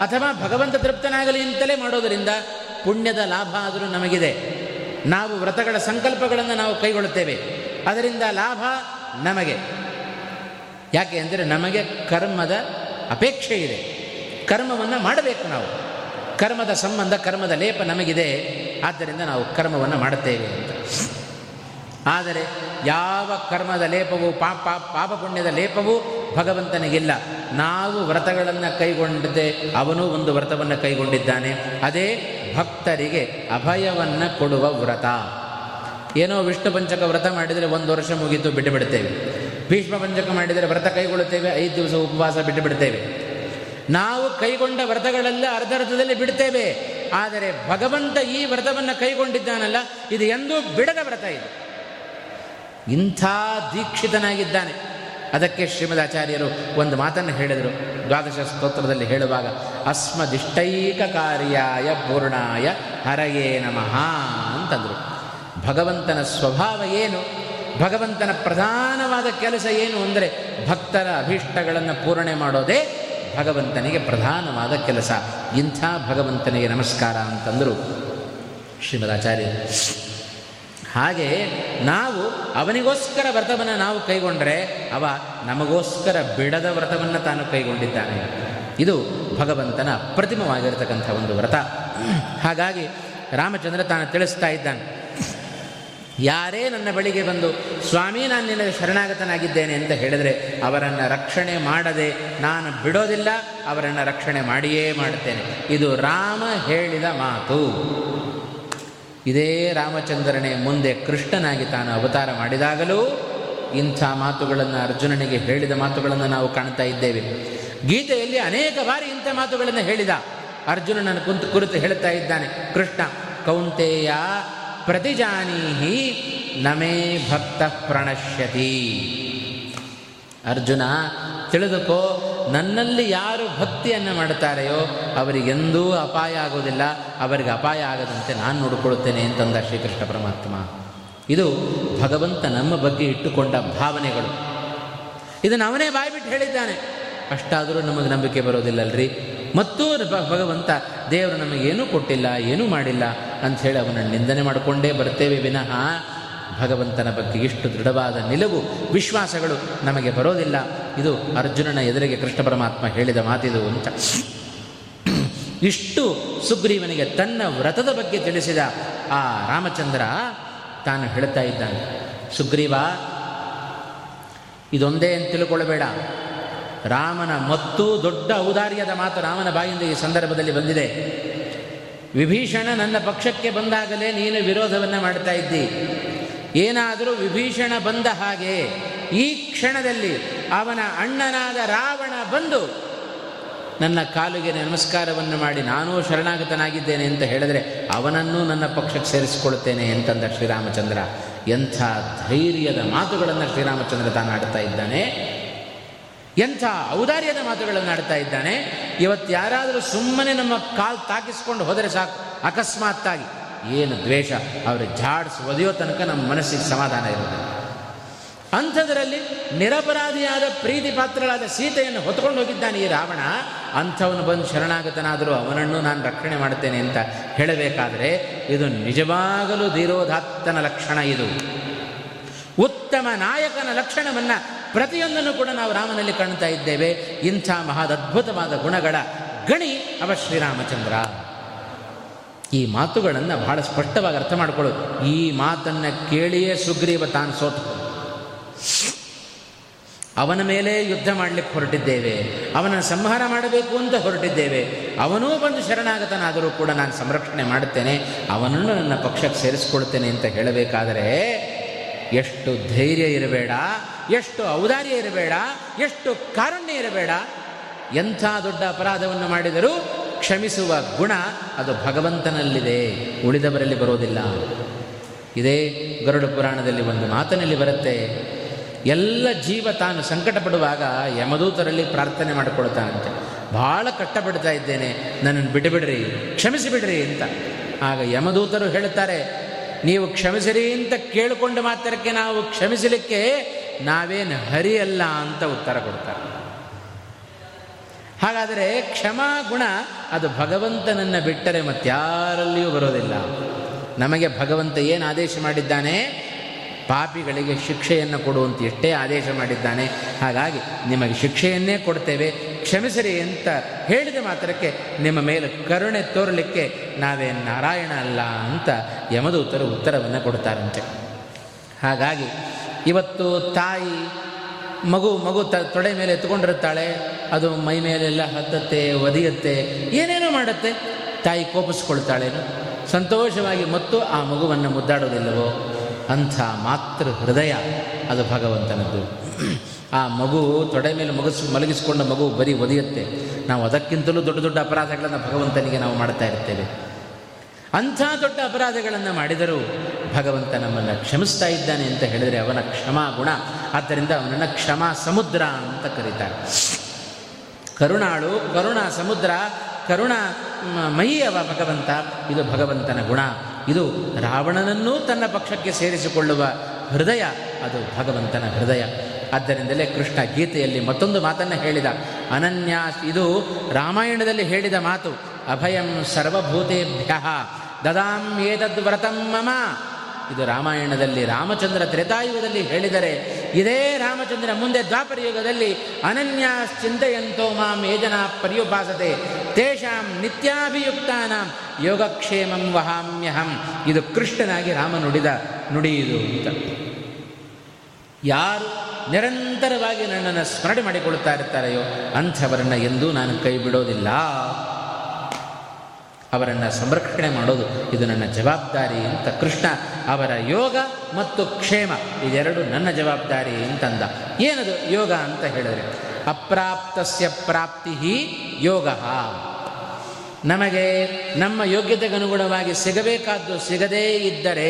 ಅಥವಾ ಭಗವಂತ ತೃಪ್ತನಾಗಲಿ ಅಂತಲೇ ಮಾಡೋದರಿಂದ ಪುಣ್ಯದ ಲಾಭ ಆದರೂ ನಮಗಿದೆ. ನಾವು ವ್ರತಗಳ ಸಂಕಲ್ಪಗಳನ್ನು ನಾವು ಕೈಗೊಳ್ಳುತ್ತೇವೆ. ಅದರಿಂದ ಲಾಭ ನಮಗೆ. ಯಾಕೆ ಅಂದರೆ ನಮಗೆ ಕರ್ಮದ ಅಪೇಕ್ಷೆ ಇದೆ. ಕರ್ಮವನ್ನು ಮಾಡಬೇಕು ನಾವು. ಕರ್ಮದ ಸಂಬಂಧ, ಕರ್ಮದ ಲೇಪ ನಮಗಿದೆ. ಆದ್ದರಿಂದ ನಾವು ಕರ್ಮವನ್ನು ಮಾಡುತ್ತೇವೆ ಅಂತ. ಆದರೆ ಯಾವ ಕರ್ಮದ ಲೇಪವು, ಪಾಪ ಪಾಪ ಪುಣ್ಯದ ಲೇಪವು ಭಗವಂತನಿಗಿಲ್ಲ. ನಾವು ವ್ರತಗಳನ್ನು ಕೈಗೊಂಡಿದ್ದೆ, ಅವನು ಒಂದು ವ್ರತವನ್ನು ಕೈಗೊಂಡಿದ್ದಾನೆ. ಅದೇ ಭಕ್ತರಿಗೆ ಅಭಯವನ್ನು ಕೊಡುವ ವ್ರತ. ಏನೋ ವಿಷ್ಣು ಪಂಚಕ ವ್ರತ ಮಾಡಿದರೆ ಒಂದು ವರ್ಷ ಮುಗಿತು ಬಿಟ್ಟು ಬಿಡ್ತೇವೆ ಭೀಷ್ಮ ಪಂಚಕ ಮಾಡಿದರೆ ವ್ರತ ಕೈಗೊಳ್ಳುತ್ತೇವೆ, ಐದು ದಿವಸ ಉಪವಾಸ ಬಿಟ್ಟು ಬಿಡ್ತೇವೆ ನಾವು ಕೈಗೊಂಡ ವ್ರತಗಳೆಲ್ಲ ಅರ್ಧರ್ಧದಲ್ಲಿ ಬಿಡ್ತೇವೆ. ಆದರೆ ಭಗವಂತ ಈ ವ್ರತವನ್ನು ಕೈಗೊಂಡಿದ್ದಾನಲ್ಲ, ಇದು ಎಂದೂ ಬಿಡದ ವ್ರತ ಇದು. ಇಂಥ ದೀಕ್ಷಿತನಾಗಿದ್ದಾನೆ. ಅದಕ್ಕೆ ಶ್ರೀಮದಾಚಾರ್ಯರು ಒಂದು ಮಾತನ್ನು ಹೇಳಿದರು. ದ್ವಾದಶ ಸ್ತೋತ್ರದಲ್ಲಿ ಹೇಳುವಾಗ ಅಸ್ಮದಿಷ್ಟೈಕ ಕಾರ್ಯಾಯ ಪೂರ್ಣಾಯ ಹರಯೇ ನಮಃ ಅಂತಂದರು. ಭಗವಂತನ ಸ್ವಭಾವ ಏನು? ಭಗವಂತನ ಪ್ರಧಾನವಾದ ಕೆಲಸ ಏನು ಅಂದರೆ, ಭಕ್ತರ ಅಭೀಷ್ಟಗಳನ್ನು ಪೂರಣೆ ಮಾಡೋದೇ ಭಗವಂತನಿಗೆ ಪ್ರಧಾನವಾದ ಕೆಲಸ. ಇಂಥ ಭಗವಂತನಿಗೆ ನಮಸ್ಕಾರ ಅಂತಂದರು ಶ್ರೀಮದಾಚಾರ್ಯರು. ಹಾಗೆ ನಾವು ಅವನಿಗೋಸ್ಕರ ವ್ರತವನ್ನು ನಾವು ಕೈಗೊಂಡರೆ ಅವ ನಮಗೋಸ್ಕರ ಬಿಡದ ವ್ರತವನ್ನು ತಾನು ಕೈಗೊಂಡಿದ್ದಾನೆ. ಇದು ಭಗವಂತನ ಅಪ್ರತಿಮವಾಗಿರತಕ್ಕಂಥ ಒಂದು ವ್ರತ. ಹಾಗಾಗಿ ರಾಮಚಂದ್ರ ತಾನು ತಿಳಿಸ್ತಾ ಇದ್ದಾನೆ. ಯಾರೇ ನನ್ನ ಬಳಿಗೆ ಬಂದು, ಸ್ವಾಮಿ, ನಾನು ನಿನ್ನ ಶರಣಾಗತನಾಗಿದ್ದೇನೆ ಅಂತ ಹೇಳಿದರೆ ಅವರನ್ನು ರಕ್ಷಣೆ ಮಾಡದೆ ನಾನು ಬಿಡೋದಿಲ್ಲ, ಅವರನ್ನು ರಕ್ಷಣೆ ಮಾಡಿಯೇ ಮಾಡುತ್ತೇನೆ. ಇದು ರಾಮ ಹೇಳಿದ ಮಾತು. ಇದೇ ರಾಮಚಂದ್ರನೇ ಮುಂದೆ ಕೃಷ್ಣನಾಗಿ ತಾನು ಅವತಾರ ಮಾಡಿದಾಗಲೂ ಇಂಥ ಮಾತುಗಳನ್ನು ಅರ್ಜುನನಿಗೆ ಹೇಳಿದ ಮಾತುಗಳನ್ನು ನಾವು ಕಾಣ್ತಾ ಇದ್ದೇವೆ. ಗೀತೆಯಲ್ಲಿ ಅನೇಕ ಬಾರಿ ಇಂಥ ಮಾತುಗಳನ್ನು ಹೇಳಿದ ಅರ್ಜುನನನ್ನು ಕುಂತು ಕುರಿತು ಹೇಳ್ತಾ ಇದ್ದಾನೆ, ಕೃಷ್ಣ, ಕೌಂತೆಯ ಪ್ರತಿಜಾನೀಹಿ ನಮೇ ಭಕ್ತ ಪ್ರಣಶ್ಯತಿ. ಅರ್ಜುನ ತಿಳಿದುಕೋ, ನನ್ನಲ್ಲಿ ಯಾರು ಭಕ್ತಿಯನ್ನು ಮಾಡುತ್ತಾರೆಯೋ ಅವರಿಗೆಂದೂ ಅಪಾಯ ಆಗೋದಿಲ್ಲ ಅವರಿಗೆ ಅಪಾಯ ಆಗದಂತೆ ನಾನು ನೋಡಿಕೊಳ್ಳುತ್ತೇನೆ ಅಂತಂದ ಶ್ರೀಕೃಷ್ಣ ಪರಮಾತ್ಮ. ಇದು ಭಗವಂತ ನಮ್ಮ ಬಗ್ಗೆ ಇಟ್ಟುಕೊಂಡ ಭಾವನೆಗಳು. ಇದನ್ನು ಅವನೇ ಬಾಯ್ಬಿಟ್ಟು ಹೇಳಿದ್ದಾನೆ. ಅಷ್ಟಾದರೂ ನಮಗೆ ನಂಬಿಕೆ ಬರೋದಿಲ್ಲಲ್ರಿ. ಮತ್ತು ಭಗವಂತ, ದೇವರು ನಮಗೇನೂ ಕೊಟ್ಟಿಲ್ಲ, ಏನೂ ಮಾಡಿಲ್ಲ ಅಂಥೇಳಿ ಅವನನ್ನು ನಿಂದನೆ ಮಾಡಿಕೊಂಡೇ ಬರ್ತೇವೆ ವಿನಃ ಭಗವಂತನ ಬಗ್ಗೆ ಇಷ್ಟು ದೃಢವಾದ ನಿಲುವು, ವಿಶ್ವಾಸಗಳು ನಮಗೆ ಬರೋದಿಲ್ಲ. ಇದು ಅರ್ಜುನನ ಎದುರಿಗೆ ಕೃಷ್ಣ ಪರಮಾತ್ಮ ಹೇಳಿದ ಮಾತಿದು ಅಂತ ಇಷ್ಟು ಸುಗ್ರೀವನಿಗೆ ತನ್ನ ವ್ರತದ ಬಗ್ಗೆ ತಿಳಿಸಿದ ಆ ರಾಮಚಂದ್ರ ತಾನು ಹೇಳ್ತಾ ಇದ್ದಾನೆ, ಸುಗ್ರೀವ, ಇದೊಂದೇ ಅಂತ ತಿಳ್ಕೊಳ್ಬೇಡ. ರಾಮನ ಮತ್ತು ದೊಡ್ಡ ಔದಾರ್ಯದ ಮಾತು ರಾಮನ ಬಾಯಿಂದ ಈ ಸಂದರ್ಭದಲ್ಲಿ ಬಂದಿದೆ. ವಿಭೀಷಣ ನನ್ನ ಪಕ್ಷಕ್ಕೆ ಬಂದಾಗಲೇ ನೀನು ವಿರೋಧವನ್ನು ಮಾಡ್ತಾ ಇದ್ದಿ. ಏನಾದರೂ ವಿಭೀಷಣ ಬಂದ ಹಾಗೆ ಈ ಕ್ಷಣದಲ್ಲಿ ಅವನ ಅಣ್ಣನಾದ ರಾವಣ ಬಂದು ನನ್ನ ಕಾಲಿಗೆ ನಮಸ್ಕಾರವನ್ನು ಮಾಡಿ ನಾನೂ ಶರಣಾಗತನಾಗಿದ್ದೇನೆ ಅಂತ ಹೇಳಿದರೆ ಅವನನ್ನು ನನ್ನ ಪಕ್ಷಕ್ಕೆ ಸೇರಿಸಿಕೊಳ್ಳುತ್ತೇನೆ ಅಂತಂದ ಶ್ರೀರಾಮಚಂದ್ರ. ಎಂಥ ಔದಾರ್ಯದ ಮಾತುಗಳನ್ನು ಆಡ್ತಾ ಇದ್ದಾನೆ. ಇವತ್ತು ಯಾರಾದರೂ ಸುಮ್ಮನೆ ನಮ್ಮ ಕಾಲು ತಾಕಿಸ್ಕೊಂಡು ಹೋದರೆ ಸಾಕು. ಅಕಸ್ಮಾತ್ತಾಗಿ ಏನು ದ್ವೇಷ, ಅವರು ಜಾಡ್ಸ್ ಒದೆಯೋ ತನಕ ನಮ್ಮ ಮನಸ್ಸಿಗೆ ಸಮಾಧಾನ ಇರೋದಿಲ್ಲ. ಅಂಥದ್ರಲ್ಲಿ ನಿರಪರಾಧಿಯಾದ ಪ್ರೀತಿ ಪಾತ್ರಳಾದ ಸೀತೆಯನ್ನು ಹೊತ್ಕೊಂಡು ಹೋಗಿದ್ದಾನೆ ಈ ರಾವಣ. ಅಂಥವನು ಬಂದು ಶರಣಾಗತನಾದರೂ ಅವನನ್ನು ನಾನು ರಕ್ಷಣೆ ಮಾಡುತ್ತೇನೆ ಅಂತ ಹೇಳಬೇಕಾದರೆ, ಇದು ನಿಜವಾಗಲೂ ಧೀರೋಧಾತ್ತನ ಲಕ್ಷಣ ಇದು. ಉತ್ತಮ ನಾಯಕನ ಲಕ್ಷಣವನ್ನು ಪ್ರತಿಯೊಂದನ್ನು ಕೂಡ ನಾವು ರಾಮನಲ್ಲಿ ಕಾಣ್ತಾ ಇದ್ದೇವೆ. ಇಂಥ ಮಹದದ್ಭುತವಾದ ಗುಣಗಳ ಗಣಿ ಅವ ಶ್ರೀರಾಮಚಂದ್ರ ಈ ಮಾತುಗಳನ್ನು ಬಹಳ ಸ್ಪಷ್ಟವಾಗಿ ಅರ್ಥ ಮಾಡಿಕೊಳ್ಳೋದು. ಈ ಮಾತನ್ನು ಕೇಳಿಯೇ ಸುಗ್ರೀವ ತಾನು ಸೋತು. ಅವನ ಮೇಲೆ ಯುದ್ಧ ಮಾಡಲಿಕ್ಕೆ ಹೊರಟಿದ್ದೇವೆ. ಅವನ ಸಂಹಾರ ಮಾಡಬೇಕು ಅಂತ ಹೊರಟಿದ್ದೇವೆ. ಅವನೂ ಬಂದು ಶರಣಾಗತನಾದರೂ ಕೂಡ ನಾನು ಸಂರಕ್ಷಣೆ ಮಾಡುತ್ತೇನೆ. ಅವನನ್ನು ನನ್ನ ಪಕ್ಷಕ್ಕೆ ಸೇರಿಸ್ಕೊಳ್ತೇನೆ ಅಂತ ಹೇಳಬೇಕಾದರೆ, ಎಷ್ಟು ಧೈರ್ಯ ಇರಬೇಡ, ಎಷ್ಟು ಔದಾರ್ಯ ಇರಬೇಡ, ಎಷ್ಟು ಕಾರಣ್ಯ ಇರಬೇಡ, ಎಂಥ ದೊಡ್ಡ ಅಪರಾಧವನ್ನು ಮಾಡಿದರೂ ಕ್ಷಮಿಸುವ ಗುಣ ಅದು ಭಗವಂತನಲ್ಲಿದೆ. ಉಳಿದವರಲ್ಲಿ ಬರೋದಿಲ್ಲ. ಇದೇ ಗರುಡ ಪುರಾಣದಲ್ಲಿ ಒಂದು ಮಾತಿನಲ್ಲಿ ಬರುತ್ತೆ, ಎಲ್ಲ ಜೀವ ತಾನು ಸಂಕಟ ಪಡುವಾಗ ಯಮದೂತರಲ್ಲಿ ಪ್ರಾರ್ಥನೆ ಮಾಡಿಕೊಳ್ತಾನಂತೆ. ಭಾಳ ಕಟ್ಟಬಿಡ್ತಾ ಇದ್ದೇನೆ, ನನ್ನನ್ನು ಬಿಡಿಬಿಡ್ರಿ ಕ್ಷಮಿಸಿಬಿಡ್ರಿ ಅಂತ. ಆಗ ಯಮದೂತರು ಹೇಳುತ್ತಾರೆ, ನೀವು ಕ್ಷಮಿಸಿರಿ ಅಂತ ಕೇಳಿಕೊಂಡ ಮಾತ್ರಕ್ಕೆ ನಾವು ಕ್ಷಮಿಸಲಿಕ್ಕೆ ನಾವೇನು ಹರಿಯಲ್ಲ ಅಂತ ಉತ್ತರ ಕೊಡ್ತಾರೆ. ಹಾಗಾದರೆ ಕ್ಷಮಾ ಗುಣ ಅದು ಭಗವಂತನನ್ನು ಬಿಟ್ಟರೆ ಮತ್ತಾರಲ್ಲಿಯೂ ಬರೋದಿಲ್ಲ. ನಮಗೆ ಭಗವಂತ ಏನು ಆದೇಶ ಮಾಡಿದ್ದಾನೆ? ಪಾಪಿಗಳಿಗೆ ಶಿಕ್ಷೆಯನ್ನು ಕೊಡುವಂತ ಎಷ್ಟೇ ಆದೇಶ ಮಾಡಿದ್ದಾನೆ. ಹಾಗಾಗಿ ನಿಮಗೆ ಶಿಕ್ಷೆಯನ್ನೇ ಕೊಡ್ತೇವೆ. ಕ್ಷಮಿಸಿರಿ ಅಂತ ಹೇಳಿದ ಮಾತ್ರಕ್ಕೆ ನಿಮ್ಮ ಮೇಲೆ ಕರುಣೆ ತೋರಲಿಕ್ಕೆ ನಾವೇ ನಾರಾಯಣ ಅಲ್ಲ ಅಂತ ಯಮದೂತರು ಉತ್ತರವನ್ನು ಕೊಡ್ತಾರಂತೆ. ಹಾಗಾಗಿ ಇವತ್ತು ತಾಯಿ ಮಗು ಮಗು ತ, ತೊಡೆ ಮೇಲೆ ಎತ್ಕೊಂಡಿರುತ್ತಾಳೆ. ಅದು ಮೈ ಮೇಲೆಲ್ಲ ಹತ್ತತ್ತೆ, ಒದಿಯತ್ತೆ. ಏನೇನೋ ಮಾಡುತ್ತೆ? ತಾಯಿ ಕೋಪಿಸ್ಕೊಳ್ತಾಳೇನು. ಸಂತೋಷವಾಗಿ ಮತ್ತು ಆ ಮಗುವನ್ನು ಮುದ್ದಾಡೋದಿಲ್ಲವೋ? ಅಂಥ ಮಾತೃ ಹೃದಯ ಅದು ಭಗವಂತನದ್ದು. ಆ ಮಗು ತೊಡೆ ಮೇಲೆ ಮಗಸು ಮಲಗಿಸಿಕೊಂಡ ಮಗು ಬರೀ ಒದಿಯತ್ತೆ. ನಾವು ಅದಕ್ಕಿಂತಲೂ ದೊಡ್ಡ ದೊಡ್ಡ ಅಪರಾಧಗಳನ್ನು ಭಗವಂತನಿಗೆ ನಾವು ಮಾಡ್ತಾ ಇರ್ತೇವೆ. ಅಂಥ ದೊಡ್ಡ ಅಪರಾಧಗಳನ್ನು ಮಾಡಿದರೂ ಭಗವಂತ ನಮ್ಮನ್ನು ಕ್ಷಮಿಸ್ತಾ ಇದ್ದಾನೆ ಅಂತ ಹೇಳಿದರೆ ಅವನ ಕ್ಷಮಾ ಗುಣ ಆದ್ದರಿಂದ ಅವನನ್ನು ಕ್ಷಮಾ ಸಮುದ್ರ ಅಂತ ಕರೀತಾರೆ. ಕರುಣಾಳು, ಕರುಣ ಸಮುದ್ರ, ಕರುಣ ಮಯಿಯವ ಭಗವಂತ. ಇದು ಭಗವಂತನ ಗುಣ. ಇದು ರಾವಣನನ್ನೂ ತನ್ನ ಪಕ್ಷಕ್ಕೆ ಸೇರಿಸಿಕೊಳ್ಳುವ ಹೃದಯ. ಅದು ಭಗವಂತನ ಹೃದಯ. ಆದ್ದರಿಂದಲೇ ಕೃಷ್ಣ ಗೀತೆಯಲ್ಲಿ ಮತ್ತೊಂದು ಮಾತನ್ನು ಹೇಳಿದ. ಅನನ್ಯ, ಇದು ರಾಮಾಯಣದಲ್ಲಿ ಹೇಳಿದ ಮಾತು. ಅಭಯಂ ಸರ್ವಭೂತೇಭ್ಯ. ದದಾಂ ಏತದ್ವ್ರತಂ ಮಮ. ಇದು ರಾಮಾಯಣದಲ್ಲಿ, ರಾಮಚಂದ್ರ ತ್ರೇತಾಯುಗದಲ್ಲಿ ಹೇಳಿದರೆ, ಇದೇ ರಾಮಚಂದ್ರ ಮುಂದೆ ದ್ವಾಪರ ಯುಗದಲ್ಲಿ ಅನನ್ಯಾಶ್ಚಿಂತೆಯಂತೋ ಮಾ ಏಜನ ಪರ್ಯುಪಾಸತೆ, ತೇಷಾಂ ನಿತ್ಯಾಭಿಯುಕ್ತಾನಾಂ ಯೋಗಕ್ಷೇಮಂ ವಹಾಮ್ಯಹಂ. ಇದು ಕೃಷ್ಣನಾಗಿ ರಾಮ ನುಡಿದ ನುಡಿಯುದು ಅಂತ. ಯಾರು ನಿರಂತರವಾಗಿ ನನ್ನನ್ನು ಸ್ಮರಣೆ ಮಾಡಿಕೊಳ್ಳುತ್ತಾ ಇರ್ತಾರೆಯೋ ಅಂಥವರನ್ನು ಎಂದೂ ನಾನು ಕೈ ಬಿಡೋದಿಲ್ಲ. ಅವರನ್ನು ಸಂರಕ್ಷಣೆ ಮಾಡೋದು, ಇದು ನನ್ನ ಜವಾಬ್ದಾರಿ ಅಂತ ಕೃಷ್ಣ ಅವರ ಯೋಗ ಮತ್ತು ಕ್ಷೇಮ, ಇದೆರಡು ನನ್ನ ಜವಾಬ್ದಾರಿ ಅಂತಂದ. ಏನದು ಯೋಗ ಅಂತ ಹೇಳಿದರೆ, ಅಪ್ರಾಪ್ತಸ್ಯ ಪ್ರಾಪ್ತಿ ಯೋಗ. ನಮಗೆ ನಮ್ಮ ಯೋಗ್ಯತೆಗೆ ಅನುಗುಣವಾಗಿ ಸಿಗಬೇಕಾದ್ದು ಸಿಗದೇ ಇದ್ದರೆ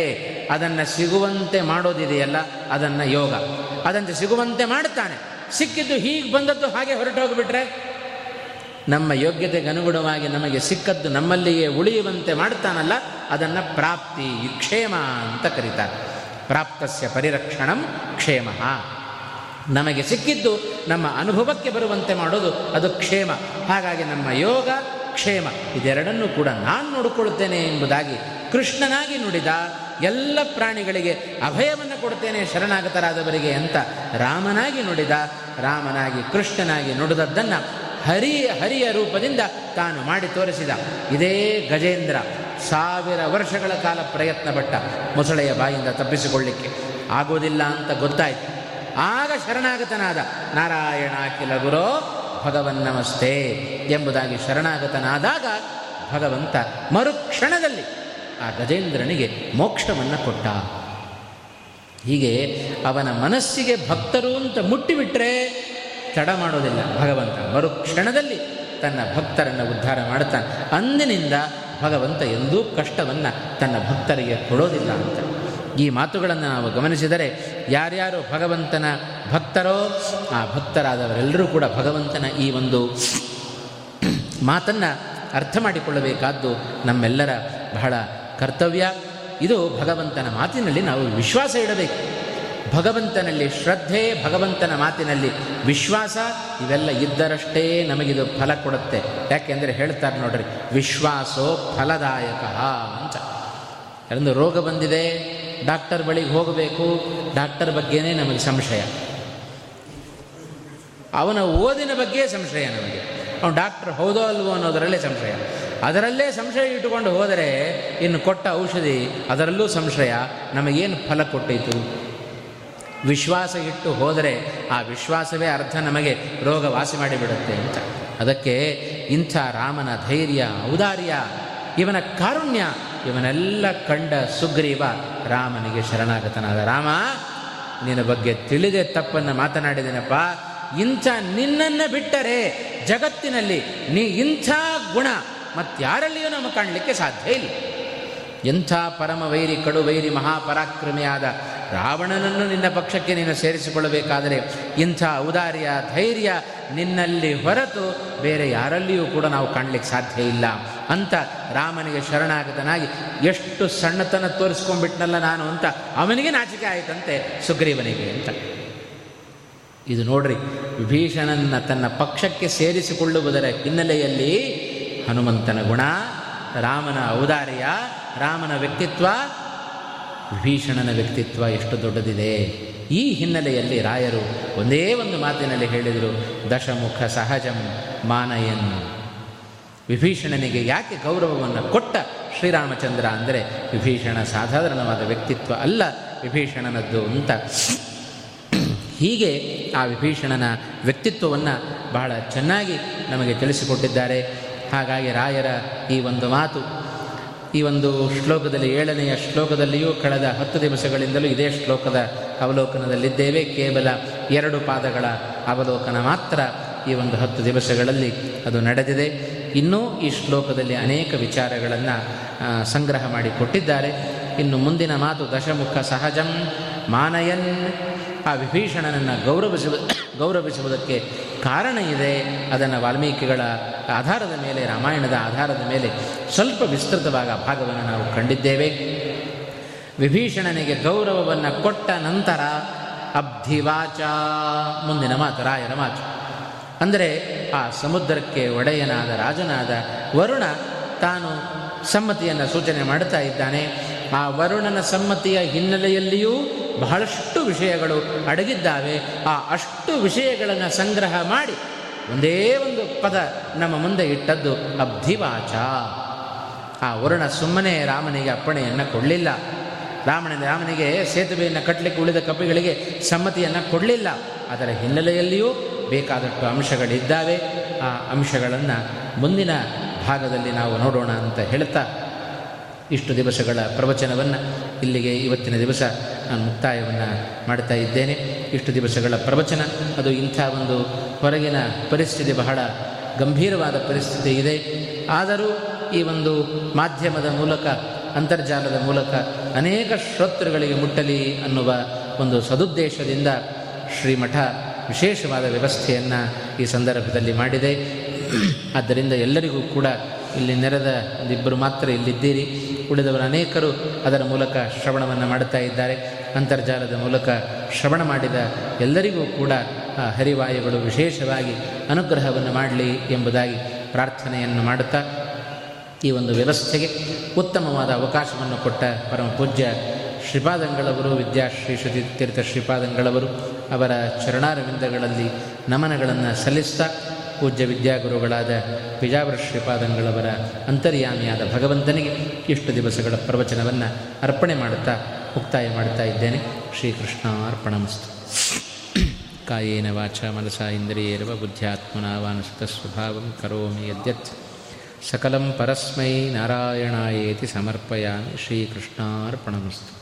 ಅದನ್ನು ಸಿಗುವಂತೆ ಮಾಡೋದಿದೆಯಲ್ಲ, ಅದನ್ನು ಯೋಗ. ಅದಂತೆ ಸಿಗುವಂತೆ ಮಾಡುತ್ತಾನೆ. ಸಿಕ್ಕಿದ್ದು ಹೀಗೆ ಬಂದದ್ದು ಹಾಗೆ ಹೊರಟೋಗಿಬಿಟ್ರೆ ನಮ್ಮ ಯೋಗ್ಯತೆಗೆ ಅನುಗುಣವಾಗಿ ನಮಗೆ ಸಿಕ್ಕದ್ದು ನಮ್ಮಲ್ಲಿಯೇ ಉಳಿಯುವಂತೆ ಮಾಡ್ತಾನಲ್ಲ ಅದನ್ನು ಪ್ರಾಪ್ತಿ ಕ್ಷೇಮ ಅಂತ ಕರೀತಾರೆ. ಪ್ರಾಪ್ತಸ್ಯ ಪರಿರಕ್ಷಣಂ ಕ್ಷೇಮ. ನಮಗೆ ಸಿಕ್ಕಿದ್ದು ನಮ್ಮ ಅನುಭವಕ್ಕೆ ಬರುವಂತೆ ಮಾಡೋದು ಅದು ಕ್ಷೇಮ. ಹಾಗಾಗಿ ನಮ್ಮ ಯೋಗ ಕ್ಷೇಮ. ಇದೆರಡನ್ನೂ ಕೂಡ ನಾನು ನೋಡಿಕೊಳ್ಳುತ್ತೇನೆ ಎಂಬುದಾಗಿ ಕೃಷ್ಣನಾಗಿ ನುಡಿದ ಎಲ್ಲ ಪ್ರಾಣಿಗಳಿಗೆ ಅಭಯವನ್ನು ಕೊಡ್ತೇನೆ, ಶರಣಾಗತರಾದವರಿಗೆ ಅಂತ ರಾಮನಾಗಿ ನುಡಿದ, ರಾಮನಾಗಿ ಕೃಷ್ಣನಾಗಿ ನುಡಿದದ್ದನ್ನು ಹರಿ ಹರಿಯ ರೂಪದಿಂದ ತಾನು ಮಾಡಿ ತೋರಿಸಿದ. ಇದೇ ಗಜೇಂದ್ರ ಸಾವಿರ ವರ್ಷಗಳ ಕಾಲ ಪ್ರಯತ್ನ ಪಟ್ಟ ಮೊಸಳೆಯ ಬಾಯಿಂದ ತಪ್ಪಿಸಿಕೊಳ್ಳಿಕ್ಕೆ. ಆಗೋದಿಲ್ಲ ಅಂತ ಗೊತ್ತಾಯಿತು. ಆಗ ಶರಣಾಗತನಾದ, ನಾರಾಯಣ ಅಕಿಲ ಗುರು, ಭಗವನ್ ನಮಸ್ತೆ ಎಂಬುದಾಗಿ ಶರಣಾಗತನಾದಾಗ ಭಗವಂತ ಮರುಕ್ಷಣದಲ್ಲಿ ಆ ಗಜೇಂದ್ರನಿಗೆ ಮೋಕ್ಷವನ್ನು ಕೊಟ್ಟ. ಹೀಗೆ ಅವನ ಮನಸ್ಸಿಗೆ ಭಕ್ತರು ಅಂತ ಮುಟ್ಟಿಬಿಟ್ರೆ ತಡ ಮಾಡೋದಿಲ್ಲ ಭಗವಂತ. ಮರುಕ್ಷಣದಲ್ಲಿ ತನ್ನ ಭಕ್ತರನ್ನು ಉದ್ಧಾರ ಮಾಡುತ್ತಾನೆ. ಅಂದಿನಿಂದ ಭಗವಂತ ಎಂದೂ ಕಷ್ಟವನ್ನು ತನ್ನ ಭಕ್ತರಿಗೆ ಕೊಡೋದಿಲ್ಲ ಅಂತ. ಈ ಮಾತುಗಳನ್ನು ನಾವು ಗಮನಿಸಿದರೆ ಯಾರ್ಯಾರು ಭಗವಂತನ ಭಕ್ತರೋ, ಆ ಭಕ್ತರಾದವರೆಲ್ಲರೂ ಕೂಡ ಭಗವಂತನ ಈ ಒಂದು ಮಾತನ್ನು ಅರ್ಥ ಮಾಡಿಕೊಳ್ಳಬೇಕಾದ್ದು ನಮ್ಮೆಲ್ಲರ ಬಹಳ ಕರ್ತವ್ಯ. ಇದು ಭಗವಂತನ ಮಾತಿನಲ್ಲಿ ನಾವು ವಿಶ್ವಾಸ ಇಡಬೇಕು. ಭಗವಂತನಲ್ಲಿ ಶ್ರದ್ಧೆ, ಭಗವಂತನ ಮಾತಿನಲ್ಲಿ ವಿಶ್ವಾಸ, ಇವೆಲ್ಲ ಇದ್ದರಷ್ಟೇ ನಮಗಿದು ಫಲ ಕೊಡುತ್ತೆ. ಯಾಕೆಂದರೆ ಹೇಳ್ತಾರೆ ನೋಡ್ರಿ, ವಿಶ್ವಾಸೋ ಫಲದಾಯಕ ಅಂತ. ಒಂದು ರೋಗ ಬಂದಿದೆ, ಡಾಕ್ಟರ್ ಬಳಿಗೆ ಹೋಗಬೇಕು, ಡಾಕ್ಟರ್ ಬಗ್ಗೆನೇ ನಮಗೆ ಸಂಶಯ. ಅವನ ಓದಿನ ಬಗ್ಗೆ ಸಂಶಯ ನಮಗೆ. ಅವನು ಡಾಕ್ಟರ್ ಹೌದೋ ಅಲ್ವೋ ಅನ್ನೋದರಲ್ಲೇ ಸಂಶಯ. ಅದರಲ್ಲೇ ಸಂಶಯ ಇಟ್ಟುಕೊಂಡು ಹೋದರೆ ಇನ್ನು ಕೊಟ್ಟ ಔಷಧಿ ಅದರಲ್ಲೂ ಸಂಶಯ, ನಮಗೇನು ಫಲ ಕೊಟ್ಟಿತು? ವಿಶ್ವಾಸ ಇಟ್ಟು ಹೋದರೆ ಆ ವಿಶ್ವಾಸವೇ ಅರ್ಧ ನಮಗೆ ರೋಗ ವಾಸಿ ಮಾಡಿಬಿಡುತ್ತೆ ಅಂತ. ಅದಕ್ಕೆ ಇಂಥ ರಾಮನ ಧೈರ್ಯ, ಔದಾರ್ಯ, ಇವನ ಕಾರುಣ್ಯ ಇವನೆಲ್ಲ ಕಂಡ ಸುಗ್ರೀವ ರಾಮನಿಗೆ ಶರಣಾಗತನಾದ, ರಾಮ, ನಿನ್ನ ಬಗ್ಗೆ ತಿಳಿದೇ ತಪ್ಪನ್ನು ಮಾತನಾಡಿದೆನಪ್ಪ. ಇಂಥ ನಿನ್ನನ್ನು ಬಿಟ್ಟರೆ ಜಗತ್ತಿನಲ್ಲಿ ನೀ ಇಂಥ ಗುಣ ಮತ್ತಾರಲ್ಲಿಯೂ ನಮಗೆ ಕಾಣಲಿಕ್ಕೆ ಸಾಧ್ಯ ಇಲ್ಲ. ಎಂಥ ಪರಮ ವೈರಿ, ಕಡು ವೈರಿ ಮಹಾಪರಾಕ್ರಮಿಯಾದ ರಾವಣನನ್ನು ನಿನ್ನ ಪಕ್ಷಕ್ಕೆ ನೀನು ಸೇರಿಸಿಕೊಳ್ಳಬೇಕಾದರೆ ಇಂಥ ಔದಾರ್ಯ, ಧೈರ್ಯ ನಿನ್ನಲ್ಲಿ ಹೊರತು ಬೇರೆ ಯಾರಲ್ಲಿಯೂ ಕೂಡ ನಾವು ಕಾಣಲಿಕ್ಕೆ ಸಾಧ್ಯ ಇಲ್ಲ ಅಂತ ರಾಮನಿಗೆ ಶರಣಾಗತನಾಗಿ ಎಷ್ಟು ಸಣ್ಣತನ ತೋರಿಸ್ಕೊಂಡ್ಬಿಟ್ನಲ್ಲ ನಾನು ಅಂತ ಅವನಿಗೆ ನಾಚಿಕೆ ಆಯಿತಂತೆ ಸುಗ್ರೀವನಿಗೆ ಅಂತ. ಇದು ನೋಡ್ರಿ ವಿಭೀಷಣನ ತನ್ನ ಪಕ್ಷಕ್ಕೆ ಸೇರಿಸಿಕೊಳ್ಳುವುದರ ಹಿನ್ನೆಲೆಯಲ್ಲಿ ಹನುಮಂತನ ಗುಣ ರಾಮನ ಔದಾರ್ಯ, ರಾಮನ ವ್ಯಕ್ತಿತ್ವ ವಿಭೀಷಣನ ವ್ಯಕ್ತಿತ್ವ ಎಷ್ಟು ದೊಡ್ಡದಿದೆ. ಈ ಹಿನ್ನೆಲೆಯಲ್ಲಿ ರಾಯರು ಒಂದೇ ಒಂದು ಮಾತಿನಲ್ಲಿ ಹೇಳಿದರು, ದಶಮುಖ ಸಹಜಂ ಮಾನಯನ್. ವಿಭೀಷಣನಿಗೆ ಯಾಕೆ ಗೌರವವನ್ನು ಕೊಟ್ಟ ಶ್ರೀರಾಮಚಂದ್ರ ಅಂದರೆ ವಿಭೀಷಣ ಸಾಧಾರಣವಾದ ವ್ಯಕ್ತಿತ್ವ ಅಲ್ಲ, ವಿಭೀಷಣನದ್ದು ಅಂತ. ಹೀಗೆ ಆ ವಿಭೀಷಣನ ವ್ಯಕ್ತಿತ್ವವನ್ನು ಬಹಳ ಚೆನ್ನಾಗಿ ನಮಗೆ ತಿಳಿಸಿಕೊಟ್ಟಿದ್ದಾರೆ. ಹಾಗಾಗಿ ರಾಯರ ಈ ಒಂದು ಮಾತು, ಈ ಒಂದು ಶ್ಲೋಕದಲ್ಲಿ ಏಳನೆಯ ಶ್ಲೋಕದಲ್ಲಿಯೂ ಕಳೆದ ಹತ್ತು ದಿವಸಗಳಿಂದಲೂ ಇದೇ ಶ್ಲೋಕದ ಅವಲೋಕನದಲ್ಲಿದ್ದೇವೆ. ಕೇವಲ ಎರಡು ಪಾದಗಳ ಅವಲೋಕನ ಮಾತ್ರ ಈ ಒಂದು ಹತ್ತು ದಿವಸಗಳಲ್ಲಿ ಅದು ನಡೆದಿದೆ. ಇನ್ನೂ ಈ ಶ್ಲೋಕದಲ್ಲಿ ಅನೇಕ ವಿಚಾರಗಳನ್ನು ಸಂಗ್ರಹ ಮಾಡಿಕೊಟ್ಟಿದ್ದಾರೆ. ಇನ್ನು ಮುಂದಿನ ಮಾತು ದಶಮುಖ ಸಹಜಂ, ಮಾನಯನ್ ಆ ವಿಭೀಷಣನನ್ನು ಗೌರವಿಸುವ, ಗೌರವಿಸುವುದಕ್ಕೆ ಕಾರಣ ಇದೆ. ಅದನ್ನು ವಾಲ್ಮೀಕಿಗಳ ಆಧಾರದ ಮೇಲೆ, ರಾಮಾಯಣದ ಆಧಾರದ ಮೇಲೆ ಸ್ವಲ್ಪ ವಿಸ್ತೃತವಾದ ಭಾಗವನ್ನು ನಾವು ಕಂಡಿದ್ದೇವೆ. ವಿಭೀಷಣನಿಗೆ ಗೌರವವನ್ನು ಕೊಟ್ಟ ನಂತರ ಅಬ್ಧಿವಾಚ. ಮುಂದಿನ ಮಾತು, ರಾಯರ ಮಾತು. ಅಂದರೆ ಆ ಸಮುದ್ರಕ್ಕೆ ಒಡೆಯನಾದ ರಾಜನಾದ ವರುಣ ತಾನು ಸಮ್ಮತಿಯನ್ನು ಸೂಚನೆ ಮಾಡುತ್ತಾ ಇದ್ದಾನೆ. ಆ ವರುಣನ ಸಮ್ಮತಿಯ ಹಿನ್ನೆಲೆಯಲ್ಲಿಯೂ ಬಹಳಷ್ಟು ವಿಷಯಗಳು ಅಡಗಿದ್ದಾವೆ. ಆ ಅಷ್ಟು ವಿಷಯಗಳನ್ನು ಸಂಗ್ರಹ ಮಾಡಿ ಒಂದೇ ಒಂದು ಪದ ನಮ್ಮ ಮುಂದೆ ಇಟ್ಟದ್ದು ಅಬ್ಧಿವಾಚ. ಆ ವರುಣ ಸುಮ್ಮನೆ ರಾಮನಿಗೆ ಅಪ್ಪಣೆಯನ್ನು ಕೊಡಲಿಲ್ಲ. ರಾಮನ ರಾಮನಿಗೆ ಸೇತುವೆಯನ್ನು ಕಟ್ಟಲಿಕ್ಕೆ ಉಳಿದ ಕಪಿಗಳಿಗೆ ಸಮ್ಮತಿಯನ್ನು ಕೊಡಲಿಲ್ಲ. ಅದರ ಹಿನ್ನೆಲೆಯಲ್ಲಿಯೂ ಬೇಕಾದಷ್ಟು ಅಂಶಗಳಿದ್ದಾವೆ. ಆ ಅಂಶಗಳನ್ನು ಮುಂದಿನ ಭಾಗದಲ್ಲಿ ನಾವು ನೋಡೋಣ ಅಂತ ಹೇಳ್ತಾ ಇಷ್ಟು ದಿವಸಗಳ ಪ್ರವಚನವನ್ನು ಇಲ್ಲಿಗೆ ಇವತ್ತಿನ ದಿವಸ ನಾನು ಮುಕ್ತಾಯವನ್ನು ಮಾಡ್ತಾ ಇದ್ದೇನೆ. ಇಷ್ಟು ದಿವಸಗಳ ಪ್ರವಚನ, ಅದು ಇಂಥ ಒಂದು ಹೊರಗಿನ ಪರಿಸ್ಥಿತಿ ಬಹಳ ಗಂಭೀರವಾದ ಪರಿಸ್ಥಿತಿ ಇದೆ. ಆದರೂ ಈ ಒಂದು ಮಾಧ್ಯಮದ ಮೂಲಕ, ಅಂತರ್ಜಾಲದ ಮೂಲಕ ಅನೇಕ ಶ್ರೋತೃಗಳಿಗೆ ಮುಟ್ಟಲಿ ಅನ್ನುವ ಒಂದು ಸದುದ್ದೇಶದಿಂದ ಶ್ರೀಮಠ ವಿಶೇಷವಾದ ವ್ಯವಸ್ಥೆಯನ್ನು ಈ ಸಂದರ್ಭದಲ್ಲಿ ಮಾಡಿದೆ. ಆದ್ದರಿಂದ ಎಲ್ಲರಿಗೂ ಕೂಡ ಇಲ್ಲಿ ನೆರೆದ ಒಂದಿಬ್ಬರು ಮಾತ್ರ ಇಲ್ಲಿದ್ದೀರಿ. ಉಳಿದವರು ಅನೇಕರು ಅದರ ಮೂಲಕ ಶ್ರವಣವನ್ನು ಮಾಡುತ್ತಾ ಇದ್ದಾರೆ. ಅಂತರ್ಜಾಲದ ಮೂಲಕ ಶ್ರವಣ ಮಾಡಿದ ಎಲ್ಲರಿಗೂ ಕೂಡ ಹರಿವಾಯುಗಳು ವಿಶೇಷವಾಗಿ ಅನುಗ್ರಹವನ್ನು ಮಾಡಲಿ ಎಂಬುದಾಗಿ ಪ್ರಾರ್ಥನೆಯನ್ನು ಮಾಡುತ್ತಾ, ಈ ಒಂದು ವ್ಯವಸ್ಥೆಗೆ ಉತ್ತಮವಾದ ಅವಕಾಶವನ್ನು ಕೊಟ್ಟ ಪರಮ ಪೂಜ್ಯ ಶ್ರೀಪಾದಂಗಳವರು ವಿದ್ಯಾಶ್ರೀ ತೀರ್ಥ ಶ್ರೀಪಾದಂಗಳವರು ಅವರ ಚರಣಾರವಿಂದಗಳಲ್ಲಿ ನಮನಗಳನ್ನು ಸಲ್ಲಿಸ್ತಾ ಪೂಜ್ಯ ವಿದ್ಯಾಗುರುಗಳಾದ ಬಿಜಾವರ ಶ್ರೀಪಾದಂಗಳವರ ಅಂತರ್ಯಾಮಿಯಾದ ಭಗವಂತನಿಗೆ ಇಷ್ಟು ದಿವಸಗಳ ಪ್ರವಚನವನ್ನು ಅರ್ಪಣೆ ಮಾಡುತ್ತಾ, ಮುಕ್ತಾಯ ಮಾಡ್ತಾ ಇದ್ದೇನೆ. ಶ್ರೀಕೃಷ್ಣ ಅರ್ಪಣಮಸ್ತು ಕಾಯೇನ ವಾಚ ಮನಸ ಇಂದ್ರಿಯೇರವ ಬುದ್ಧ್ಯಾತ್ಮನ ವಾನುಸುತ ಸ್ವಭಾವಂ ಕರೋಮಿ ಯದ್ಯತ್. ಸಕಲಂ ಪರಸ್ಮೈ ನಾರಾಯಣಾಯೇತಿ ಸಮರ್ಪಯಾಮಿ. ಶ್ರೀಕೃಷ್ಣಾರ್ಪಣಮಸ್ತು.